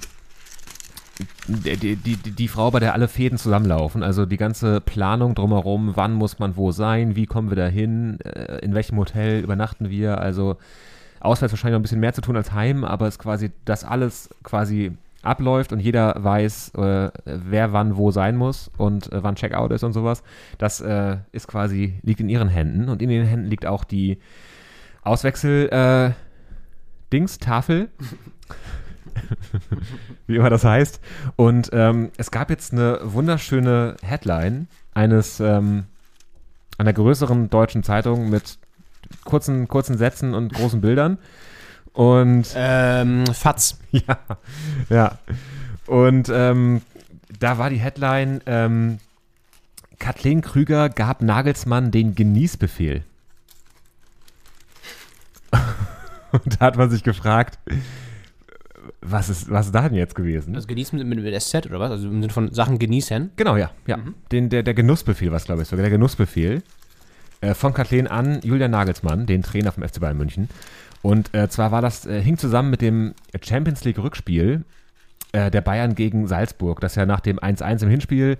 die, die, die, Frau, bei der alle Fäden zusammenlaufen. Also die ganze Planung drumherum, wann muss man wo sein, wie kommen wir da hin, äh, in welchem Hotel übernachten wir. Also auswärts wahrscheinlich noch ein bisschen mehr zu tun als heim, aber es ist quasi, dass alles quasi abläuft und jeder weiß, äh, wer wann wo sein muss und äh, wann Checkout ist und sowas. Das äh, ist quasi, liegt in ihren Händen und in ihren Händen liegt auch die Auswechsel äh. Wie immer das heißt. Und ähm, es gab jetzt eine wunderschöne Headline eines ähm, einer größeren deutschen Zeitung mit kurzen, kurzen Sätzen und großen Bildern. Und Ähm, Fatz. ja, ja. Und ähm, da war die Headline, ähm, Kathleen Krüger gab Nagelsmann den Genießbefehl. Und da hat man sich gefragt, was ist, was ist da denn jetzt gewesen? Also genießen mit, mit, SZ oder was? Also im Sinne von Sachen genießen. Genau, ja. ja. Den, der, der Genussbefehl, was glaube ich sogar. Der Genussbefehl äh, von Kathleen an Julian Nagelsmann, den Trainer vom FC Bayern München. Und äh, zwar war das, äh, hing zusammen mit dem Champions League Rückspiel äh, der Bayern gegen Salzburg. Das ja nach dem 1-1 im Hinspiel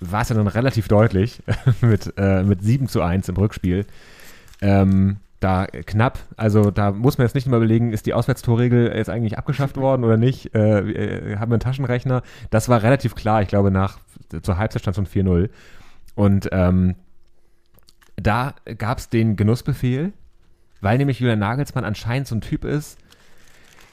war es ja dann relativ deutlich mit, äh, mit 7 zu 1 im Rückspiel. Ähm, da knapp, also da muss man jetzt nicht immer überlegen, ist die Auswärtstorregel jetzt eigentlich abgeschafft worden oder nicht? Äh, äh, haben wir einen Taschenrechner? Das war relativ klar, ich glaube, nach zur Halbzeit stand von 4-0. Und ähm, da gab es den Genussbefehl, weil nämlich Julian Nagelsmann anscheinend so ein Typ ist.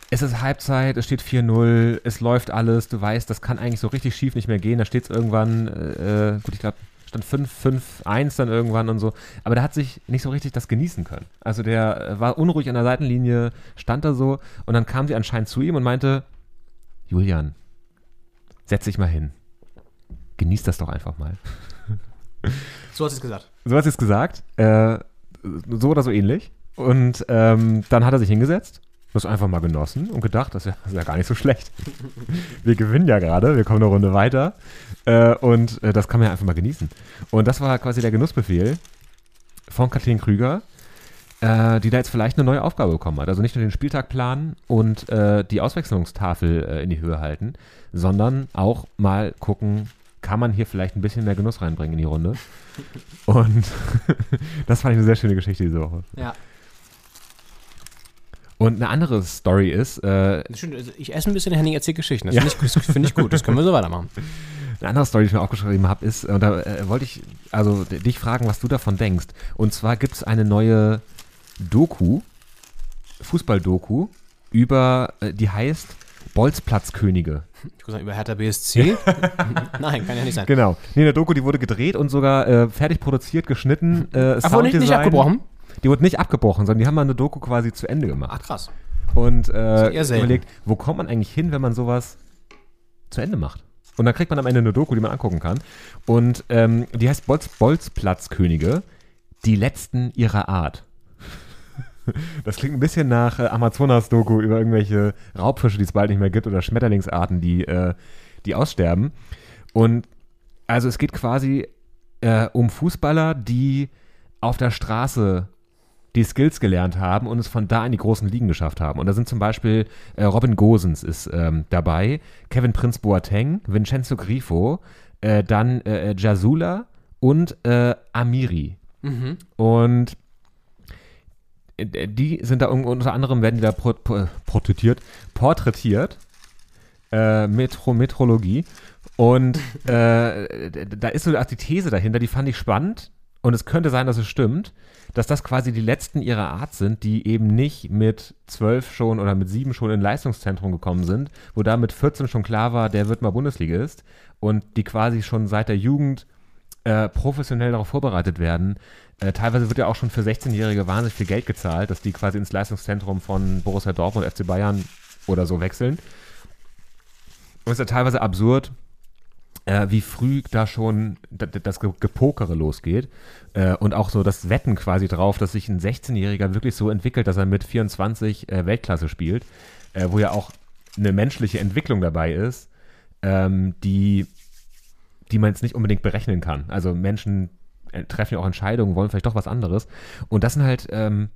Es ist Halbzeit, es steht 4-0, es läuft alles, du weißt, das kann eigentlich so richtig schief nicht mehr gehen. Da steht es irgendwann, äh, gut, ich glaube, stand 5-5-1 dann irgendwann und so. Aber der hat sich nicht so richtig das genießen können. Also der äh, war unruhig an der Seitenlinie, stand da so und dann kam sie anscheinend zu ihm und meinte, Julian, setz dich mal hin. Genieß das doch einfach mal. So hat sie es gesagt. So hat sie es gesagt. Äh, so oder so ähnlich. Und ähm, dann hat er sich hingesetzt, das einfach mal genossen und gedacht, das ist ja, das ist ja gar nicht so schlecht. Wir gewinnen ja gerade, wir kommen eine Runde weiter. Äh, und äh, das kann man ja einfach mal genießen. Und das war quasi der Genussbefehl von Kathleen Krüger, äh, die da jetzt vielleicht eine neue Aufgabe bekommen hat. Also nicht nur den Spieltag planen und äh, die Auswechslungstafel äh, in die Höhe halten, sondern auch mal gucken, kann man hier vielleicht ein bisschen mehr Genuss reinbringen in die Runde. Und das fand ich eine sehr schöne Geschichte diese Woche. Ja. Und eine andere Story ist, äh, also Ich esse ein bisschen, Henning erzählt Geschichten. Das finde ich, find ich gut. Das können wir so weitermachen. Eine andere Story, die ich mir aufgeschrieben habe, ist, und da äh, wollte ich also dich fragen, was du davon denkst. Und zwar gibt es eine neue Doku, Fußball-Doku, über, äh, die heißt Bolzplatzkönige. Ich würde sagen, über Hertha BSC. Nein, kann ja nicht sein. Genau. Nee, eine Doku, die wurde gedreht und sogar äh, fertig produziert, geschnitten. Äh, wurde nicht, nicht abgebrochen? Die wurde nicht abgebrochen, sondern die haben mal eine Doku quasi zu Ende gemacht. Ach, krass. und äh, überlegt, wo kommt man eigentlich hin, wenn man sowas zu Ende macht? Und dann kriegt man am Ende eine Doku, die man angucken kann. Und ähm, die heißt Bolz, Bolzplatzkönige, die letzten ihrer Art. Das klingt ein bisschen nach äh, Amazonas-Doku über irgendwelche Raubfische, die es bald nicht mehr gibt, oder Schmetterlingsarten, die, äh, die aussterben. Und also es geht quasi äh, um Fußballer, die auf der Straße die Skills gelernt haben und es von da in die großen Ligen geschafft haben. Und da sind zum Beispiel äh, Robin Gosens ist ähm, dabei, Kevin Prinz Boateng, Vincenzo Grifo, äh, dann äh, Jasula und äh, Amiri. Und äh, die sind da un- unter anderem, werden die da pro, pro, porträtiert, porträtiert äh, Metro, Metrologie. Und äh, da ist so die These dahinter, die fand ich spannend. Und es könnte sein, dass es stimmt, dass das quasi die letzten ihrer Art sind, die eben nicht mit zwölf schon oder mit sieben schon in Leistungszentrum gekommen sind, wo da mit 14 schon klar war, der wird mal Bundesligist und die quasi schon seit der Jugend äh, professionell darauf vorbereitet werden. Äh, teilweise wird ja auch schon für 16-Jährige wahnsinnig viel Geld gezahlt, dass die quasi ins Leistungszentrum von Borussia Dortmund, FC Bayern oder so wechseln. Und es ist ja teilweise absurd, äh, wie früh da schon das Ge- Gepokere losgeht. Äh, und auch so das Wetten quasi drauf, dass sich ein 16-Jähriger wirklich so entwickelt, dass er mit 24 äh, Weltklasse spielt, äh, wo ja auch eine menschliche Entwicklung dabei ist, ähm, die, die man jetzt nicht unbedingt berechnen kann. Also Menschen äh, treffen ja auch Entscheidungen, wollen vielleicht doch was anderes. Und das sind halt ähm,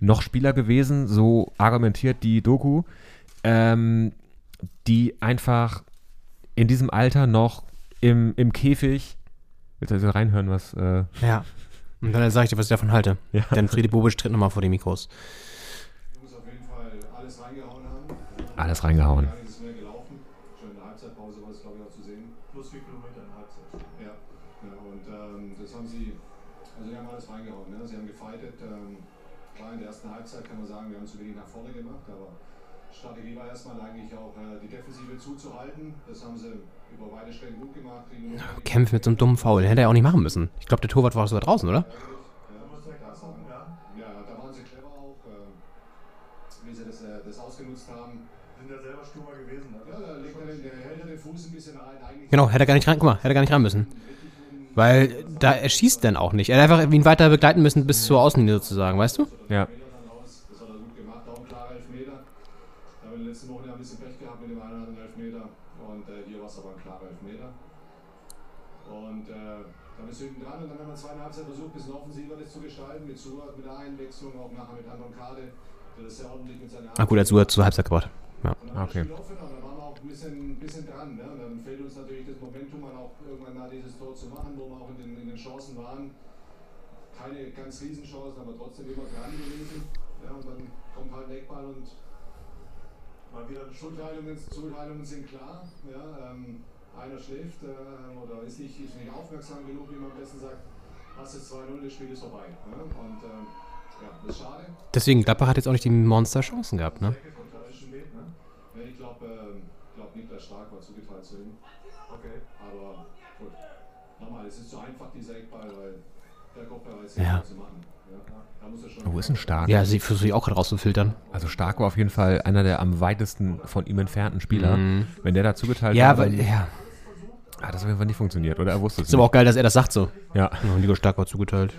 noch Spieler gewesen, so argumentiert die Doku, ähm, die einfach in diesem Alter noch im, im Käfig. Willst du also reinhören, was. Äh, Ja. Und dann sage ich dir, was ich davon halte. Ja. Denn Friede Bobisch tritt nochmal vor die Mikros. Jungs auf jeden Fall alles reingehauen haben. Alles reingehauen. Gar nichts mehr gelaufen. Schon in der Halbzeitpause war es, glaube ich, auch zu sehen. Plus 4 Kilometer in Halbzeit. Ja, ja und ähm, das haben sie, also die haben alles reingehauen. Ne? Sie haben gefightet. Ähm, klar, in der ersten Halbzeit kann man sagen, wir haben zu wenig nach vorne gemacht, Strategie war erstmal eigentlich auch äh, die Defensive zuzuhalten. Das haben sie über weite Strecken gut gemacht. Kämpft mit so einem dummen Foul. Den hätte er auch nicht machen müssen. Ich glaube, der Torwart war sogar draußen, oder? Ja, da waren sie clever auch, äh, wie sie das, äh, das ausgenutzt haben. sind ja selber Stürmer gewesen. Ne? Ja, da legt er den, der hält er den Fuß ein bisschen rein. Eigentlich Genau, hätte er gar nicht rein, guck mal, hätte er gar nicht rein müssen. Weil da er schießt dann auch nicht. Er hätte einfach ihn weiter begleiten müssen bis zur Außenlinie sozusagen, weißt du? Ja. dann aus. Das hat er gut gemacht, auch ein klarer Elfmeter. Da haben wir in den letzten Wochen ja ein bisschen Pech gehabt mit dem einen oder anderen Elfmeter. Und äh, hier war es aber ein klarer Elfmeter. Und äh, dann ist hinten dran und dann haben wir zweite Halbzeit versucht, ein bisschen offensiver das zu gestalten, mit Suat, mit der Einwechslung, auch nachher mit Anton Kade, der das sehr ordentlich mit seiner Ah gut, er hat sogar zur Halbzeit gebracht. Ja. und dann Okay. okay. Spiel aufhören, und dann waren wir auch ein bisschen, ein bisschen dran. Ne? Und dann fehlt uns natürlich das Momentum, dann auch irgendwann da dieses Tor zu machen, wo wir auch in den, in den Chancen waren. Keine ganz Riesenchancen, aber trotzdem immer dran gewesen. Ja, und dann kommt halt ein Eckball und mal wieder Zuteilungen, Zuteilungen sind klar. Ja, ähm, einer schläft äh, oder ist nicht, ist nicht aufmerksam genug, wie man am besten sagt. Hast jetzt 2-0, das Spiel ist vorbei. Ja? Und ähm, ja, das ist schade. Deswegen, Gladbach hat jetzt auch nicht die Monster-Chancen gehabt, ne? Ne? Ja, ich glaube, ähm, Niklas Stark war zugeteilt zu ihm. Okay. Aber gut. Nochmal, es ist zu einfach, dieser Eckball, weil der Kopfbereich ist Ja. zu machen. Ja, da muss schon. Wo ist denn Stark? Ja, sie versuche ich auch gerade rauszufiltern. Also Stark war auf jeden Fall einer der am weitesten von ihm entfernten Spieler. Wenn der da zugeteilt Ja, war, weil, ja. hat das auf jeden Fall nicht funktioniert. Oder er wusste es Ist aber auch geil, dass er das sagt so. Ja. Ja, Nico Stark war zugeteilt.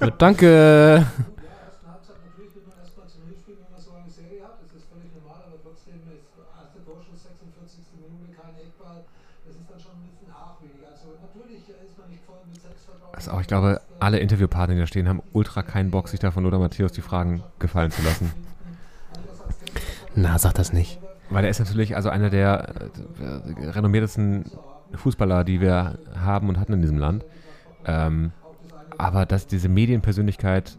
Ja, danke. ersten Halbzeit natürlich wird man erstmal zum Hinspielen, wenn man so eine Serie hat. Das ist völlig normal, aber trotzdem ist erster Torschuss, 46. Minute, kein Eckball. Das ist dann schon ein bisschen argwöhnig. Also natürlich ist man nicht voll mit Selbstvertrauen. Also auch, ich glaube, alle Interviewpartner, die da stehen, haben ultra keinen Bock, sich da von Lothar Matthäus die Fragen gefallen zu lassen. Na, sag das nicht. Weil er ist natürlich also einer der äh, renommiertesten Fußballer, die wir haben und hatten in diesem Land. Ähm, aber dass diese Medienpersönlichkeit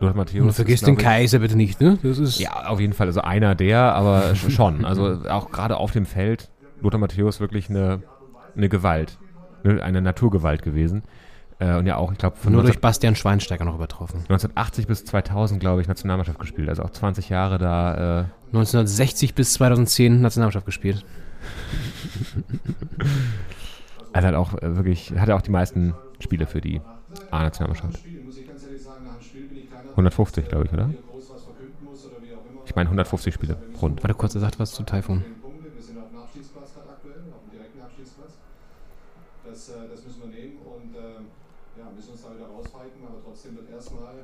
Lothar Matthäus. Du vergisst ist, den Kaiser bitte nicht, ne? Das ist. Ja, auf jeden Fall. Also einer der, aber sch- schon. Also auch gerade auf dem Feld, Lothar Matthäus wirklich eine, eine Gewalt. Ne, Eine Naturgewalt gewesen. Äh, und ja auch, ich glaube, von Nur 19, durch Bastian Schweinsteiger noch übertroffen. 1980 bis 2000, glaube ich, Nationalmannschaft gespielt. Also auch 20 Jahre da. Äh, 1960 bis 2010 Nationalmannschaft gespielt. er hat auch äh, wirklich, hat er auch die meisten Spiele für die A-Nationalmannschaft. Spiel, muss ich ganz ehrlich sagen, nach dem Spiel bin ich keiner, 150, glaube ich, oder? Ich meine 150 Spiele rund. Warte kurz, er sagt was zu Taifun. Zehn Punkte. Wir sind auf dem Abstiegsplatz gerade aktuell, auf dem direkten Abstiegsplatz. Das, äh, das müssen wir nehmen und äh, ja, müssen uns da wieder rausfighten, aber trotzdem wird erstmal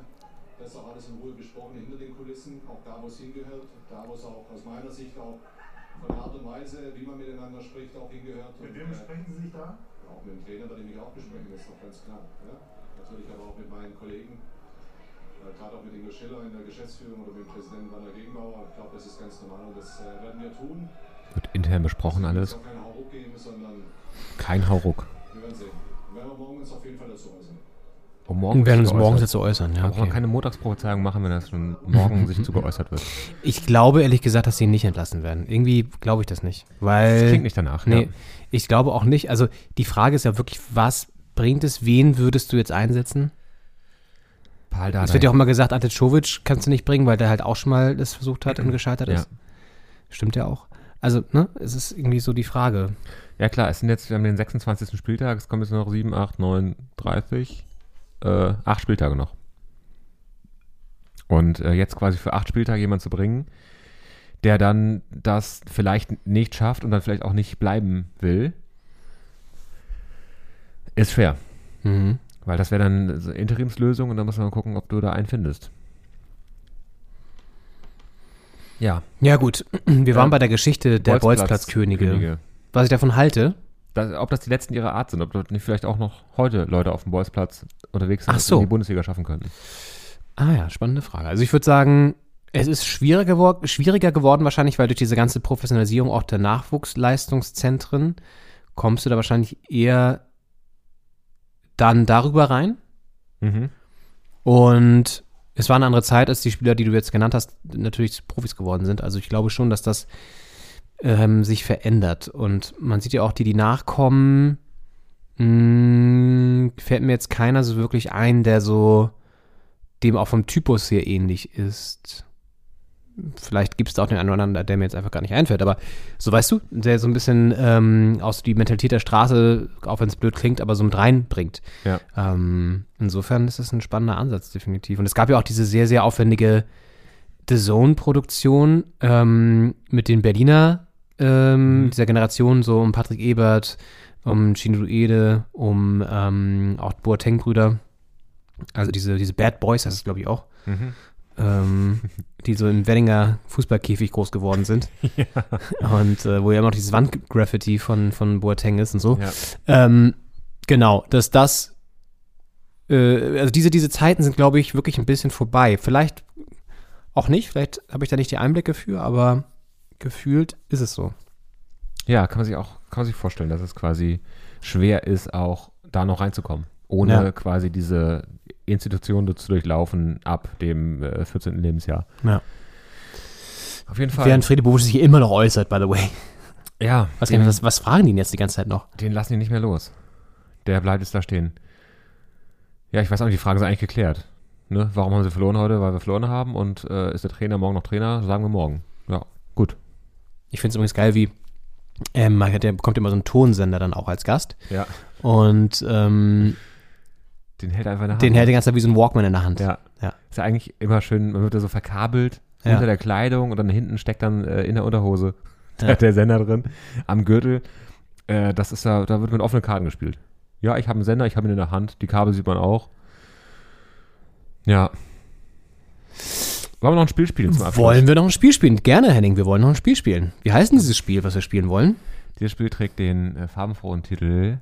das auch alles in Ruhe besprochen hinter den Kulissen, auch da, wo es hingehört, da, wo es auch aus meiner Sicht auch von der Art und Weise, wie man miteinander spricht, auch hingehört. Mit wem äh, sprechen Sie sich da? auch mit dem Trainer werde ich mich auch besprechen, das ist doch ganz klar. Ja? Natürlich aber auch mit meinen Kollegen, äh, gerade auch mit Ingo Schiller in der Geschäftsführung oder mit dem Präsidenten Werner Gegenbauer. Ich glaube, das ist ganz normal und das äh, werden wir tun. Wird intern besprochen Es alles. keinen Hauruck geben, sondern Kein Hauruck. wir werden sehen. Wir werden morgen uns auf jeden Fall dazu äußern. Und morgen Wir werden uns morgens dazu äußern. Ja, braucht man okay. keine Montagsprophezeiung machen, wenn das schon morgen sich zu geäußert wird. Ich glaube ehrlich gesagt, dass sie nicht entlassen werden. Irgendwie glaube ich das nicht. Weil. Das klingt nicht danach. Nee, Ja. ich glaube auch nicht. Also die Frage ist ja wirklich, was bringt es? Wen würdest du jetzt einsetzen? Paul Es Dardai. wird ja auch mal gesagt, Ante Czovic kannst du nicht bringen, weil der halt auch schon mal das versucht hat und gescheitert Ja. ist. Stimmt ja auch. Also, ne, es ist irgendwie so die Frage. Ja klar, es sind jetzt, wir haben den 26. Spieltag, es kommen jetzt noch 7, 8, 9, 30, äh, 8 Spieltage noch. Und äh, jetzt quasi für 8 Spieltage jemanden zu bringen, der dann das vielleicht nicht schafft und dann vielleicht auch nicht bleiben will, ist schwer. Mhm. Weil das wäre dann so eine Interimslösung und dann muss man gucken, ob du da einen findest. Ja, Ja, gut. Wir waren bei der Geschichte der Bolzplatzkönige. Könige. Was ich davon halte. Das, ob das die letzten ihrer Art sind, ob dort nicht vielleicht auch noch heute Leute auf dem Bolzplatz unterwegs sind Ach so. in die Bundesliga schaffen könnten. Ah ja, spannende Frage. Also ich würde sagen, es ist schwieriger, gewor schwieriger geworden wahrscheinlich, weil durch diese ganze Professionalisierung auch der Nachwuchsleistungszentren kommst du da wahrscheinlich eher dann darüber rein. Mhm. Und es war eine andere Zeit, als die Spieler, die du jetzt genannt hast, natürlich Profis geworden sind. Also ich glaube schon, dass das ähm, sich verändert. Und man sieht ja auch, die, die nachkommen, mh, fällt mir jetzt keiner so wirklich ein, der so dem auch vom Typus her ähnlich ist. Vielleicht gibt es da auch den einen oder anderen, der mir jetzt einfach gar nicht einfällt, aber so weißt du, der so ein bisschen ähm, aus die Mentalität der Straße, auch wenn es blöd klingt, aber so mit reinbringt. Ja. Ähm, insofern ist das ein spannender Ansatz, definitiv. Und es gab ja auch diese sehr, sehr aufwendige The Zone-Produktion ähm, mit den Berliner, ähm, dieser Generation, so um Patrick Ebert, um Chino Ede, um ähm, auch Boateng-Brüder. Also diese, diese Bad Boys heißt es, glaube ich, auch. Ähm, die so im Weddinger Fußballkäfig groß geworden sind. Und äh, wo ja immer noch dieses Wandgraffiti von, von Boateng ist und so. Ja. Ähm, genau, dass das, äh, also diese, diese Zeiten sind, glaube ich, wirklich ein bisschen vorbei. Vielleicht auch nicht, vielleicht habe ich da nicht die Einblicke für, aber gefühlt ist es so. Ja, kann man sich auch, kann man sich vorstellen, dass es quasi schwer ist, auch da noch reinzukommen. Ohne Ja. quasi diese Institution zu durchlaufen ab dem äh, 14. Lebensjahr. Ja. Auf jeden Fall. Während Friede Bobic sich immer noch äußert, by the way. ja, Was, den, was, was fragen die ihn jetzt die ganze Zeit noch? den lassen die nicht mehr los. Der bleibt jetzt da stehen. Ja, ich weiß auch nicht, die Frage ist eigentlich geklärt. Ne? Warum haben sie verloren heute? Weil wir verloren haben und äh, ist der Trainer morgen noch Trainer? Sagen wir morgen. Ja. Ich finde es übrigens geil, wie ähm, der bekommt immer so einen Tonsender dann auch als Gast. Ja. Und ähm, Den hält er einfach in der Hand. den hält ganze Zeit wie so ein Walkman in der Hand. Ja. Ja. Ist ja eigentlich immer schön, man wird da so verkabelt Ja. unter der Kleidung und dann hinten steckt dann äh, in der Unterhose Ja. der, der Sender drin, am Gürtel. Äh, das ist ja, da wird mit offenen Karten gespielt. Ja, ich habe einen Sender, ich habe ihn in der Hand, die Kabel sieht man auch. Ja. Wollen wir noch ein Spiel spielen zum Abschluss? Wollen wir noch ein Spiel spielen? Gerne, Henning, wir wollen noch ein Spiel spielen. Wie heißt denn dieses Spiel, was wir spielen wollen? Dieses Spiel trägt den äh, farbenfrohen Titel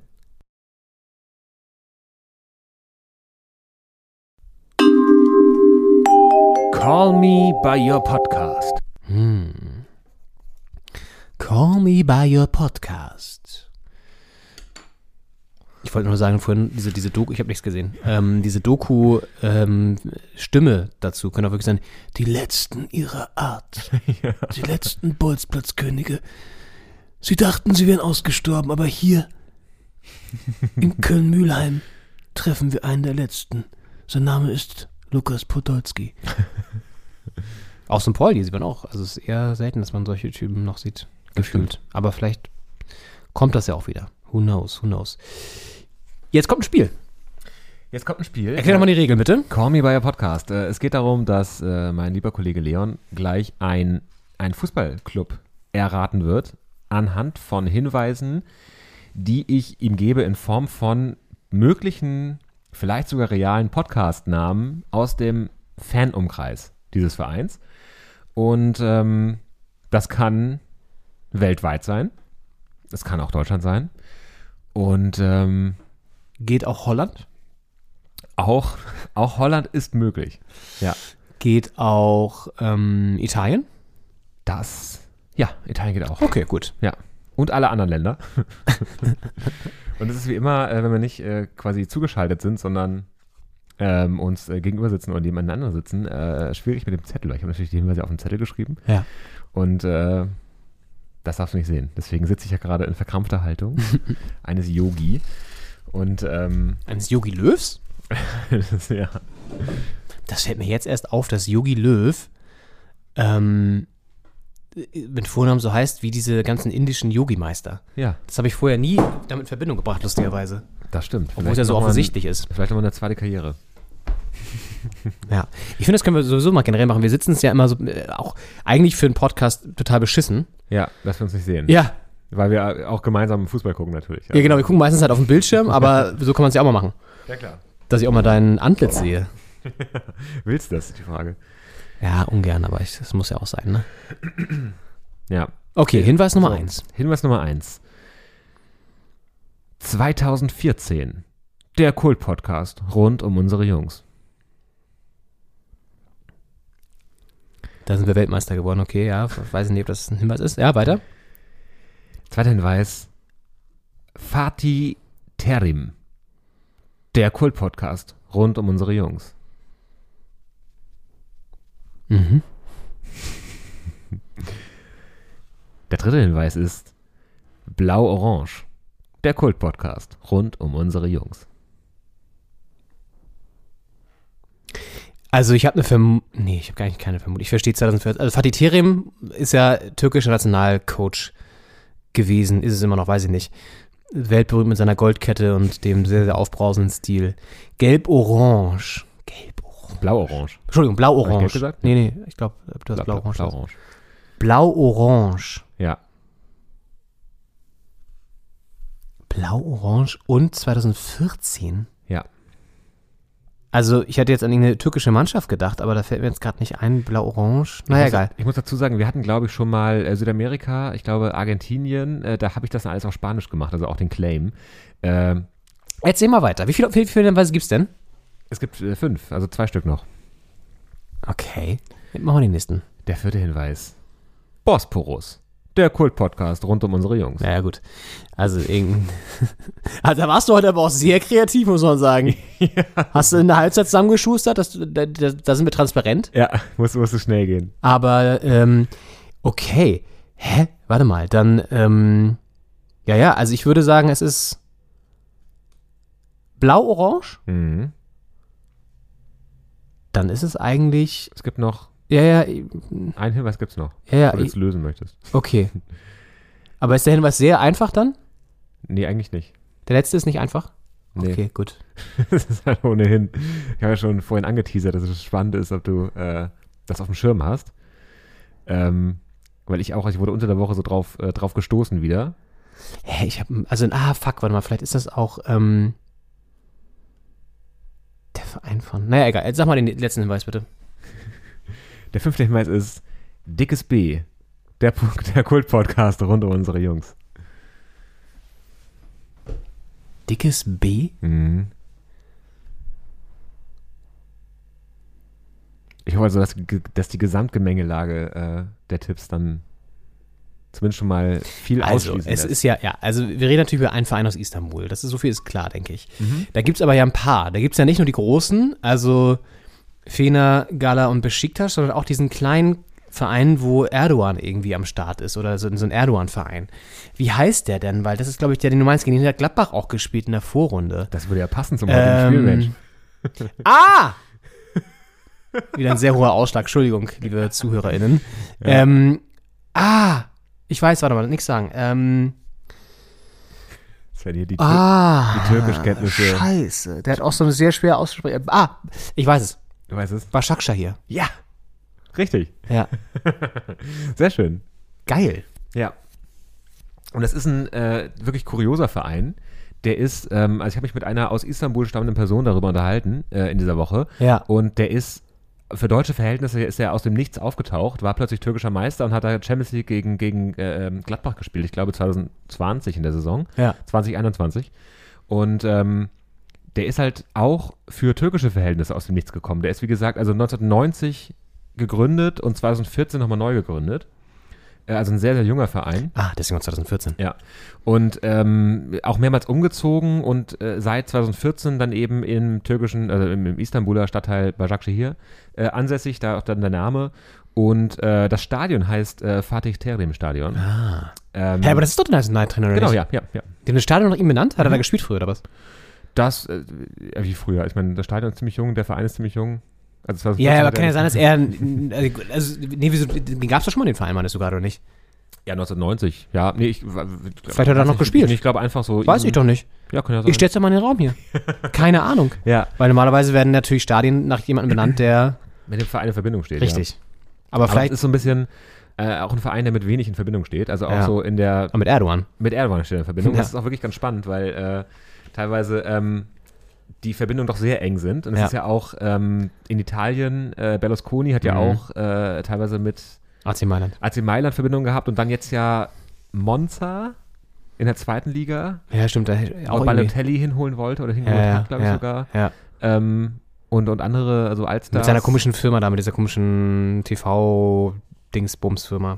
Call Me by Your Podcast. Hm. Call me by your podcast. Ich wollte nur sagen, vorhin diese, diese Doku, ich habe nichts gesehen, ähm, diese Doku-Stimme dazu könnte auch wirklich sein, die letzten ihrer Art, die letzten Bolzplatzkönige. Sie dachten, sie wären ausgestorben, aber hier in Köln-Mühlheim treffen wir einen der letzten. Sein Name ist Lukas Podolski. Auch St. Paul, die sieht man auch. Also es ist eher selten, dass man solche Typen noch sieht, gefühlt. Aber vielleicht kommt das ja auch wieder. Who knows, who knows. Jetzt kommt ein Spiel. Jetzt kommt ein Spiel. Erklär doch mal die Regeln, bitte. Call Me by Your Podcast. Äh, es geht darum, dass äh, mein lieber Kollege Leon gleich ein, ein Fußballclub erraten wird, anhand von Hinweisen, die ich ihm gebe in Form von möglichen, vielleicht sogar realen Podcast-Namen aus dem Fanumkreis dieses Vereins. Und ähm, das kann weltweit sein. Es kann auch Deutschland sein. Und ähm, Geht auch Holland? auch, auch Holland ist möglich. Ja. Geht auch ähm, Italien? Das. Ja, Italien geht auch. Okay, gut. Ja. Und alle anderen Länder. und es ist wie immer, äh, wenn wir nicht äh, quasi zugeschaltet sind, sondern ähm, uns äh, gegenüber sitzen oder nebeneinander sitzen, schwierig mit dem Zettel. Ich habe natürlich die Hinweise auf den Zettel geschrieben. Ja. Und das darfst du nicht sehen. Deswegen sitze ich ja gerade in verkrampfter Haltung eines Yogi. Und ähm, Eines Yogi Löws? das, ja. Das fällt mir jetzt erst auf, dass Yogi Löw ähm, mit Vornamen so heißt wie diese ganzen indischen Yogi-Meister. ja, Das habe ich vorher nie damit in Verbindung gebracht, lustigerweise. das stimmt. Obwohl es ja so mal ein- offensichtlich ist. Vielleicht nochmal eine zweite Karriere. Ja. Ich finde, das können wir sowieso mal generell machen. Wir sitzen es ja immer so, äh, auch eigentlich für einen Podcast total beschissen. Ja, dass wir uns nicht sehen. Ja, Weil wir auch gemeinsam Fußball gucken natürlich. ja genau. Wir gucken meistens halt auf dem Bildschirm, aber so kann man es ja auch mal machen. ja klar. Dass ich auch mal dein Antlitz sehe. Willst du das, ist die Frage. Ja, ungern, aber das muss ja auch sein, ne? Ja. Okay, Hinweis Nummer So, eins. Hinweis Nummer eins. 2014. Der Kult-Podcast rund um unsere Jungs. Da sind wir Weltmeister geworden, okay, ja. Weiß ich nicht, ob das ein Hinweis ist. Ja, weiter. Zweiter Hinweis. Fatih Terim. Der Kult-Podcast rund um unsere Jungs. Mhm. Der dritte Hinweis ist Blau-Orange. Der Kult-Podcast rund um unsere Jungs. Also ich habe eine Vermutung, nee, ich habe gar nicht keine Vermutung. Ich verstehe 2014. Also Fatih Terim ist ja türkischer Nationalcoach gewesen, ist es immer noch, weiß ich nicht. Weltberühmt mit seiner Goldkette und dem sehr, sehr aufbrausenden Stil. Gelb-Orange. Gelb-Orange. Blau-Orange. Entschuldigung, Hab blau-orange. ich gelb gesagt? Nee, nee, ich glaube, du hast blau-orange. Blau-Orange. Blau-orange. Ja. Blau-orange und 2014. Also, ich hätte jetzt an eine türkische Mannschaft gedacht, aber da fällt mir jetzt gerade nicht ein. Blau-orange. Naja, ich muss, egal. Ich muss dazu sagen, wir hatten, glaube ich, schon mal äh, Südamerika, ich glaube Argentinien, äh, da habe ich das dann alles auf Spanisch gemacht, also auch den Claim. Ähm, Erzähl mal weiter. Wie viele wie viele Hinweise gibt's denn? es gibt äh, fünf, also zwei Stück noch. Okay. Machen wir den nächsten. Der vierte Hinweis. Bosporus. Der Kult-Podcast rund um unsere Jungs. Naja, gut. Also, also, da warst du heute aber auch sehr kreativ, muss man sagen. Hast du in der Halbzeit zusammengeschustert? Das, da, da, sind wir transparent. Ja, muss, musste schnell gehen. Aber, ähm, okay. Hä? Warte mal, dann, ähm, ja, ja, also ich würde sagen, es ist blau-orange. Mhm. Dann ist es eigentlich, Es gibt noch, ja, ja, einen Hinweis gibt's noch, ja, ja, wenn du es lösen möchtest. okay. Aber ist der Hinweis sehr einfach dann? Nee, eigentlich nicht. Der letzte ist nicht einfach? Nee. Okay, gut. das ist halt ohnehin. Ich habe ja schon vorhin angeteasert, dass es spannend ist, ob du äh, das auf dem Schirm hast. Ähm, weil ich auch, ich wurde unter der Woche so drauf, äh, drauf gestoßen wieder. Hä, ich habe, also, ah, fuck, warte mal, vielleicht ist das auch, ähm, der Verein von, naja, egal, sag mal den letzten Hinweis bitte. Der fünfte Hinweis ist Dickes B. Der, der Kult-Podcast rund um unsere Jungs. Dickes B? Mhm. Ich hoffe also, dass, dass die Gesamtgemengelage äh, der Tipps dann zumindest schon mal viel Also, es lässt. ist ja, ja, also wir reden natürlich über einen Verein aus Istanbul. Das ist so viel ist klar, denke ich. Da gibt's aber ja ein paar. Da gibt's ja nicht nur die großen, also Fener, Gala und Besiktas, sondern auch diesen kleinen Verein, wo Erdogan irgendwie am Start ist oder so, so ein Erdogan-Verein. Wie heißt der denn? Weil das ist, glaube ich, der, den du meinst, gegen den hat Gladbach auch gespielt in der Vorrunde. das würde ja passen zum heutigen. Ähm, ah! Wieder ein sehr hoher Ausschlag, Entschuldigung, liebe ZuhörerInnen. Ähm, ah! Ich weiß, warte mal, nichts sagen. Ähm, Das wären hier die ah! die Türkischkenntnisse. Scheiße, der hat auch so eine sehr schwer auszusprechen. Ah! Ich weiß es. Du weißt es? Başakşehir hier. Ja. Richtig. Ja. Sehr schön. Geil. Ja. Und das ist ein äh, wirklich kurioser Verein. Der ist, ähm, also ich habe mich mit einer aus Istanbul stammenden Person darüber unterhalten äh, in dieser Woche. Ja. Und der ist, für deutsche Verhältnisse ist er aus dem Nichts aufgetaucht, war plötzlich türkischer Meister und hat da Champions League gegen, gegen äh, ähm, Gladbach gespielt. Ich glaube 2020 in der Saison. Ja. 2021. Und ähm, der ist halt auch für türkische Verhältnisse aus dem Nichts gekommen. Der ist, wie gesagt, also 1990 gegründet und 2014 nochmal neu gegründet. Äh, Also ein sehr, sehr junger Verein. Ah, deswegen war 2014. Ja. Und ähm, auch mehrmals umgezogen und äh, seit 2014 dann eben im türkischen, also im, im Istanbuler Stadtteil Başakşehir äh, ansässig, da auch dann der Name. Und äh, das Stadion heißt äh, Fatih Terim Stadion. Ah. Ähm, Hä, aber das ist doch der Nationaltrainer, oder genau, nicht? ja, ja, ja. Haben das Stadion nach ihm benannt? Hat er da gespielt früher, oder was? Das, äh, wie früher. Ich meine, das Stadion ist ziemlich jung, der Verein ist ziemlich jung. Also 2014 Ja, aber er kann ja sein, dass er, also, nee, wieso, den gab's doch schon mal, den Verein, meinst du gerade, oder nicht? Ja, 1990. Ja, nee, ich. Vielleicht hat er noch ich, gespielt. Ich, glaube einfach so. Weiß ich doch nicht. Ja, kann ja sein. Ich stell's doch mal in den Raum hier. Keine Ahnung. ja, Weil normalerweise werden natürlich Stadien nach jemandem benannt, der. mit dem Verein in Verbindung steht. Ja. Richtig. Aber Aber vielleicht. es ist so ein bisschen äh, auch ein Verein, der mit wenig in Verbindung steht. Also auch Ja. so in der. aber mit Erdogan. Mit Erdogan steht er in Verbindung. Ja. Das ist auch wirklich ganz spannend, weil äh, teilweise ähm, die Verbindungen doch sehr eng sind. Und es Ja. ist ja auch ähm, in Italien, äh, Berlusconi hat ja Mhm. auch äh, teilweise mit AC Mailand. AC Mailand Verbindung gehabt und dann jetzt ja Monza in der zweiten Liga, Ja, stimmt. Da auch auch irgendwie. Balotelli hinholen wollte oder hingeholt Ja, hat, glaube ich ja, sogar. ja. Ähm, und, und andere, also Allstars. Mit seiner komischen Firma da, mit dieser komischen TV-Dingsbums-Firma.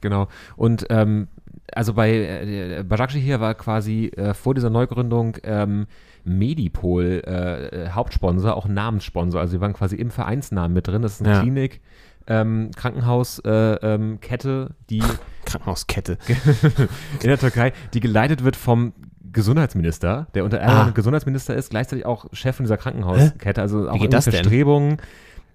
Genau. Und ähm, also bei äh, Bajakci hier war quasi äh, vor dieser Neugründung ähm, Medipol äh, äh, Hauptsponsor, auch Namenssponsor. Also sie waren quasi im Vereinsnamen mit drin. Das ist eine Ja. Klinik, ähm, Krankenhauskette, äh, ähm, Kette, die Krankenhauskette. in der Türkei, die geleitet wird vom Gesundheitsminister, der unter Erdogan Ah. Gesundheitsminister ist, gleichzeitig auch Chef von dieser Krankenhauskette. Also auch denn? Bestrebungen,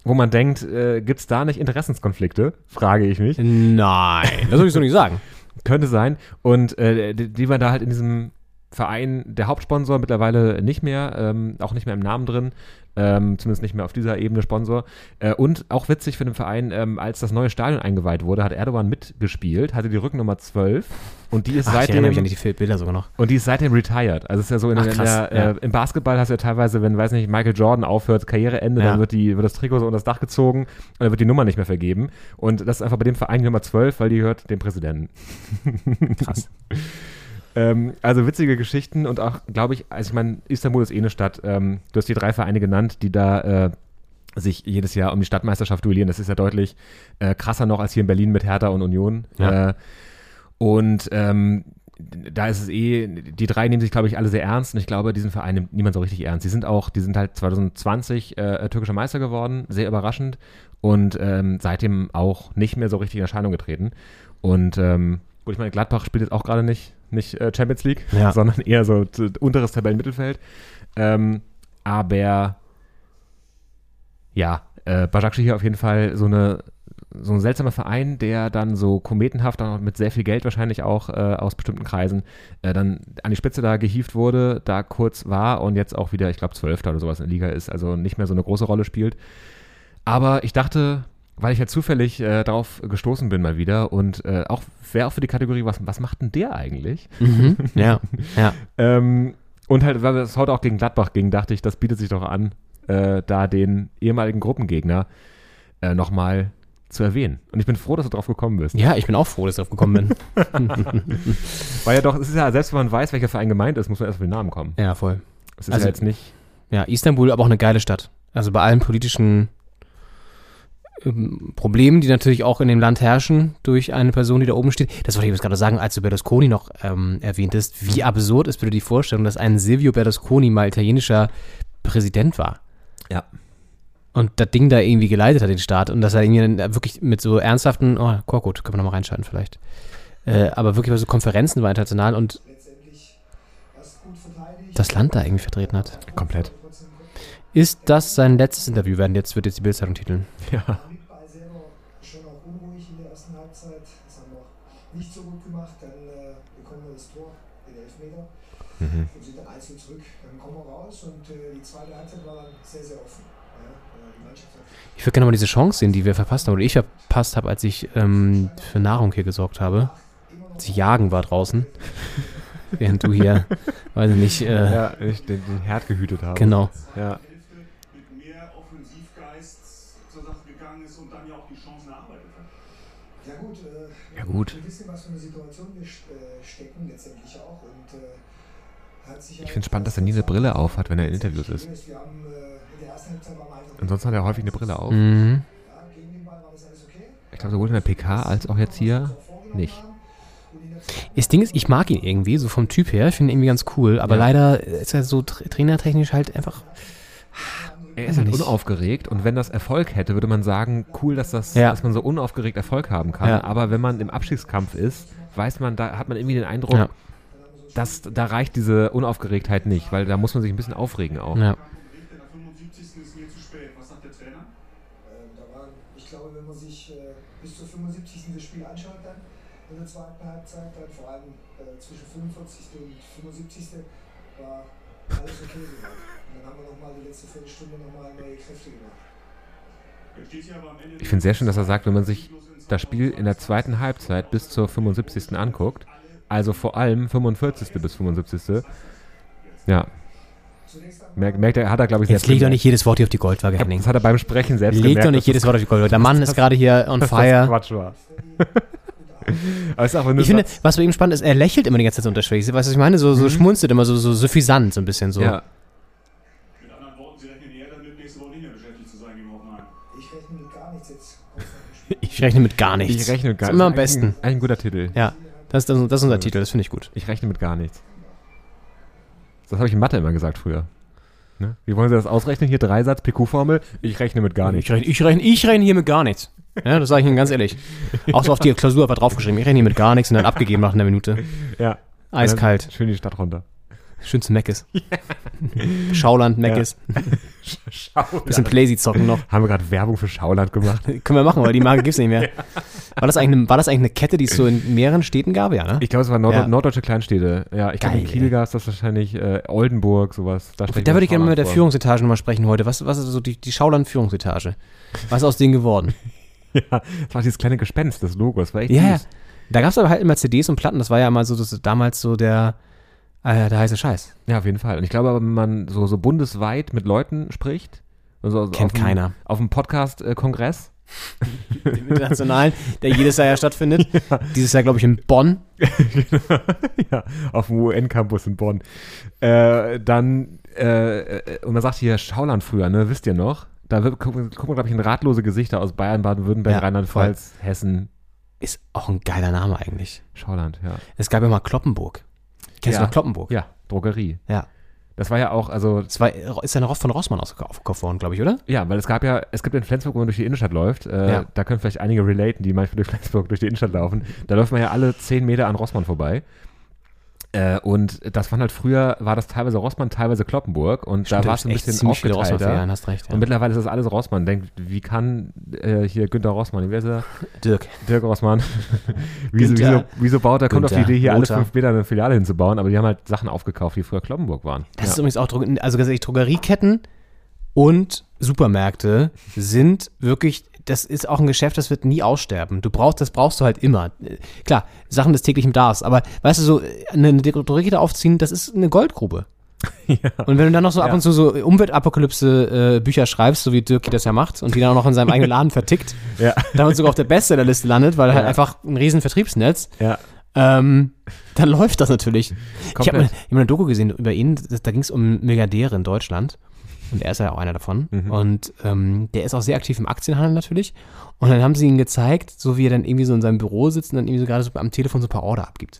wo man denkt, äh, gibt es da nicht Interessenskonflikte? Frage ich mich. Nein, das soll ich so nicht sagen. Könnte sein. Und äh, die, die waren da halt in diesem Verein der Hauptsponsor, mittlerweile nicht mehr, ähm, auch nicht mehr im Namen drin, ähm, zumindest nicht mehr auf dieser Ebene Sponsor. Äh, und auch witzig für den Verein, ähm, als das neue Stadion eingeweiht wurde, hat Erdogan mitgespielt, hatte die Rückennummer 12 und die ist Ach, ich seitdem erinnere mich an die Bilder sogar noch. und die ist seitdem retired. Also es ist ja so in, Ach, in krass, der, ja. äh, im Basketball hast du ja teilweise, wenn, weiß nicht, Michael Jordan aufhört, Karriereende, Ja. dann wird, die, wird das Trikot so unter das Dach gezogen und dann wird die Nummer nicht mehr vergeben. Und das ist einfach bei dem Verein Nummer 12, weil die gehört dem Präsidenten. Krass. ähm, also witzige Geschichten und auch, glaube ich, also ich meine, Istanbul ist eh eine Stadt. Ähm, du hast die drei Vereine genannt, die da äh, sich jedes Jahr um die Stadtmeisterschaft duellieren. Das ist ja deutlich äh, krasser noch als hier in Berlin mit Hertha und Union. Ja. Äh, und ähm, da ist es eh, die drei nehmen sich, glaube ich, alle sehr ernst und ich glaube, diesen Verein nimmt niemand so richtig ernst. Die sind auch, die sind halt 2020 äh, türkischer Meister geworden, sehr überraschend und ähm, seitdem auch nicht mehr so richtig in Erscheinung getreten. Und ähm, gut, ich meine, Gladbach spielt jetzt auch gerade nicht, nicht äh, Champions League, Ja. sondern eher so unteres Tabellenmittelfeld. Ähm, aber ja, äh, Başakşehir hier auf jeden Fall so eine so ein seltsamer Verein, der dann so kometenhaft auch mit sehr viel Geld wahrscheinlich auch äh, aus bestimmten Kreisen äh, dann an die Spitze da gehievt wurde, da kurz war und jetzt auch wieder, ich glaube, Zwölfter oder sowas in der Liga ist, also nicht mehr so eine große Rolle spielt. Aber ich dachte, weil ich ja zufällig äh, darauf gestoßen bin mal wieder und äh, auch wäre auch für die Kategorie, was, was macht denn der eigentlich? Mhm. Ja, ja. Ähm, und halt, weil es heute auch gegen Gladbach ging, dachte ich, das bietet sich doch an, äh, da den ehemaligen Gruppengegner äh, nochmal zu erwähnen. Und ich bin froh, dass du drauf gekommen bist. Ja, ich bin auch froh, dass ich drauf gekommen bin. Weil ja doch, es ist ja, selbst wenn man weiß, welcher Verein gemeint ist, muss man erst auf den Namen kommen. ja, voll. Es ist Also- ja jetzt nicht. Ja, Istanbul aber auch eine geile Stadt. Also bei allen politischen ähm, Problemen, die natürlich auch in dem Land herrschen, durch eine Person, die da oben steht. Das wollte ich jetzt gerade sagen, als du Berlusconi noch ähm, erwähntest. Wie absurd ist bitte die Vorstellung, dass ein Silvio Berlusconi mal italienischer Präsident war. Ja. Und das Ding da irgendwie geleitet hat, den Staat. Und dass er irgendwie dann wirklich mit so ernsthaften, oh, Korkut, können wir nochmal reinschalten vielleicht. Äh, aber wirklich bei so Konferenzen war international und das Land da irgendwie vertreten hat. Komplett. Ist das sein letztes Interview? Werden jetzt wird jetzt die Bildzeitung titeln. Ja. Mit Ball selber schon auch unruhig in der ersten Halbzeit. Das haben wir nicht so gut gemacht. Dann bekommen wir das Tor, den Elfmeter Mhm. und sind dann einzeln zurück. Dann kommen wir raus und äh, die zweite Halbzeit war dann sehr, sehr offen. Ja, äh, die Mannschaft hat Ich würde gerne mal diese Chance sehen, die wir verpasst haben, oder ich verpasst habe, als ich ähm, für Nahrung hier gesorgt habe. Als ich jagen war draußen. Während du hier, weiß ich nicht, äh, Ja, ich den, den Herd gehütet habe. genau. Ja. Ja gut, äh, Ja, gut. wir wissen, was für eine Situation wir äh, stecken letztendlich auch. Und, äh, hat sich Ich find's spannend, dass er nie eine Brille auf hat, wenn er in Interviews ist. Wir haben, Ansonsten hat er häufig eine Brille auf. Mhm. Ja, gegen den Ball war das alles okay. Ich glaube, sowohl in der PK als auch jetzt hier nicht. Das Ding ist, ich mag ihn irgendwie, so vom Typ her. Ich finde ihn irgendwie ganz cool. Aber Ja. leider ist er so tra trainertechnisch halt einfach. Er ist halt Nicht. unaufgeregt und wenn das Erfolg hätte, würde man sagen, cool, dass, das, Ja. dass man so unaufgeregt Erfolg haben kann. Ja. Aber wenn man im Abstiegskampf ist, weiß man, da hat man irgendwie den Eindruck, Ja. dass da reicht diese Unaufgeregtheit nicht, weil da muss man sich ein bisschen aufregen auch. Ja. Bericht in der 75. ist mir zu spät. Was sagt der Trainer? Ähm, da waren, ich glaube, wenn man sich äh, bis zur 75. das Spiel anschaut, dann in der zweiten Halbzeit, dann vor allem äh, zwischen 45. und 75. war alles okay soweit. Und dann haben wir nochmal die letzte Viertelstunde nochmal neue Kräfte gemacht. Ich finde sehr schön, dass er sagt, wenn man sich das Spiel in der zweiten Halbzeit bis zur 75. anguckt, also vor allem 45. bis 75. Ja. Merkt, merkt er, hat er, glaube ich, Jetzt selbst leg doch nicht jedes Wort hier auf die Goldwaage, Henning. Das hat er beim Sprechen selbst Leg gemerkt. doch nicht jedes Wort auf die Goldwaage. Der Mann ist gerade hier on dass das fire. Quatsch war. Nur Ich finde, was bei ihm spannend ist, er lächelt immer die ganze Zeit so unterschwellig. Weißt du, was ich meine? So, so schmunzelt immer, so, so suffisant, so ein bisschen so. ja. Mit anderen Worten, Sie rechnen eher damit, nächste Woche nicht mehr beschäftigt zu sein gegen Hoffenheim. Ich rechne mit gar nichts jetzt. Ich rechne mit gar nichts. Ich rechne mit gar Ist immer am besten. ein- Eigentlich ein guter Titel. Ja, das, das, das ist unser Ja. Titel, das finde ich gut. Ich rechne mit gar nichts. Das habe ich in Mathe immer gesagt früher. Ne? Wie wollen Sie das ausrechnen? Hier Dreisatz, PQ-Formel. Ich rechne mit gar nichts. Ich rechne, ich, rechne, ich rechne hier mit gar nichts. Ja, das sage ich Ihnen ganz ehrlich. Auch so auf die Klausur einfach draufgeschrieben. Ich rechne hier mit gar nichts und dann abgegeben nach einer Minute. Ja. Eiskalt. Schön die Stadt runter. Schönste Meckes. Schauland, Meckes. Bisschen Playsy zocken noch. Haben wir gerade Werbung für Schauland gemacht? Können wir machen, aber die Marke gibt's nicht mehr. War das, eigentlich eine, war das eigentlich eine Kette, die es so in mehreren Städten gab? Ja, ne? Ich glaube, es waren Nord Ja. norddeutsche Kleinstädte. Ja, ich glaube, in Kiel gab es das wahrscheinlich, äh, Oldenburg, sowas. Da, Da würde ich gerne mal mit der. Führungsetage nochmal sprechen heute. Was, was ist so die, die Schauland-Führungsetage? Was ist aus denen geworden? Ja, das war dieses kleine Gespenst, das Logo. Das war echt Ja, ja. süß. Da gab es aber halt immer CDs und Platten. Das war ja mal so das, damals so der, äh, der heiße Scheiß. Ja, auf jeden Fall. Und ich glaube aber, wenn man so, so bundesweit mit Leuten spricht, also Kennt auf dem- keiner. Auf dem Podcast-Kongress, Den internationalen, der jedes Jahr ja stattfindet. Dieses Jahr, glaube ich, in Bonn. ja, auf dem UN-Campus in Bonn, äh, dann, äh, äh, und man sagt hier Schauland früher, ne, wisst ihr noch? Da wird, gucken, gucken wir, glaube ich, in ratlose Gesichter aus Bayern, Baden-Württemberg, Ja, Rheinland-Pfalz, Hessen, Ist auch ein geiler Name eigentlich. Schauland, ja. Es gab ja mal Kloppenburg. Kennst Ja. du noch Kloppenburg? Ja, Drogerie. Ja. Das war ja auch, also, Das war, ist ja von Rossmann aufgekauft worden, glaube ich, oder? ja, weil es gab ja, es gibt in Flensburg, wo man durch die Innenstadt läuft, äh, Ja. da können vielleicht einige relaten, die manchmal durch Flensburg durch die Innenstadt laufen, da läuft man ja alle 10 Meter an Rossmann vorbei. Äh, und das waren halt früher, war das teilweise Rossmann, teilweise Kloppenburg und da Stimmt, war es ein bisschen aufgeteilter. Rossmann-Filialen, hast recht, ja. Und mittlerweile ist das alles Rossmann. Denkt, wie kann äh, hier Günter Rossmann, wie heißt er? Dirk. Dirk Rossmann. wieso, wieso, wieso baut er, kommt auf die Idee, hier alle Lothar. fünf Meter eine Filiale hinzubauen, aber die haben halt Sachen aufgekauft, die früher Kloppenburg waren. Das ist ja. übrigens auch, also ganz ehrlich, Drogerieketten und Supermärkte sind wirklich, das ist auch ein Geschäft, das wird nie aussterben. Du brauchst, das brauchst du halt immer. Äh, Klar, Sachen des täglichen Bedarfs, aber weißt du, so äh, eine Drogeriekette aufziehen, das ist eine Goldgrube. Und wenn du dann noch so ab Ja. und zu so Umweltapokalypse-Bücher schreibst, so wie Dirk das ja macht, und die dann auch noch in seinem eigenen Laden vertickt, Ja. damit sogar auf der Bestsellerliste landet, weil er halt Ja. einfach ein riesen Vertriebsnetz, ja. ähm, dann läuft das natürlich. Ich habe mal, Komplett. hab mal eine Doku gesehen über ihn, da ging es um Milliardäre in Deutschland. Und er ist ja auch einer davon. Mhm. Und ähm, der ist auch sehr aktiv im Aktienhandel natürlich. Und dann haben sie ihn gezeigt, so wie er dann irgendwie so in seinem Büro sitzt und dann irgendwie so gerade so am Telefon so ein paar Order abgibt.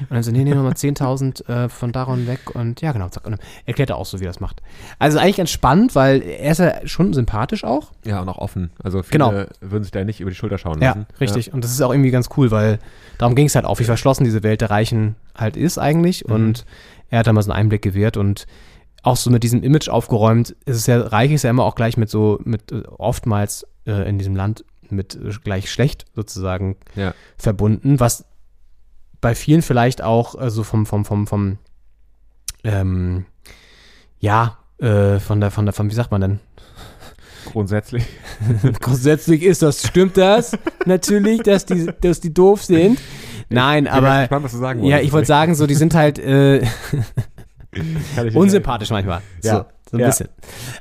Und dann so, nee, nee, nochmal 10.000 äh, von Daron weg und ja, genau, zack. Und dann erklärt er auch so, wie er das macht. Also eigentlich ganz spannend, weil er ist ja schon sympathisch auch. ja, und auch offen. Also viele Genau. würden sich da nicht über die Schulter schauen Ja, lassen. richtig. Und das ist auch irgendwie ganz cool, weil darum ging es halt auch, wie verschlossen diese Welt der Reichen halt ist eigentlich. Mhm. Und er hat da mal so einen Einblick gewährt und auch so mit diesem Image aufgeräumt. Es ist ja, reich ist ja immer auch gleich mit so, mit äh, oftmals äh, in diesem Land mit äh, gleich schlecht sozusagen Ja. verbunden, was bei vielen vielleicht auch äh, so vom, vom, vom, vom, ähm, ja, äh, von der, von der, von, wie sagt man denn? Grundsätzlich. Grundsätzlich ist das, stimmt das? Natürlich, dass die, dass die doof sind. Nein, bin aber. gespannt, was du sagen Ja, ich wollte sagen, so, die sind halt äh, ich unsympathisch manchmal. Ja. So, so ein Ja. bisschen.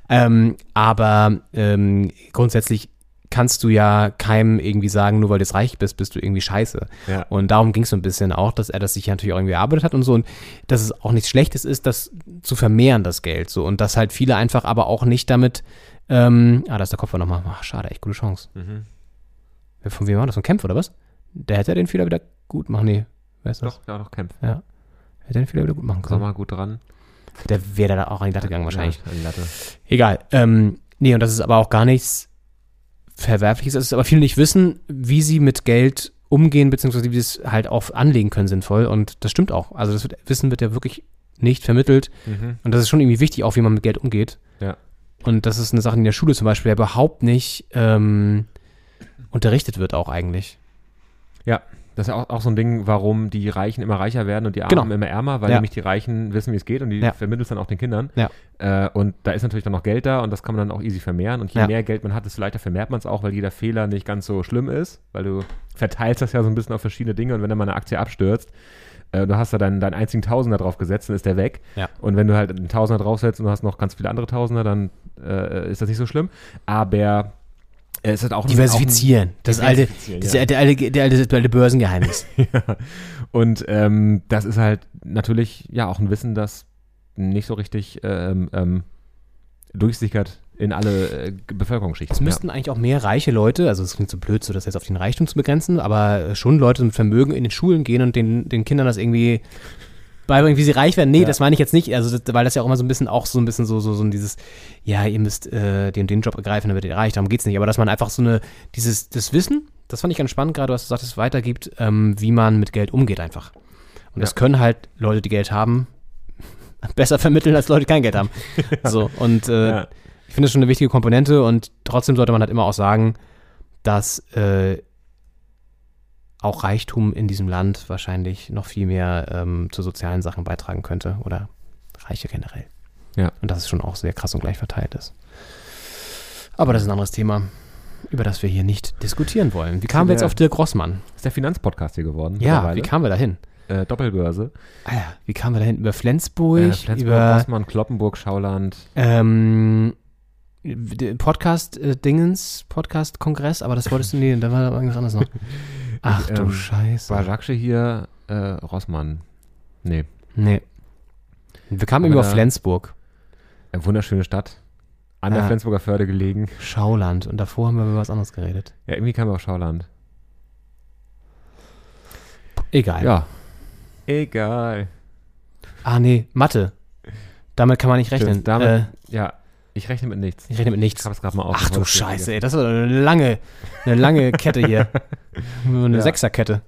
Ähm, aber ähm, grundsätzlich kannst du ja keinem irgendwie sagen, nur weil du jetzt reich bist, bist du irgendwie scheiße. Ja. Und darum ging es so ein bisschen auch, dass er das sich natürlich auch irgendwie erarbeitet hat und so. Und dass es auch nichts Schlechtes ist, das zu vermehren, das Geld. So. Und dass halt viele einfach aber auch nicht damit. Ähm, ah, da ist der Kopf nochmal. Ach, schade, echt gute Chance. Mhm. Von wem war das? Von Kempf oder was? Der hätte den Fehler wieder gut machen. Nee, wer ist das? Doch, ja, doch, Kempf. Hätte den Fehler wieder gut machen können. Sommer gut dran. Der wäre da auch an die Latte gegangen wahrscheinlich. Ja, an die Latte. Egal. Ähm, nee, und das ist aber auch gar nichts Verwerfliches. Es ist aber viele nicht wissen, wie sie mit Geld umgehen, beziehungsweise wie sie es halt auch anlegen können sinnvoll. Und das stimmt auch. Also das wird, Wissen wird ja wirklich nicht vermittelt. Mhm. Und das ist schon irgendwie wichtig, auch wie man mit Geld umgeht. Ja. Und das ist eine Sache in der Schule zum Beispiel, der überhaupt nicht ähm, unterrichtet wird auch eigentlich. Das ist ja auch, auch so ein Ding, warum die Reichen immer reicher werden und die Armen Genau. immer ärmer, weil Ja. nämlich die Reichen wissen, wie es geht und die Ja. vermitteln es dann auch den Kindern. Ja. Äh, und da ist natürlich dann noch Geld da und das kann man dann auch easy vermehren. Und je Ja. mehr Geld man hat, desto leichter vermehrt man es auch, weil jeder Fehler nicht ganz so schlimm ist, weil du verteilst das ja so ein bisschen auf verschiedene Dinge und wenn dann mal eine Aktie abstürzt, äh, du hast da deinen, deinen einzigen Tausender drauf gesetzt, dann ist der weg. Und wenn du halt einen Tausender draufsetzt und du hast noch ganz viele andere Tausender, dann äh, ist das nicht so schlimm. Aber es ist auch Diversifizieren. Das alte, das ja. alte, alte, der alte, der alte Börsengeheimnis. ja. Und ähm, das ist halt natürlich ja auch ein Wissen, das nicht so richtig ähm, ähm, durchsickert in alle äh, Bevölkerungsschichten. Es müssten eigentlich auch mehr reiche Leute, also es klingt so blöd, so das jetzt auf den Reichtum zu begrenzen, aber schon Leute mit Vermögen in den Schulen gehen und den, den Kindern das irgendwie beibringen, wie sie reich werden. Nee, Ja. das meine ich jetzt nicht, also das, weil das ja auch immer so ein bisschen auch so ein bisschen so, so, so ein dieses, ja, ihr müsst äh, den, den Job ergreifen, werdet ihr reich, darum geht's nicht. Aber dass man einfach so eine, dieses, das Wissen, das fand ich ganz spannend, gerade was du sagtest, weitergibt, ähm, wie man mit Geld umgeht einfach. Und das Ja. können halt Leute, die Geld haben, besser vermitteln als Leute, die kein Geld haben. So, und äh, Ja. ich finde das schon eine wichtige Komponente und trotzdem sollte man halt immer auch sagen, dass äh, auch Reichtum in diesem Land wahrscheinlich noch viel mehr ähm, zu sozialen Sachen beitragen könnte oder Reiche generell. Ja. Und dass es schon auch sehr krass und gleich verteilt ist. Aber das ist ein anderes Thema, über das wir hier nicht diskutieren wollen. Wie kamen wir jetzt auf Dirk Rossmann? Ist der Finanzpodcast hier geworden? Ja, wie kamen wir dahin? äh, Doppelbörse. Ah ja, wie kamen wir dahin? Über Flensburg, Äh, Flensburg, über Rossmann, Kloppenburg, Schauland. ähm, Podcast-Dingens, Podcast-Kongress, aber das wolltest du, nee, da war irgendwas anderes noch. Ach du ähm, Scheiße. Bajaksche hier, äh, Rossmann. Nee. Nee. Wir kamen da- Flensburg, Eine wunderschöne Stadt. An der Ja. Flensburger Förde gelegen. Schauland und davor haben wir über was anderes geredet. Ja, irgendwie kam wir auf Schauland. Egal. Ja. Egal. Ah nee, Mathe. Damit kann man nicht rechnen. Stimmt, damit, äh, ja, ich rechne mit nichts. ich rechne mit Ich nichts. habe es gerade mal auf. Ach du Scheiße, ey, das war eine lange, eine lange Kette hier. Eine Ja. Sechserkette.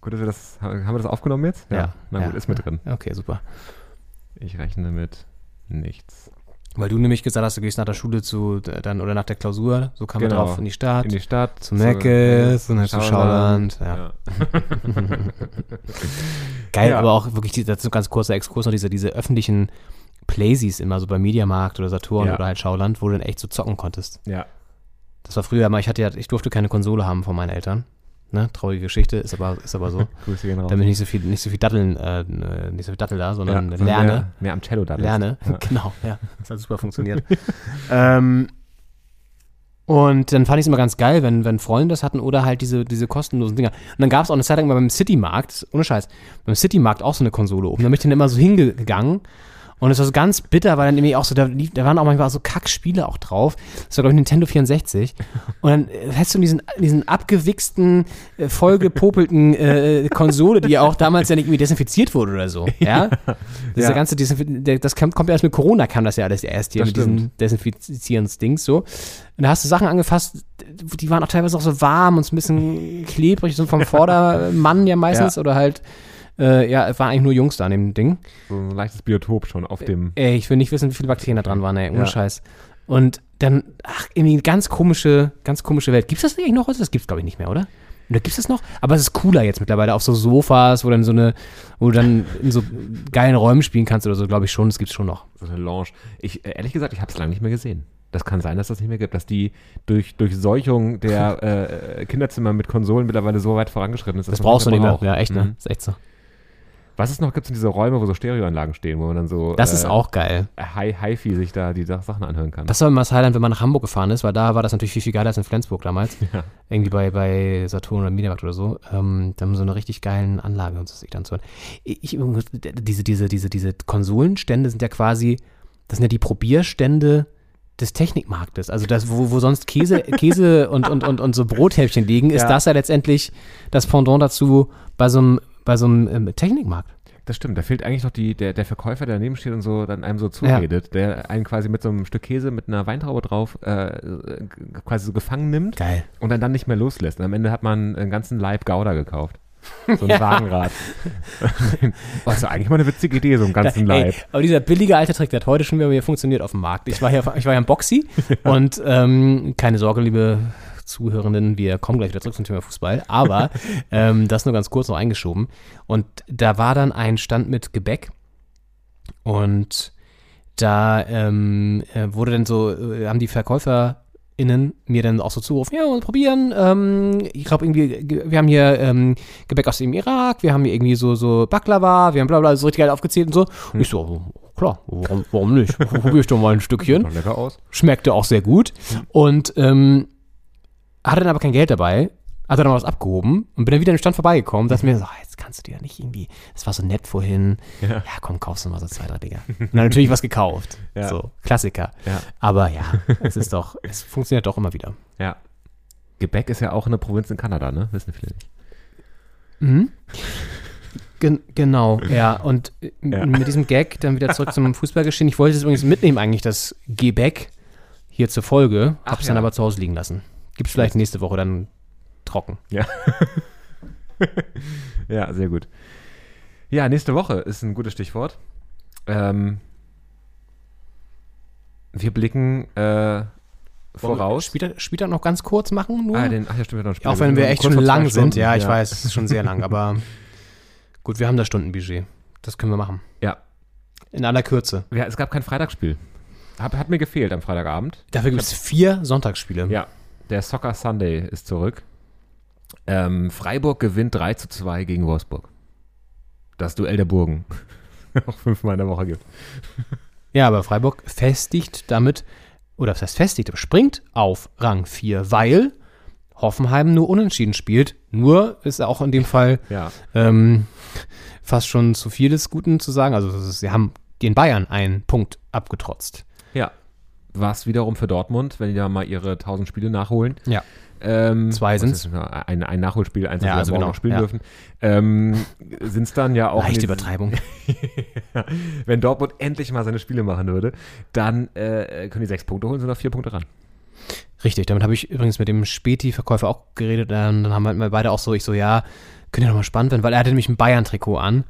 Gut, dass wir das, haben wir das aufgenommen jetzt? Ja. Na gut, Ja. ist mit drin. Okay, super. Ich rechne mit nichts. Weil du nämlich gesagt hast, du gehst nach der Schule zu, dann oder nach der Klausur, so kam Genau. man drauf in die Stadt. In die Stadt. Zu Meckes und dann zu Schauland. Ja. Ja. Geil, Ja. aber auch wirklich, dazu ganz kurzer Exkurs noch, diese, diese öffentlichen Playsies immer so bei Mediamarkt oder Saturn Ja. oder halt Schauland, wo du dann echt so zocken konntest. ja. Das war früher mal, ich hatte ja, ich durfte keine Konsole haben von meinen Eltern. Ne? Traurige Geschichte, ist aber, ist aber so. Grüße gehen raus. Damit nicht so viel, nicht so viel Datteln, äh, nicht so viel Dattel da, sondern ja, lerne. Mehr, mehr am Cello da. Lerne, Ja. genau, ja. Das hat super funktioniert. ähm, und dann fand ich es immer ganz geil, wenn, wenn Freunde das hatten oder halt diese, diese kostenlosen Dinger. Und dann gab es auch eine Zeit lang mal beim Citymarkt, ohne Scheiß, beim Citymarkt auch so eine Konsole oben. Da bin ich dann immer so hingegangen. Und es war so ganz bitter, weil dann irgendwie auch so, da, lief- da waren auch manchmal so Kackspiele auch drauf. Das war, glaube ich, Nintendo 64. Und dann äh, hast du diesen, diesen abgewichsten, äh, vollgepopelten äh, Konsole, die ja auch damals ja nicht irgendwie desinfiziert wurde oder so. Ja? Dieser Ja. ganze, Desinf das kam, kommt ja erst mit Corona, kam das ja alles erst hier Das mit diesen Desinfizierungsdings so. Und da hast du Sachen angefasst, die waren auch teilweise auch so warm und so ein bisschen klebrig, so vom Vordermann ja meistens Ja. oder halt, äh, ja, es waren eigentlich nur Jungs da an dem Ding. So ein leichtes Biotop schon auf dem. Ey, ich will nicht wissen, wie viele Bakterien da dran waren, ey, ohne Ja. Scheiß. Und dann, ach, irgendwie eine ganz komische, ganz komische Welt. Gibt's das eigentlich noch? Das gibt's, glaube ich, nicht mehr, oder? Oder gibt's das noch? Aber es ist cooler jetzt mittlerweile auf so Sofas, wo dann so eine, wo du dann in so geilen Räumen spielen kannst oder so, glaube ich schon. Das gibt's schon noch. So eine Lounge. Ich, äh, ehrlich gesagt, ich habe es lange nicht mehr gesehen. Das kann sein, dass das nicht mehr gibt, dass die durch Durchseuchung der äh, Kinderzimmer mit Konsolen mittlerweile so weit vorangeschritten ist. Das brauchst du nicht mehr. braucht. Ja, echt, ne? Mhm. Ist echt so. Was es noch gibt, sind diese Räume, wo so Stereoanlagen stehen, wo man dann so Das äh, ist auch geil. Hi- Hi-Fi sich da die Sachen anhören kann. Das war immer das Highlight, wenn man nach Hamburg gefahren ist, weil da war das natürlich viel, viel geiler als in Flensburg damals. Ja. Irgendwie bei, bei Saturn oder Mediamarkt oder so. Ähm, da haben wir so eine richtig geilen Anlage und so sich dann zu hören. Ich, diese, diese, diese, diese Konsolenstände sind ja quasi, das sind ja die Probierstände des Technikmarktes. Also das, wo, wo sonst Käse, Käse und, und, und, und so Brothäppchen liegen, ist Ja. das ja letztendlich das Pendant dazu bei so einem, bei so einem ähm, Technikmarkt. Das stimmt, da fehlt eigentlich noch die, der, der Verkäufer, der daneben steht und so dann einem so zuredet, der einen quasi mit so einem Stück Käse mit einer Weintraube drauf äh, quasi so gefangen nimmt Geil. und dann, dann nicht mehr loslässt. Und am Ende hat man einen ganzen Leib Gouda gekauft. So ein Wagenrad. Was ist eigentlich mal eine witzige Idee, so einen ganzen Ey, Leib. aber dieser billige alte Trick, der hat heute schon wieder funktioniert auf dem Markt. Ich war ja, ich war ja im Boxy und ähm, keine Sorge, liebe Zuhörenden, wir kommen gleich wieder zurück zum Thema Fußball, aber ähm, das nur ganz kurz noch eingeschoben. Und da war dann ein Stand mit Gebäck und da ähm, äh, wurde dann so, äh, haben die VerkäuferInnen mir dann auch so zugerufen, ja, mal probieren. Ähm, ich glaube irgendwie, ge- wir haben hier ähm, Gebäck aus dem Irak, wir haben hier irgendwie so, so Baklava, wir haben bla bla, so richtig geil aufgezählt und so. Und ich so, oh, klar, warum, warum nicht? Probier ich doch mal ein Stückchen. Schmeckte auch sehr gut. Und ähm, hatte dann aber kein Geld dabei, hat dann noch was abgehoben und bin dann wieder an den Stand vorbeigekommen, dachte mir so, ah, jetzt kannst du dir nicht irgendwie, das war so nett vorhin, ja, Ja. komm, kaufst du mal so zwei, drei Dinger. Und dann natürlich was gekauft. Ja. So, Klassiker. Ja. Aber ja, es ist doch, es funktioniert doch immer wieder. Ja. Gebäck ist ja auch eine Provinz in Kanada, ne? Wissen viele nicht. Mhm. Gen genau, ja. Und äh, Ja. mit diesem Gag dann wieder zurück zum Fußballgeschehen. Ich wollte es übrigens mitnehmen, eigentlich, das Gebäck hier zur Folge. Ach Hab's ja. dann aber zu Hause liegen lassen. Gibt's vielleicht nächste Woche dann trocken. Ja. ja, sehr gut. Ja, nächste Woche ist ein gutes Stichwort. Ähm, wir blicken äh, voraus. Spielt er, spielt er noch ganz kurz machen? Nur? Ah, den, ach ja, stimmt, wir noch Auch Spiele. wenn wir sind echt schon lang sind. Stunden. Ja, ich weiß, es ist schon sehr lang, aber gut, wir haben das Stundenbudget. Das können wir machen. Ja. In aller Kürze. ja, es gab kein Freitagsspiel. Hat, hat mir gefehlt am Freitagabend. Dafür gibt es vier Sonntagsspiele. Ja, der Soccer Sunday ist zurück. Ähm, Freiburg gewinnt 3 zu 2 gegen Wolfsburg. Das Duell der Burgen. Auch fünfmal in der Woche gibt. Ja, aber Freiburg festigt damit, oder was heißt festigt, aber springt auf Rang 4, weil Hoffenheim nur unentschieden spielt. Nur ist auch in dem Fall Ja. ähm, fast schon zu viel des Guten zu sagen. Also sie haben den Bayern einen Punkt abgetrotzt. Ja. Was wiederum für Dortmund, wenn die da mal ihre 1000 Spiele nachholen. Ja. Ähm, Zwei das? Ein, ein Nachholspiel, eins, das Ja, wir also morgen genau, noch spielen ja. dürfen. Ähm, sind es dann ja auch. Leichte Übertreibung. Wenn Dortmund endlich mal seine Spiele machen würde, dann äh, können die sechs Punkte holen, sind auf vier Punkte ran. Richtig, damit habe ich übrigens mit dem Späti-Verkäufer auch geredet. Ähm, dann haben wir beide auch so, ich so, ja, könnte ja noch mal spannend werden, weil er hatte nämlich ein Bayern-Trikot an.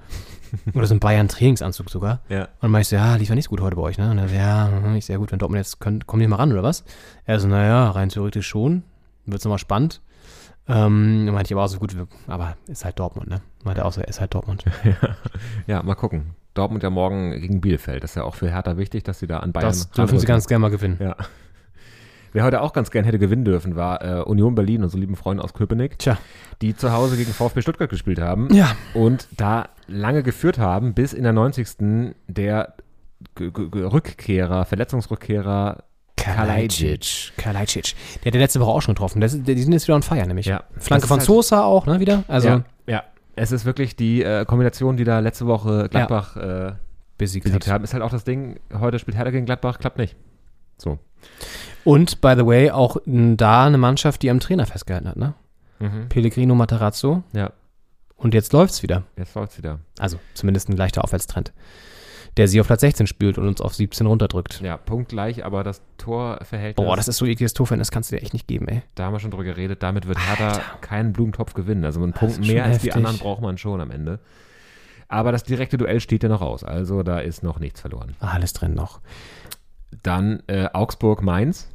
Oder so ein Bayern-Trainingsanzug sogar. Ja. Und dann meinte ich so, ja, lief ja nicht so gut heute bei euch, ne? Und er so, ja, mhm, ich sehr gut, wenn Dortmund jetzt könnt, kommen die mal ran, oder was? Er so, naja, rein theoretisch schon. Wird's nochmal spannend. Ähm, dann meinte ich aber auch so gut, aber ist halt Dortmund, ne? Meinte er auch so, ist halt Dortmund. Ja, mal gucken. Dortmund ja morgen gegen Bielefeld. Das ist ja auch für Hertha wichtig, dass sie da an Bayern Das dürfen sie ganz gerne mal gewinnen. Ja. Wer heute auch ganz gern hätte gewinnen dürfen, war äh, Union Berlin, unsere lieben Freunde aus Köpenick, Tja. die zu Hause gegen VfB Stuttgart gespielt haben Ja. und da lange geführt haben, bis in der 90. der G G G Rückkehrer, Verletzungsrückkehrer Kalajdzic. Kalajdzic. Der hat ja letzte Woche auch schon getroffen. Das, die sind jetzt wieder on fire, nämlich. Ja. Flanke von halt- Sosa auch, ne, wieder? Also, ja, ja, es ist wirklich die äh, Kombination, die da letzte Woche Gladbach äh, besiegt, besiegt hat. haben. Ist halt auch das Ding, heute spielt Hertha gegen Gladbach, klappt nicht. So. Und, by the way, auch da eine Mannschaft, die am Trainer festgehalten hat, ne? Pellegrino Matarazzo. Ja, Und jetzt läuft's wieder. jetzt läuft's wieder. Also, zumindest ein leichter Aufwärtstrend. Der sie auf Platz 16 spielt und uns auf 17 runterdrückt. Ja, punktgleich, aber das Torverhältnis, Boah, das ist so ekliges Torfan, das kannst du dir echt nicht geben, ey. da haben wir schon drüber geredet, damit wird Hertha keinen Blumentopf gewinnen. Also einen Punkt mehr als die heftig. anderen braucht man schon am Ende. Aber das direkte Duell steht ja noch aus, also da ist noch nichts verloren. Alles drin noch. Dann äh, Augsburg-Mainz.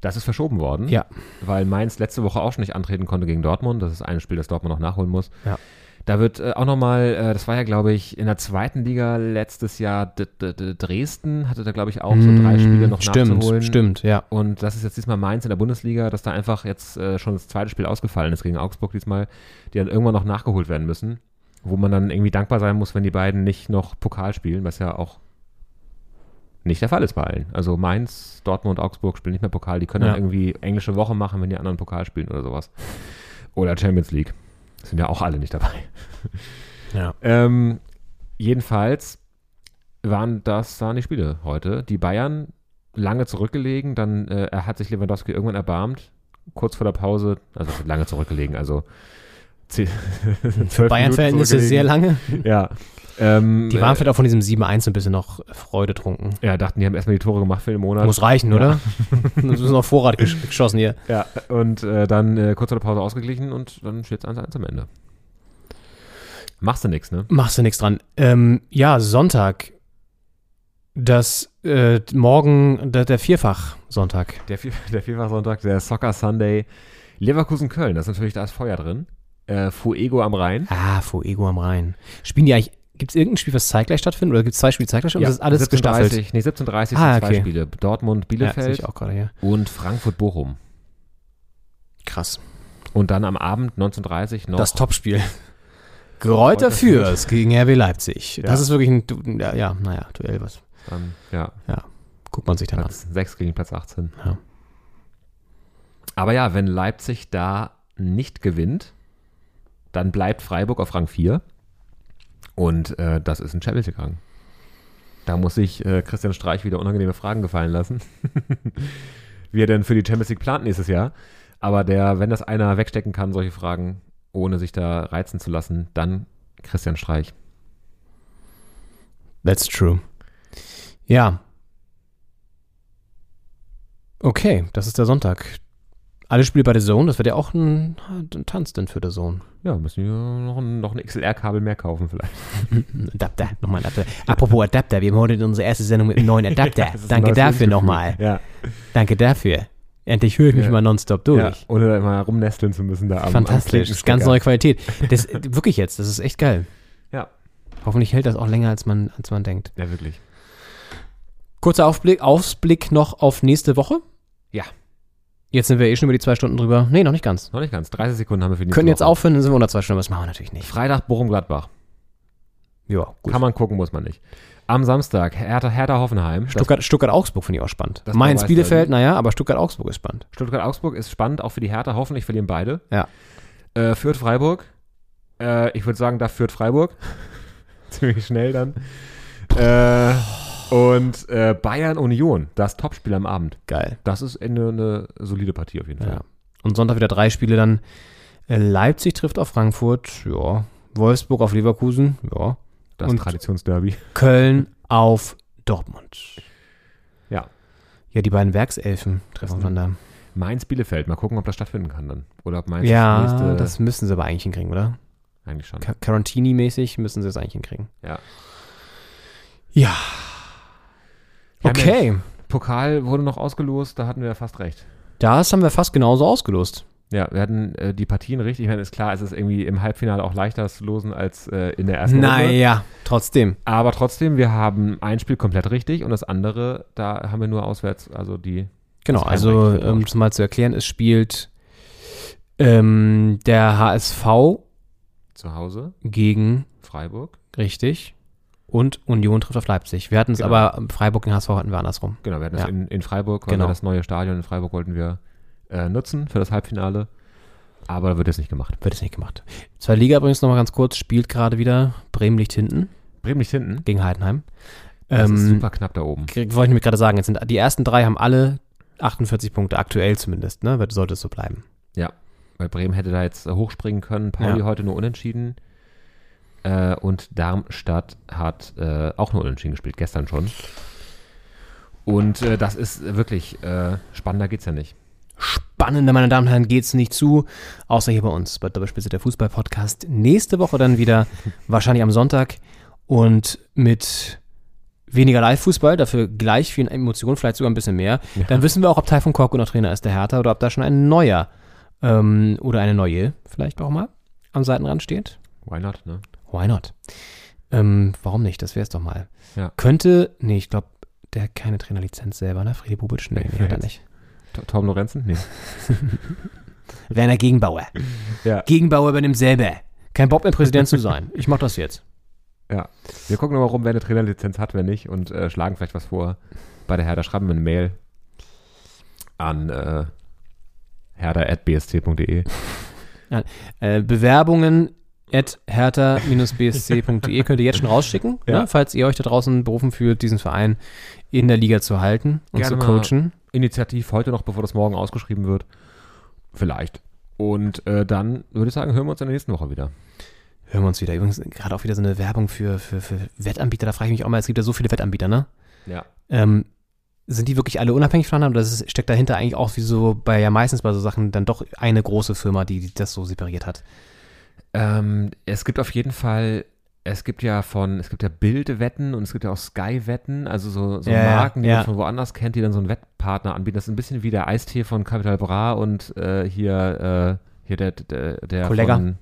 Das ist verschoben worden, Ja. weil Mainz letzte Woche auch schon nicht antreten konnte gegen Dortmund. Das ist ein Spiel, das Dortmund noch nachholen muss. Ja. Da wird äh, auch nochmal, äh, das war ja, glaube ich, in der zweiten Liga letztes Jahr D D D Dresden, hatte da, glaube ich, auch so drei Spiele noch Mm, stimmt, nachzuholen. Stimmt, ja. Und das ist jetzt diesmal Mainz in der Bundesliga, dass da einfach jetzt äh, schon das zweite Spiel ausgefallen ist gegen Augsburg diesmal, die dann irgendwann noch nachgeholt werden müssen. Wo man dann irgendwie dankbar sein muss, wenn die beiden nicht noch Pokal spielen, was ja auch nicht der Fall ist bei allen. Also Mainz, Dortmund, Augsburg spielen nicht mehr Pokal. Die können Ja. dann irgendwie englische Woche machen, wenn die anderen Pokal spielen oder sowas. Oder Champions League. Sind ja auch alle nicht dabei. Ja. Ähm, jedenfalls waren das waren die Spiele heute. Die Bayern lange zurückgelegen, dann äh, er hat sich Lewandowski irgendwann erbarmt, kurz vor der Pause, also lange zurückgelegen, also Für Bayern-Verhältnisse sehr lange. Ja. Ähm, Die waren äh, vielleicht auch von diesem 7-1 ein bisschen noch freudetrunken. ja, dachten, die haben erstmal die Tore gemacht für den Monat. Muss reichen, oder? das ist noch Vorrat gesch geschossen hier. Ja, und äh, dann äh, kurz vor der Pause ausgeglichen und dann steht es 1-1 am Ende. Machst du nichts, ne? Machst du nichts dran. Ähm, ja, Sonntag. Das äh, morgen der, der Vierfach-Sonntag. Der, Vier- der Vierfach-Sonntag, der Soccer Sunday. Leverkusen-Köln, das ist natürlich, da ist Feuer drin. Äh, Fuego am Rhein. Ah, Fuego am Rhein. Spielen die eigentlich, gibt es irgendein Spiel, was zeitgleich stattfindet? Oder gibt es zwei Spiele zeitgleich statt? Oder ist alles 17:30 gestaffelt? Nee, 17.30 Ah, sind zwei okay. Spiele. Dortmund, Ja, Bielefeld auch gerade hier. und Frankfurt-Bochum. Krass. Und dann am Abend 19.30 noch. Das Topspiel. Fürth. Fürth gegen RB Leipzig. Das Ja. ist wirklich ein, ja, ja, naja, Duell, was Dann, ja, guckt man sich dann an. Platz 6 gegen Platz 18. Ja. Aber ja, wenn Leipzig da nicht gewinnt, dann bleibt Freiburg auf Rang 4. Und äh, das ist ein Champions League-Rang. Da muss sich äh, Christian Streich wieder unangenehme Fragen gefallen lassen. Wie er denn für die Champions League plant nächstes Jahr. Aber der, wenn das einer wegstecken kann, solche Fragen, ohne sich da reizen zu lassen, dann Christian Streich. That's true. Ja. Okay, das ist der Sonntag. Alle Spiele bei der Zone, das wird ja auch ein, ein Tanz denn für der Zone. Ja, müssen wir noch ein, noch ein XLR-Kabel mehr kaufen vielleicht. Adapter, nochmal ein Adapter. Apropos Adapter, wir haben heute unsere erste Sendung mit einem neuen Adapter. Ein Danke dafür nochmal. Ja. Danke dafür. Endlich höre ich mich Ja. mal nonstop durch. ja. Ohne immer rumnesteln zu müssen da am Fantastisch, das ist ganz neue Qualität. Das, wirklich jetzt, das ist echt geil. Ja. Hoffentlich hält das auch länger, als man, als man denkt. Ja, wirklich. Kurzer Aufblick, Ausblick noch auf nächste Woche. Ja. Jetzt sind wir eh schon über die zwei Stunden drüber. Nee, noch nicht ganz. Noch nicht ganz. 30 Sekunden haben wir für die Können jetzt aufhören, dann sind wir unter zwei Stunden. Das machen wir natürlich nicht. Freitag Bochum-Gladbach. Ja, gut. Kann man gucken, muss man nicht. Am Samstag Hertha, Hertha Hoffenheim. Das- Stuttgart, Stuttgart-Augsburg finde ich auch spannend. Das Mainz, Bielefeld, naja, aber Stuttgart-Augsburg ist spannend. Stuttgart-Augsburg ist spannend, auch für die Hertha. Hoffentlich verlieren beide. Ja. Äh, Fürth-Freiburg. Äh, ich würde sagen, da führt Freiburg. Ziemlich schnell dann. Äh, und äh, Bayern-Union, das Topspiel am Abend. Geil. Das ist eine, eine solide Partie auf jeden Fall. Ja. Und Sonntag wieder drei Spiele dann. Äh, Leipzig trifft auf Frankfurt, ja. Wolfsburg auf Leverkusen, ja. Das Und- Traditionsderby. Köln auf Dortmund. Ja. Ja, die beiden Werkselfen treffen Das- aufeinander. Mainz-Bielefeld. Mal gucken, ob das stattfinden kann dann. Oder ob Mainz Ja, das nächste... das müssen sie aber eigentlich hinkriegen, oder? eigentlich schon. Quarantini-mäßig müssen sie es eigentlich hinkriegen. Ja. Ja. Okay. Pokal wurde noch ausgelost, da hatten wir fast recht. Das haben wir fast genauso ausgelost. Ja, wir hatten äh, die Partien richtig. Ich meine, ist klar, es ist irgendwie im Halbfinale auch leichter zu losen als äh, in der ersten Runde. Naja, trotzdem. Aber trotzdem, wir haben ein Spiel komplett richtig und das andere, da haben wir nur auswärts, also die. Genau, also um es mal zu erklären, es spielt ähm, der HSV Zu Hause, gegen, Freiburg. richtig, und Union trifft auf Leipzig. Wir hatten es Genau. aber, ähm, Freiburg gegen HSV hatten wir andersrum. Genau, wir hatten Ja. das in, in Freiburg, weil Genau. wir das neue Stadion in Freiburg wollten wir äh, nutzen für das Halbfinale. Aber wird jetzt nicht gemacht. Wird es nicht gemacht. Zweite Liga übrigens nochmal ganz kurz, spielt gerade wieder Bremen liegt hinten Bremen nicht hinten. gegen Heidenheim. Das ist Ähm, super knapp da oben. Wollte ich nämlich gerade sagen, jetzt sind die ersten drei haben alle 48 Punkte, aktuell zumindest, ne? Sollte es so bleiben. Weil Bremen hätte da jetzt äh, hochspringen können. Pauli Ja. heute nur unentschieden. Äh, und Darmstadt hat äh, auch nur unentschieden gespielt, gestern schon. Und äh, das ist wirklich, äh, spannender geht's ja nicht. Spannender, meine Damen und Herren, geht's nicht zu, außer hier bei uns bei Doppelspitze der Fußball-Podcast. Nächste Woche dann wieder, wahrscheinlich am Sonntag und mit weniger Live-Fußball, dafür gleich viel Emotionen, vielleicht sogar ein bisschen mehr. Dann wissen wir auch, ob Taifun Korkut noch Trainer ist, der Hertha, oder ob da schon ein neuer ähm, oder eine neue vielleicht auch mal am Seitenrand steht. Why not, ne? Why not? Ähm, warum nicht? Das wäre es doch mal. Ja. Könnte, nee, ich glaube, der hat keine Trainerlizenz selber, ne? Friedi Bubic, nee, Nee, hat er nicht. Tom Lorenzen? Nee. Werner Gegenbauer. Ja. Gegenbauer übernimmt selber. Kein Bock mehr Präsident zu sein. Ich mach das jetzt. Ja. Wir gucken nochmal rum, wer eine Trainerlizenz hat, wer nicht und äh, schlagen vielleicht was vor bei der Hertha. Schreiben wir eine Mail an äh, hertha.bst.de. Äh, Bewerbungen at hertha-bsc.de könnt ihr jetzt schon rausschicken, Ja. ne? falls ihr euch da draußen berufen fühlt, diesen Verein in der Liga zu halten und Gerne zu coachen. Initiativ heute noch, bevor das morgen ausgeschrieben wird. Vielleicht. Und äh, dann würde ich sagen, hören wir uns in der nächsten Woche wieder. Hören wir uns wieder. Übrigens gerade auch wieder so eine Werbung für, für, für Wettanbieter. Da frage ich mich auch mal, es gibt ja so viele Wettanbieter, ne? Ja. Ähm, sind die wirklich alle unabhängig voneinander oder ist, steckt dahinter eigentlich auch wie so bei ja meistens bei so Sachen dann doch eine große Firma, die, die das so separiert hat? Ähm, es gibt auf jeden Fall, es gibt ja von, es gibt ja Bild-Wetten und es gibt ja auch Sky-Wetten, also so, so Ja, Marken, die ja. man von woanders kennt, die dann so einen Wettpartner anbieten. Das ist ein bisschen wie der Eistee von Capital Bra und äh, hier, äh, hier der, der, der Kollega. von,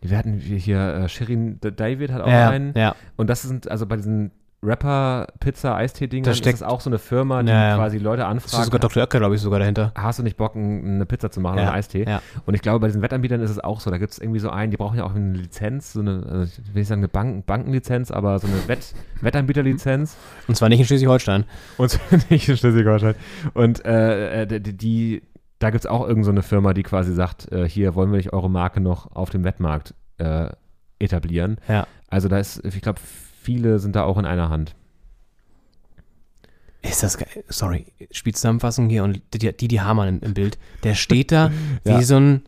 wir hatten hier äh, Shirin David hat auch ja, einen. ja. Und das sind, also bei diesen Rapper, Pizza, Eistee-Dingern Da ist steckt- das auch so eine Firma, die Ja, ja. quasi Leute Das ist anfragt. sogar Dr. Oetker, glaube ich, sogar dahinter. Hast du nicht Bock, ein- eine Pizza zu machen oder Ja, einen Eistee? ja. Und ich glaube, bei diesen Wettanbietern ist es auch so. Da gibt es irgendwie so einen, die brauchen ja auch eine Lizenz, so eine, also ich will nicht sagen eine Bank, Bankenlizenz, aber so eine Wett, Wettanbieterlizenz. Und zwar nicht in Schleswig-Holstein. Und nicht in Schleswig-Holstein. Und äh, äh, die, die, da gibt es auch irgendeine so eine Firma, die quasi sagt, äh, hier wollen wir nicht eure Marke noch auf dem Wettmarkt äh, etablieren. Ja. Also da ist, ich glaube, viele sind da auch in einer Hand. Ist das geil? Sorry, Spielzusammenfassung hier und die, die, die Hamann im, im Bild. Der steht da Ja. wie so ein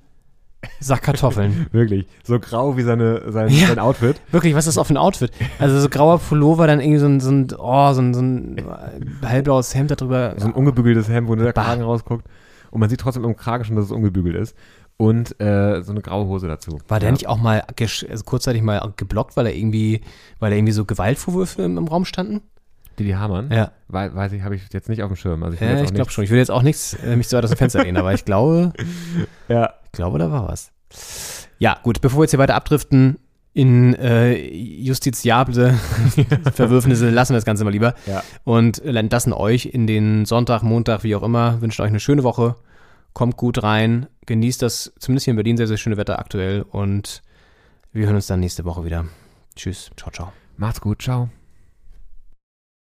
Sack Kartoffeln. Wirklich. So grau wie seine, sein, Ja. sein Outfit. Wirklich, was ist das auf ein Outfit? Also so grauer Pullover, dann irgendwie so ein, so ein, oh, so ein, so ein hellblaues Hemd darüber. So ein ungebügeltes Hemd, wo nur der Bah. Kragen rausguckt. Und man sieht trotzdem im Kragen schon, dass es ungebügelt ist. Und äh, so eine graue Hose dazu. War der Ja. nicht auch mal also kurzzeitig mal geblockt, weil er irgendwie, weil er irgendwie so Gewaltvorwürfe im, im Raum standen? Didi Hamann? Ja. Wei- weiß ich, habe ich jetzt nicht auf dem Schirm. Also ich will Ja, jetzt auch ich glaube schon. Ich will jetzt auch nichts äh, mich so weit aus dem Fenster lehnen, aber ich glaube, Ja. ich glaube, da war was. Ja, gut, bevor wir jetzt hier weiter abdriften in äh, justiziable Verwürfnisse, lassen wir das Ganze mal lieber. Ja. Und entlassen euch in den Sonntag, Montag, wie auch immer. Wünschen euch eine schöne Woche. Kommt gut rein. Genießt das, zumindest hier in Berlin, sehr, sehr schöne Wetter aktuell. Und wir hören uns dann nächste Woche wieder. Tschüss. Ciao, ciao. Macht's gut. Ciao.